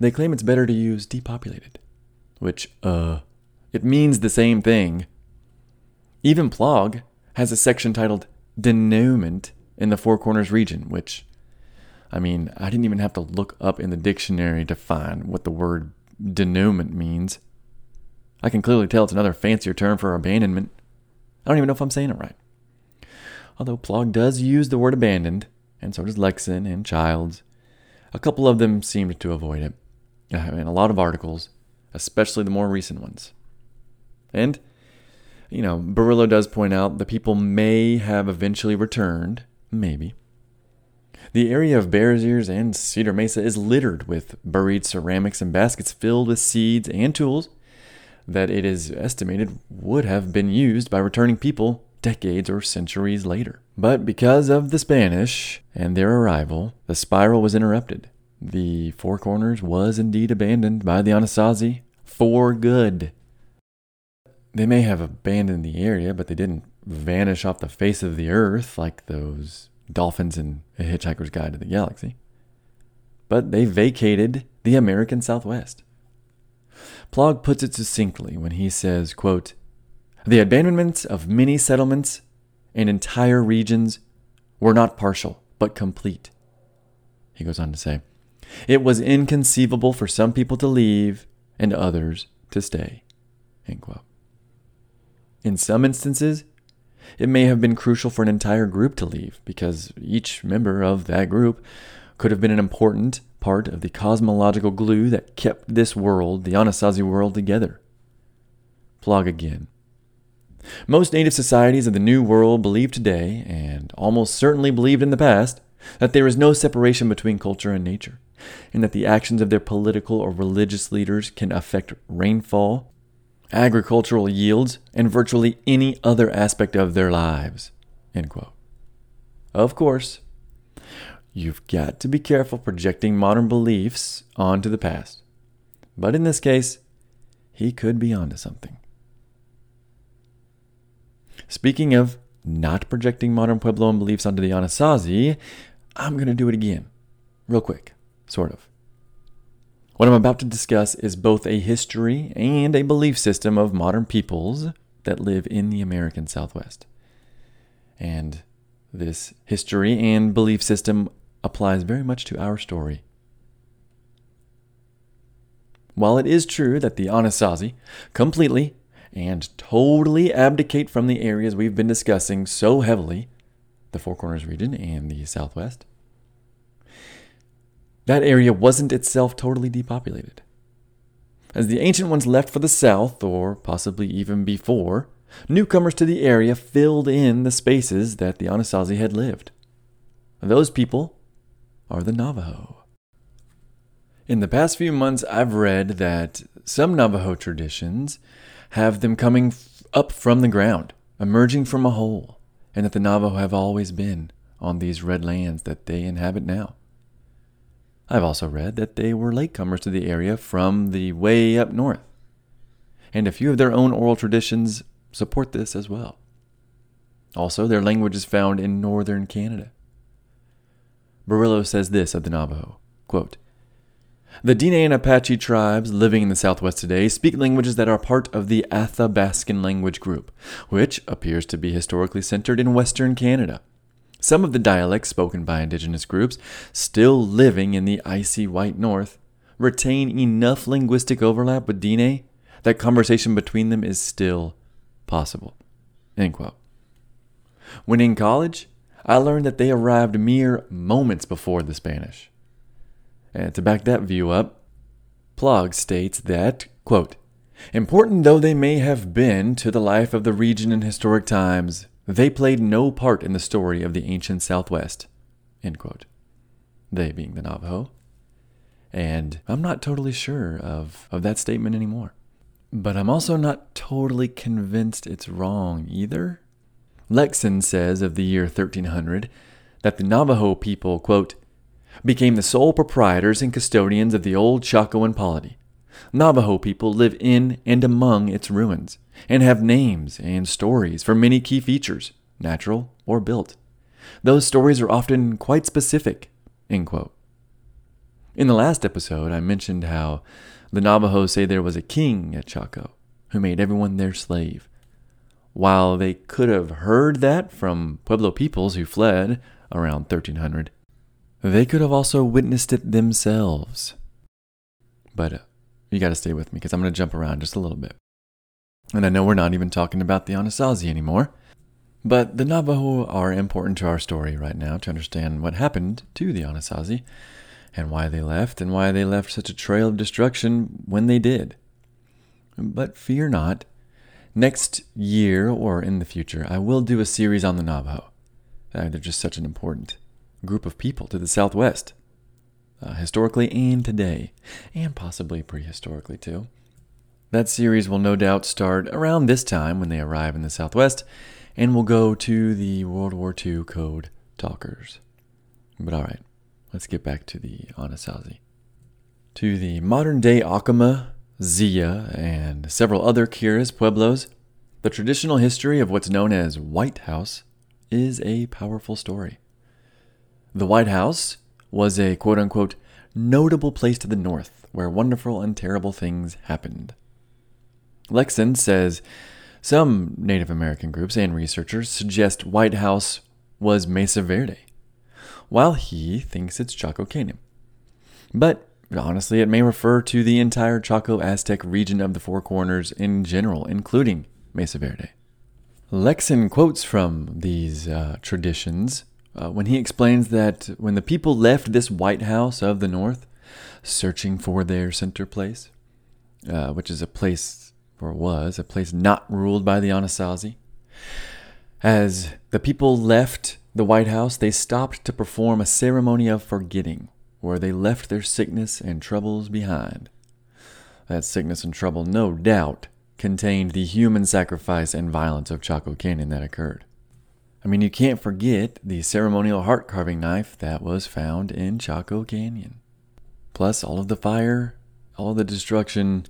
They claim it's better to use depopulated, which, uh, it means the same thing. Even Plog has a section titled Denouement in the Four Corners region, which, I mean, I didn't even have to look up in the dictionary to find what the word denouement means. I can clearly tell it's another fancier term for abandonment. I don't even know if I'm saying it right. Although Plog does use the word abandoned, and so does Lekson and Childs. A couple of them seemed to avoid it. Uh, I mean, a lot of articles, especially the more recent ones. And, you know, Burrillo does point out the people may have eventually returned, maybe. The area of Bears Ears and Cedar Mesa is littered with buried ceramics and baskets filled with seeds and tools that it is estimated would have been used by returning people decades or centuries later. But because of the Spanish and their arrival, the spiral was interrupted. The Four Corners was indeed abandoned by the Anasazi for good. They may have abandoned the area, but they didn't vanish off the face of the earth like those dolphins in A Hitchhiker's Guide to the Galaxy. But they vacated the American Southwest. Plog puts it succinctly when he says, quote, The abandonments of many settlements and entire regions were not partial, but complete. He goes on to say, It was inconceivable for some people to leave and others to stay. In some instances, it may have been crucial for an entire group to leave because each member of that group could have been an important part of the cosmological glue that kept this world, the Anasazi world, together. Plog again. Most native societies of the New World believe today, and almost certainly believed in the past, that there is no separation between culture and nature, and that the actions of their political or religious leaders can affect rainfall, agricultural yields, and virtually any other aspect of their lives. Of course, You've got to be careful projecting modern beliefs onto the past. But in this case, he could be onto something. Speaking of not projecting modern Puebloan beliefs onto the Anasazi, I'm going to do it again. Real quick, sort of. What I'm about to discuss is both a history and a belief system of modern peoples that live in the American Southwest. And this history and belief system applies very much to our story. While it is true that the Anasazi completely and totally abdicate from the areas we've been discussing so heavily, the Four Corners region and the Southwest, that area wasn't itself totally depopulated. As the ancient ones left for the south, or possibly even before, newcomers to the area filled in the spaces that the Anasazi had lived. Those people are the Navajo. In the past few months, I've read that some Navajo traditions have them coming up from the ground, emerging from a hole, and that the Navajo have always been on these red lands that they inhabit now. I've also read that they were latecomers to the area from the way up north, and a few of their own oral traditions support this as well. Also, their language is found in northern Canada. Burrillo says this of the Navajo quote, The Diné and Apache tribes living in the southwest today speak languages that are part of the Athabascan language group, which appears to be historically centered in western Canada. Some of the dialects spoken by indigenous groups still living in the icy white north retain enough linguistic overlap with Diné that conversation between them is still possible. When in college, I learned that they arrived mere moments before the Spanish. And to back that view up, Plog states that, quote, Important though they may have been to the life of the region in historic times, they played no part in the story of the ancient Southwest. They being the Navajo. And I'm not totally sure of, of that statement anymore. But I'm also not totally convinced it's wrong either. Lekson says of the year 1300 that the Navajo people, quote, became the sole proprietors and custodians of the old Chacoan polity. Navajo people live in and among its ruins and have names and stories for many key features, natural or built. Those stories are often quite specific. In the last episode, I mentioned how the Navajos say there was a king at Chaco who made everyone their slave. While they could have heard that from Pueblo peoples who fled around 1300, they could have also witnessed it themselves. But uh, you got to stay with me because I'm going to jump around just a little bit. And I know we're not even talking about the Anasazi anymore, but the Navajo are important to our story right now to understand what happened to the Anasazi and why they left and why they left such a trail of destruction when they did. But fear not, next year or in the future, I will do a series on the Navajo. Uh, they're just such an important group of people to the southwest, uh, historically and today, and possibly prehistorically too. That series will no doubt start around this time when they arrive in the southwest, and will go to the World War II code talkers. But all right, let's get back to the Anasazi. To the modern day Acoma, Zia, and several other Keres pueblos, the traditional history of what's known as White House is a powerful story. The White House was a quote unquote notable place to the north where wonderful and terrible things happened. Lekson says some Native American groups and researchers suggest White House was Mesa Verde, while he thinks it's Chaco Canyon. But honestly, it may refer to the entire Chaco Aztec region of the Four Corners in general, including Mesa Verde. Lekson quotes from these uh, traditions uh, when he explains that when the people left this White House of the North, searching for their center place, uh, which is a place, or was, a place not ruled by the Anasazi, as the people left the White House, they stopped to perform a ceremony of forgetting, where they left their sickness and troubles behind. That sickness and trouble, no doubt, contained the human sacrifice and violence of Chaco Canyon that occurred. I mean, you can't forget the ceremonial heart carving knife that was found in Chaco Canyon. Plus, all of the fire, all of the destruction,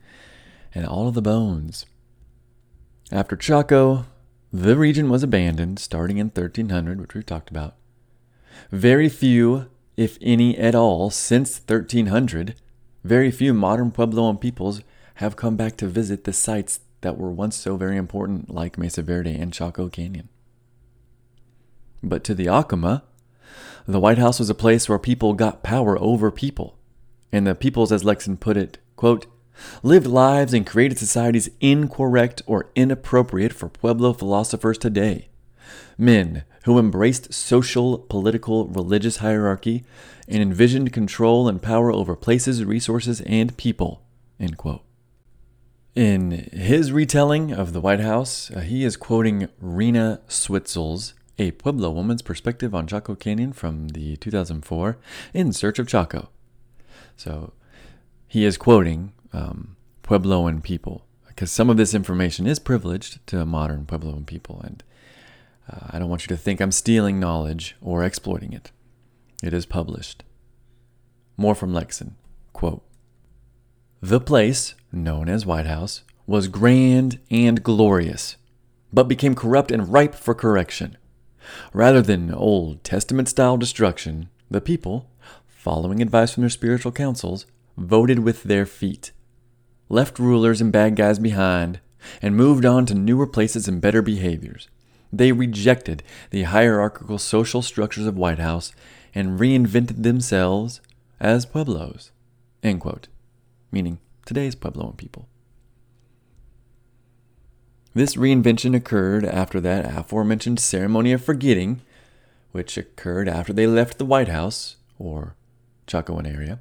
and all of the bones. After Chaco, the region was abandoned starting in 1300, which we've talked about. Very few, if any at all, since 1300, very few modern Puebloan peoples have come back to visit the sites that were once so very important, like Mesa Verde and Chaco Canyon. But to the Acoma, the White House was a place where people got power over people. And the peoples, as Lekson put it, quote, lived lives and created societies incorrect or inappropriate for Pueblo philosophers today. Men who embraced social, political, religious hierarchy and envisioned control and power over places, resources, and people. In his retelling of the White House, uh, he is quoting Rina Swentzell's a Pueblo woman's perspective on Chaco Canyon from the 2004 In Search of Chaco. So he is quoting um, Puebloan people because some of this information is privileged to modern Puebloan people, and uh, I don't want you to think I'm stealing knowledge or exploiting it. It is published. More from Lekson. Quote The place, known as White House, was grand and glorious, but became corrupt and ripe for correction. Rather than Old Testament style destruction, the people, following advice from their spiritual councils, voted with their feet, left rulers and bad guys behind, and moved on to newer places and better behaviors. They rejected the hierarchical social structures of White House and reinvented themselves as Pueblos. End quote. Meaning today's Puebloan people. This reinvention occurred after that aforementioned ceremony of forgetting, which occurred after they left the White House, or Chacoan area,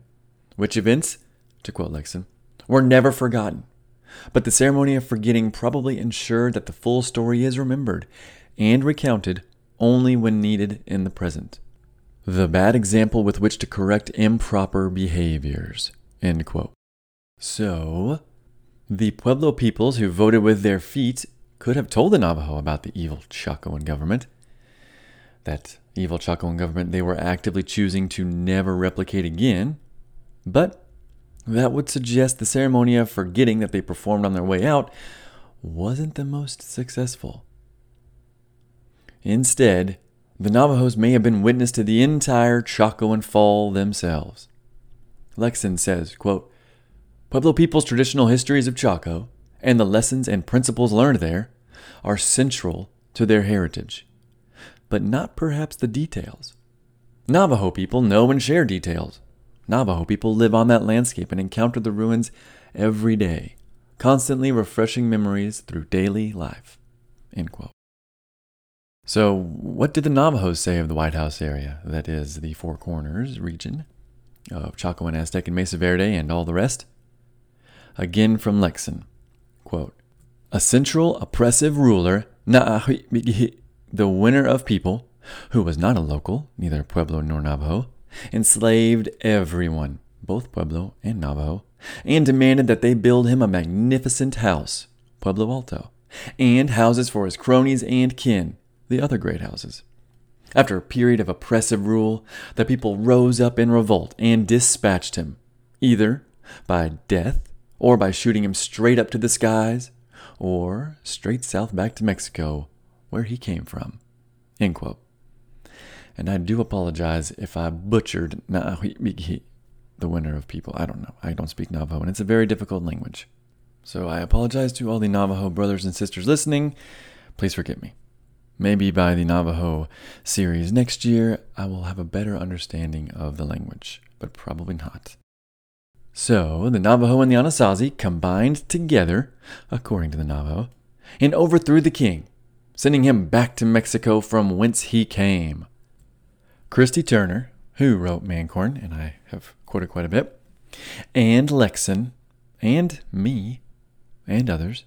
which events, to quote Lekson, were never forgotten. But the ceremony of forgetting probably ensured that the full story is remembered and recounted only when needed in the present. The bad example with which to correct improper behaviors. End quote. So, the Pueblo peoples who voted with their feet could have told the Navajo about the evil Chacoan government. That evil Chacoan government they were actively choosing to never replicate again. But that would suggest the ceremony of forgetting that they performed on their way out wasn't the most successful. Instead, the Navajos may have been witness to the entire Chacoan fall themselves. Lekson says, quote, Pueblo people's traditional histories of Chaco and the lessons and principles learned there are central to their heritage, but not perhaps the details. Navajo people know and share details. Navajo people live on that landscape and encounter the ruins every day, constantly refreshing memories through daily life. So, what did the Navajos say of the White House area, that is, the Four Corners region of Chaco and Aztec and Mesa Verde and all the rest? Again from Lekson. Quote, a central oppressive ruler, the winner of people, who was not a local, neither Pueblo nor Navajo, enslaved everyone, both Pueblo and Navajo, and demanded that they build him a magnificent house, Pueblo Alto, and houses for his cronies and kin, the other great houses. After a period of oppressive rule, the people rose up in revolt and dispatched him, either by death or by shooting him straight up to the skies, or straight south back to Mexico, where he came from. And I do apologize if I butchered the winner of people. I don't know. I don't speak Navajo, and it's a very difficult language. So I apologize to all the Navajo brothers and sisters listening. Please forgive me. Maybe by the Navajo series next year, I will have a better understanding of the language, but probably not. So the Navajo and the Anasazi combined together, according to the Navajo, and overthrew the king, sending him back to Mexico from whence he came. Christy Turner, who wrote Man Corn, and I have quoted quite a bit, and Lekson, and me, and others,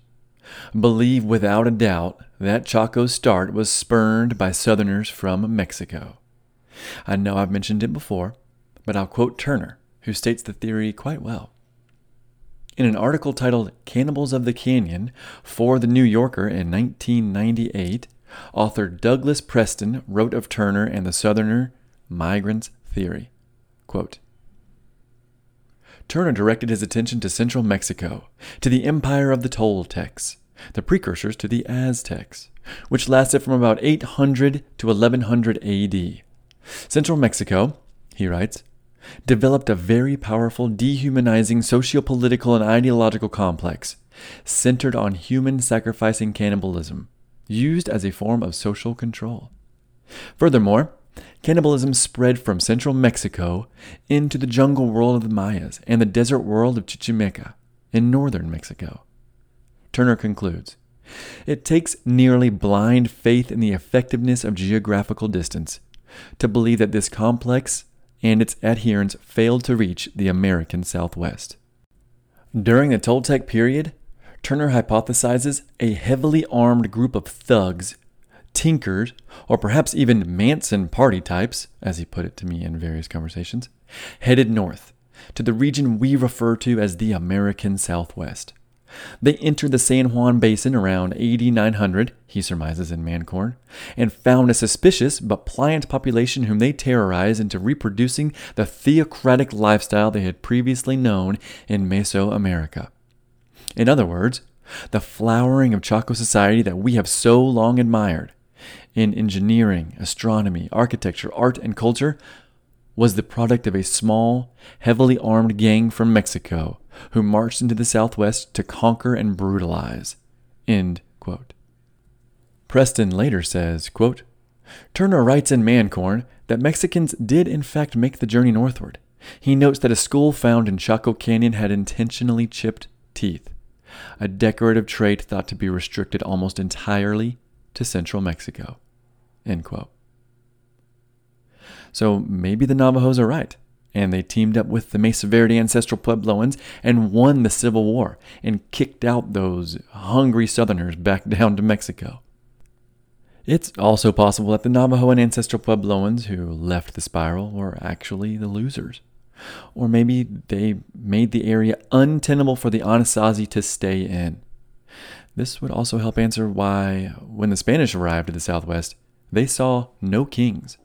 believe without a doubt that Chaco's start was spurned by Southerners from Mexico. I know I've mentioned it before, but I'll quote Turner who states the theory quite well. In an article titled Cannibals of the Canyon for The New Yorker in 1998, author Douglas Preston wrote of Turner and the Southerner migrants theory. Quote, Turner directed his attention to central Mexico, to the empire of the Toltecs, the precursors to the Aztecs, which lasted from about 800 to 1100 AD. Central Mexico, he writes, developed a very powerful dehumanizing sociopolitical and ideological complex centered on human sacrificing cannibalism, used as a form of social control. Furthermore, cannibalism spread from central Mexico into the jungle world of the Mayas and the desert world of Chichimeca in northern Mexico. Turner concludes It takes nearly blind faith in the effectiveness of geographical distance to believe that this complex and its adherents failed to reach the American Southwest. During the Toltec period, Turner hypothesizes a heavily armed group of thugs, tinkers, or perhaps even Manson party types, as he put it to me in various conversations, headed north to the region we refer to as the American Southwest. They entered the San Juan Basin around 8900, he surmises in Man Corn, and found a suspicious but pliant population whom they terrorized into reproducing the theocratic lifestyle they had previously known in Mesoamerica. In other words, the flowering of Chaco society that we have so long admired in engineering, astronomy, architecture, art, and culture was the product of a small, heavily armed gang from Mexico who marched into the Southwest to conquer and brutalize. Preston later says, quote, Turner writes in Man Corn that Mexicans did in fact make the journey northward. He notes that a skull found in Chaco Canyon had intentionally chipped teeth, a decorative trait thought to be restricted almost entirely to central Mexico. So maybe the Navajos are right, and they teamed up with the Mesa Verde ancestral Puebloans and won the Civil War and kicked out those hungry Southerners back down to Mexico. It's also possible that the Navajo and ancestral Puebloans who left the spiral were actually the losers. Or maybe they made the area untenable for the Anasazi to stay in. This would also help answer why, when the Spanish arrived to the southwest, they saw no kings.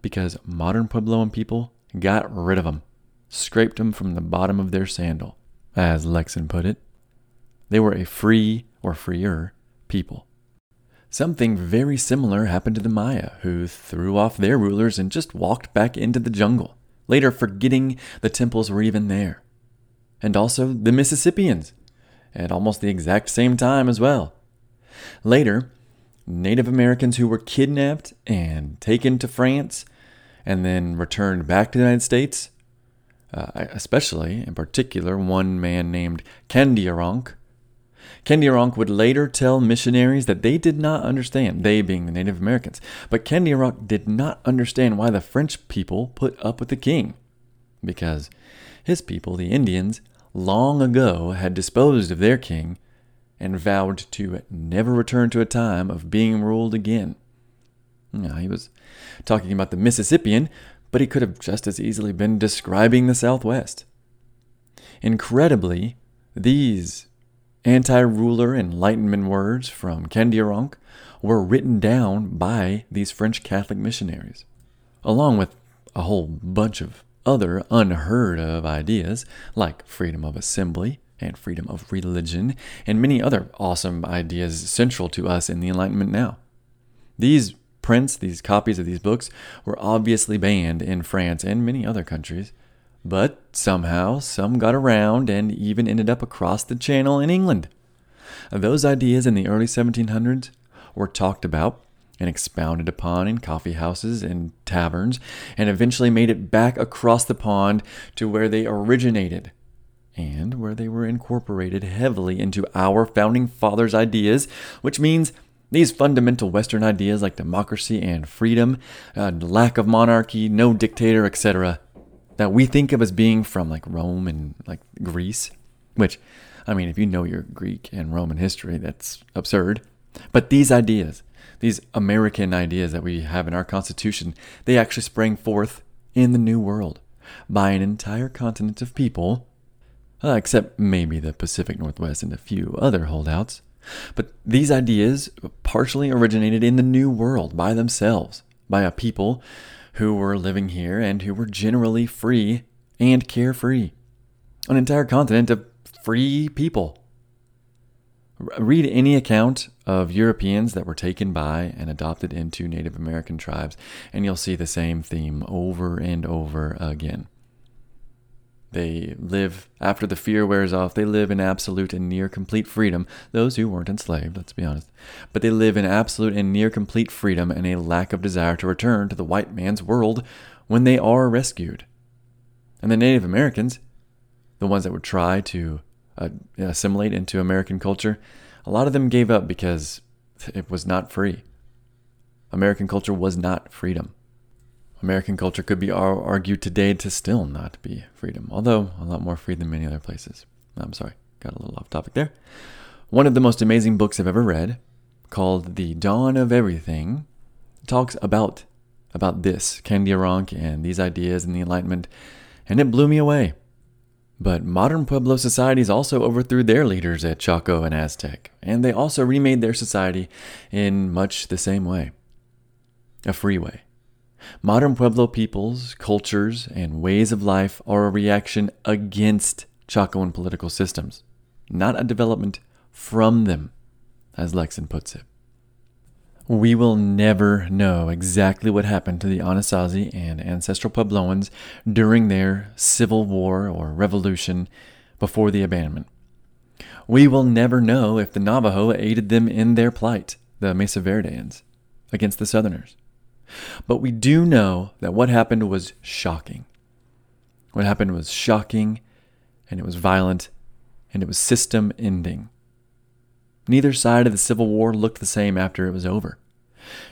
Because modern Puebloan people got rid of them, scraped them from the bottom of their sandal, as Lekson put it. They were a free or freer people. Something very similar happened to the Maya, who threw off their rulers and just walked back into the jungle, later forgetting the temples were even there. And also the Mississippians, at almost the exact same time as well. Later, Native Americans who were kidnapped and taken to France and then returned back to the United States, uh, especially, in particular, one man named Kandiaronk. Kandiaronk would later tell missionaries that they did not understand, they being the Native Americans, but Kandiaronk did not understand why the French people put up with the king. Because his people, the Indians, long ago had disposed of their king and vowed to never return to a time of being ruled again. Now, he was talking about the Mississippian, but he could have just as easily been describing the Southwest. Incredibly, these Anti ruler Enlightenment words from Kandiaronk were written down by these French Catholic missionaries, along with a whole bunch of other unheard of ideas like freedom of assembly and freedom of religion, and many other awesome ideas central to us in the Enlightenment now. These prints, these copies of these books, were obviously banned in France and many other countries, but somehow, some got around and even ended up across the channel in England. Those ideas in the early 1700s were talked about and expounded upon in coffee houses and taverns, and eventually made it back across the pond to where they originated and where they were incorporated heavily into our founding fathers' ideas, which means these fundamental Western ideas like democracy and freedom, uh, lack of monarchy, no dictator, etc., that we think of as being from like Rome and like Greece, which, I mean, if you know your Greek and Roman history, that's absurd. But these ideas, these American ideas that we have in our Constitution, they actually sprang forth in the New World by an entire continent of people, uh, except maybe the Pacific Northwest and a few other holdouts. But these ideas partially originated in the New World by themselves, by a people who were living here and who were generally free and carefree. An entire continent of free people. Read any account of Europeans that were taken by and adopted into Native American tribes, and you'll see the same theme over and over again. They live, after the fear wears off, they live in absolute and near complete freedom. Those who weren't enslaved, let's be honest. But they live in absolute and near complete freedom and a lack of desire to return to the white man's world when they are rescued. And the Native Americans, the ones that would try to uh, assimilate into American culture, a lot of them gave up because it was not free. American culture was not freedom. American culture could be argued today to still not be freedom, although a lot more free than many other places. I'm sorry, got a little off topic there. One of the most amazing books I've ever read, called The Dawn of Everything, talks about about this, Kandiaronk and these ideas and the Enlightenment, and it blew me away. But modern Pueblo societies also overthrew their leaders at Chaco and Aztec, and they also remade their society in much the same way a free way. Modern Pueblo peoples, cultures, and ways of life are a reaction against Chacoan political systems, not a development from them, as Lekson puts it. We will never know exactly what happened to the Anasazi and ancestral Puebloans during their civil war or revolution before the abandonment. We will never know if the Navajo aided them in their plight the Mesa Verdeans, against the Southerners. But we do know that what happened was shocking. What happened was shocking, and it was violent, and it was system ending. Neither side of the Civil War looked the same after it was over.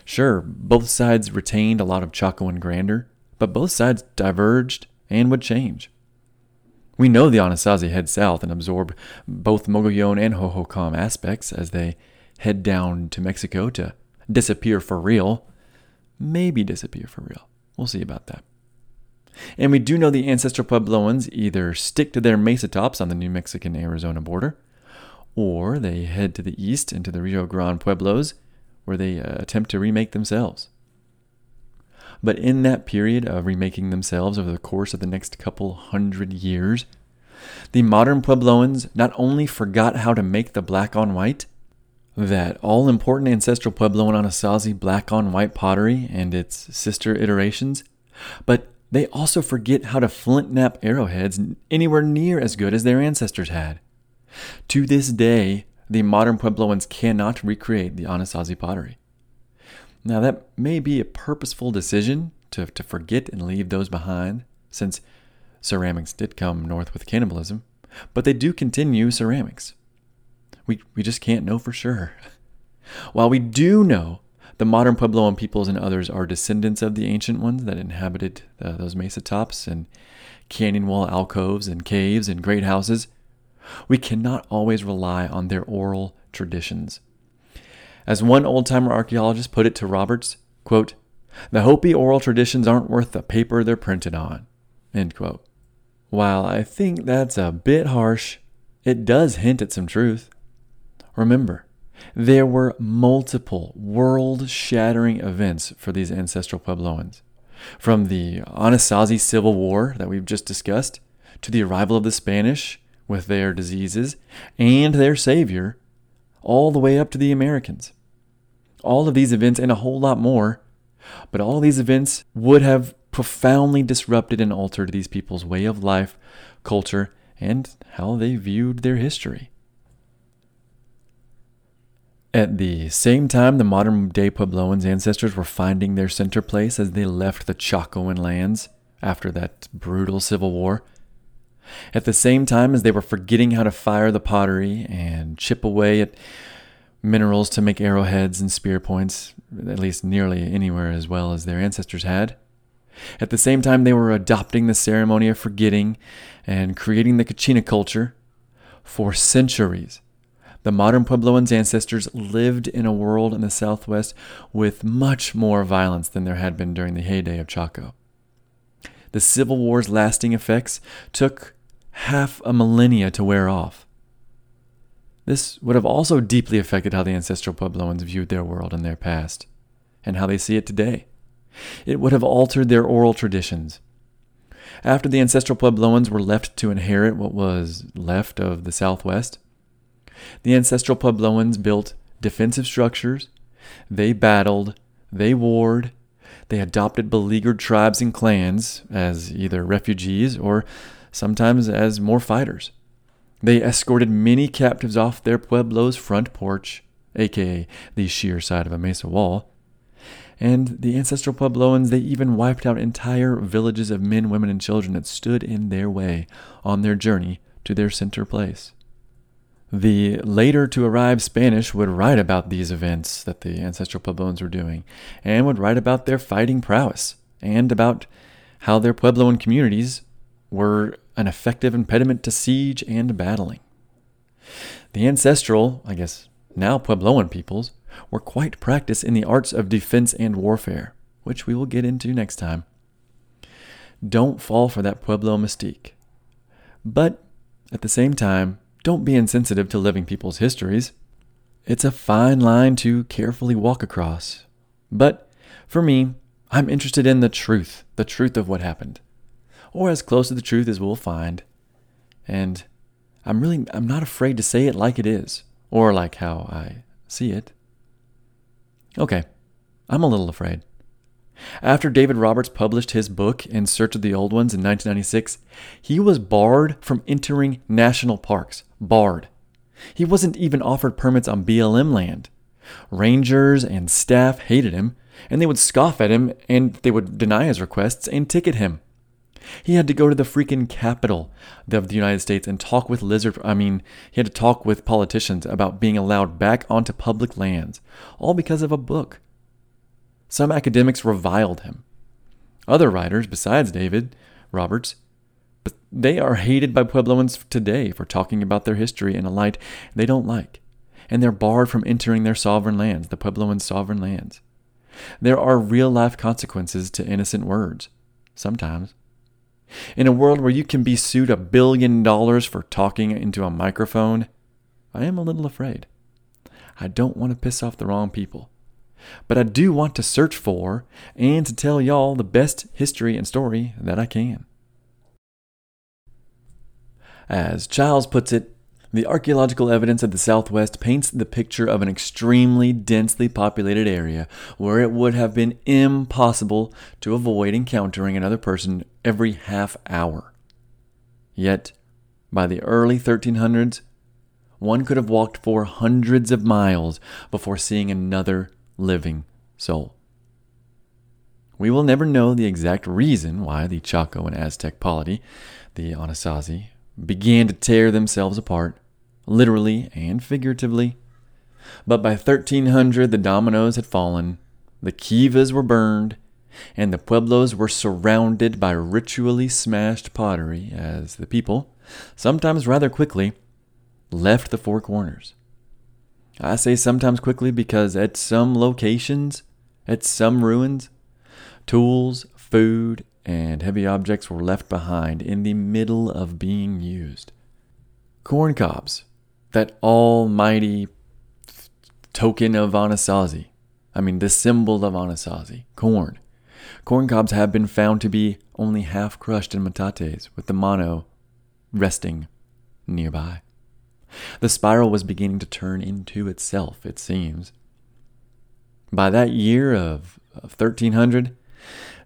Sure, both sides retained a lot of Chacoan grandeur, but both sides diverged and would change. We know the Anasazi head south and absorb both Mogollon and Hohokam aspects as they head down to Mexico to disappear for real. Maybe disappear for real. We'll see about that. And we do know the ancestral Puebloans either stick to their mesa tops on the New Mexican Arizona border, or they head to the east into the Rio Grande Pueblos, where they uh, attempt to remake themselves. But in that period of remaking themselves over the course of the next couple hundred years, the modern Puebloans not only forgot how to make the black on white, that all important ancestral Puebloan Anasazi black on white pottery and its sister iterations, but they also forget how to flint knap arrowheads anywhere near as good as their ancestors had. To this day, the modern Puebloans cannot recreate the Anasazi pottery. Now, that may be a purposeful decision to, to forget and leave those behind, since ceramics did come north with cannibalism, but they do continue ceramics. We, we just can't know for sure. While we do know the modern Puebloan peoples and others are descendants of the ancient ones that inhabited uh, those mesa tops and canyon wall alcoves and caves and great houses, we cannot always rely on their oral traditions. As one old timer archaeologist put it to Roberts, quote, the Hopi oral traditions aren't worth the paper they're printed on. End quote. While I think that's a bit harsh, it does hint at some truth. Remember, there were multiple world shattering events for these ancestral Puebloans. From the Anasazi Civil War that we've just discussed, to the arrival of the Spanish with their diseases and their savior, all the way up to the Americans. All of these events and a whole lot more, but all these events would have profoundly disrupted and altered these people's way of life, culture, and how they viewed their history. At the same time, the modern day Puebloans' ancestors were finding their center place as they left the Chacoan lands after that brutal civil war. At the same time as they were forgetting how to fire the pottery and chip away at minerals to make arrowheads and spear points, at least nearly anywhere as well as their ancestors had. At the same time, they were adopting the ceremony of forgetting and creating the Kachina culture. For centuries, the modern Puebloans' ancestors lived in a world in the Southwest with much more violence than there had been during the heyday of Chaco. The Civil War's lasting effects took half a millennia to wear off. This would have also deeply affected how the ancestral Puebloans viewed their world and their past, and how they see it today. It would have altered their oral traditions. After the ancestral Puebloans were left to inherit what was left of the Southwest, the ancestral Puebloans built defensive structures, they battled, they warred, they adopted beleaguered tribes and clans as either refugees or sometimes as more fighters. They escorted many captives off their pueblo's front porch, aka the sheer side of a mesa wall. And the ancestral Puebloans, they even wiped out entire villages of men, women, and children that stood in their way on their journey to their center place. The later to arrive Spanish would write about these events that the ancestral Puebloans were doing, and would write about their fighting prowess, and about how their Puebloan communities were an effective impediment to siege and battling. The ancestral, I guess now Puebloan peoples, were quite practiced in the arts of defense and warfare, which we will get into next time. Don't fall for that Pueblo mystique. But at the same time, don't be insensitive to living people's histories. It's a fine line to carefully walk across. But for me, I'm interested in the truth, the truth of what happened, or as close to the truth as we'll find. And I'm really I'm not afraid to say it like it is, or like how I see it. Okay, I'm a little afraid. After David Roberts published his book In Search of the Old Ones in 1996, he was barred from entering national parks. Barred. He wasn't even offered permits on BLM land. Rangers and staff hated him, and they would scoff at him and they would deny his requests and ticket him. He had to go to the freaking capital of the United States and talk with lizard I mean, he had to talk with politicians about being allowed back onto public lands, all because of a book. Some academics reviled him. Other writers besides David Roberts but they are hated by Puebloans today for talking about their history in a light they don't like, and they're barred from entering their sovereign lands, the Puebloan sovereign lands. There are real life consequences to innocent words, sometimes. In a world where you can be sued a billion dollars for talking into a microphone, I am a little afraid. I don't want to piss off the wrong people. But I do want to search for and to tell y'all the best history and story that I can. As Childs puts it, the archaeological evidence of the Southwest paints the picture of an extremely densely populated area where it would have been impossible to avoid encountering another person every half hour. Yet, by the early 1300s, one could have walked for hundreds of miles before seeing another living soul. We will never know the exact reason why the Chaco and Aztec polity, the Anasazi, began to tear themselves apart, literally and figuratively. But by 1300, the dominoes had fallen, the kivas were burned, and the pueblos were surrounded by ritually smashed pottery as the people, sometimes rather quickly, left the four corners. I say sometimes quickly because at some locations, at some ruins, tools, food, and heavy objects were left behind in the middle of being used. Corn cobs, that almighty token of Anasazi, I mean, the symbol of Anasazi, corn. Corn cobs have been found to be only half crushed in metates, with the mano resting nearby. The spiral was beginning to turn into itself, it seems. By that year of, of 1300,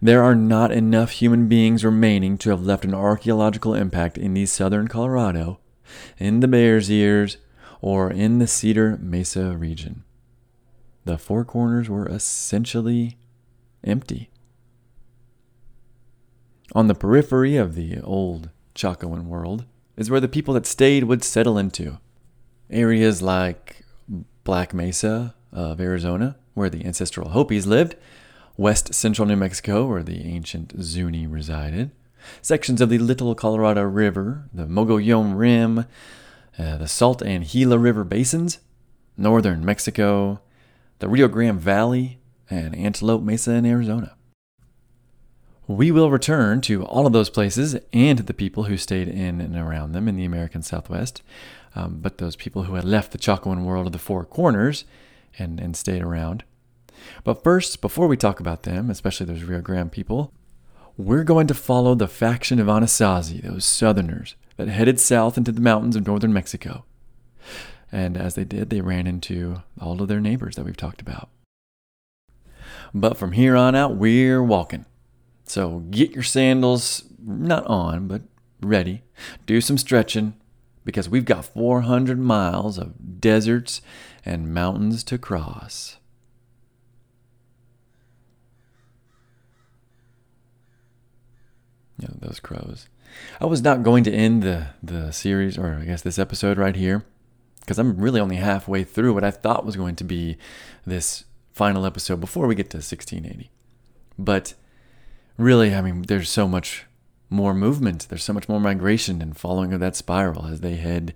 there are not enough human beings remaining to have left an archaeological impact in the southern Colorado, in the Bears Ears, or in the Cedar Mesa region. The Four Corners were essentially empty. On the periphery of the old Chacoan world is where the people that stayed would settle into. Areas like Black Mesa of Arizona, where the ancestral Hopis lived, west central New Mexico, where the ancient Zuni resided, sections of the Little Colorado River, the Mogollon Rim, uh, the Salt and Gila River basins, northern Mexico, the Rio Grande Valley, and Antelope Mesa in Arizona. We will return to all of those places and the people who stayed in and around them in the American Southwest, um, but those people who had left the Chacoan world of the Four Corners and, and stayed around. But first, before we talk about them, especially those Rio Grande people, we're going to follow the faction of Anasazi, those southerners that headed south into the mountains of northern Mexico. And as they did, they ran into all of their neighbors that we've talked about. But from here on out, we're walking. So get your sandals, not on, but ready. Do some stretching because we've got 400 miles of deserts and mountains to cross. Know, those crows. I was not going to end the, the series, or I guess this episode right here, because I'm really only halfway through what I thought was going to be this final episode before we get to 1680. But really, I mean, there's so much more movement, there's so much more migration and following of that spiral as they head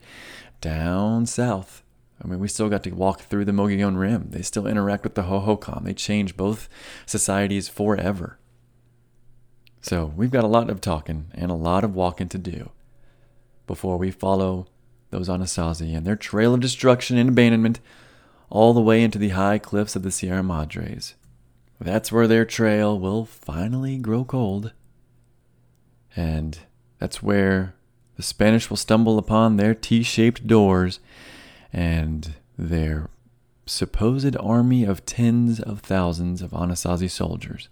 down south. I mean, we still got to walk through the Mogollon Rim. They still interact with the Hohokam. They change both societies forever. So we've got a lot of talking and a lot of walking to do before we follow those Anasazi and their trail of destruction and abandonment all the way into the high cliffs of the Sierra Madres. That's where their trail will finally grow cold. And that's where the Spanish will stumble upon their T shaped doors and their supposed army of tens of thousands of Anasazi soldiers.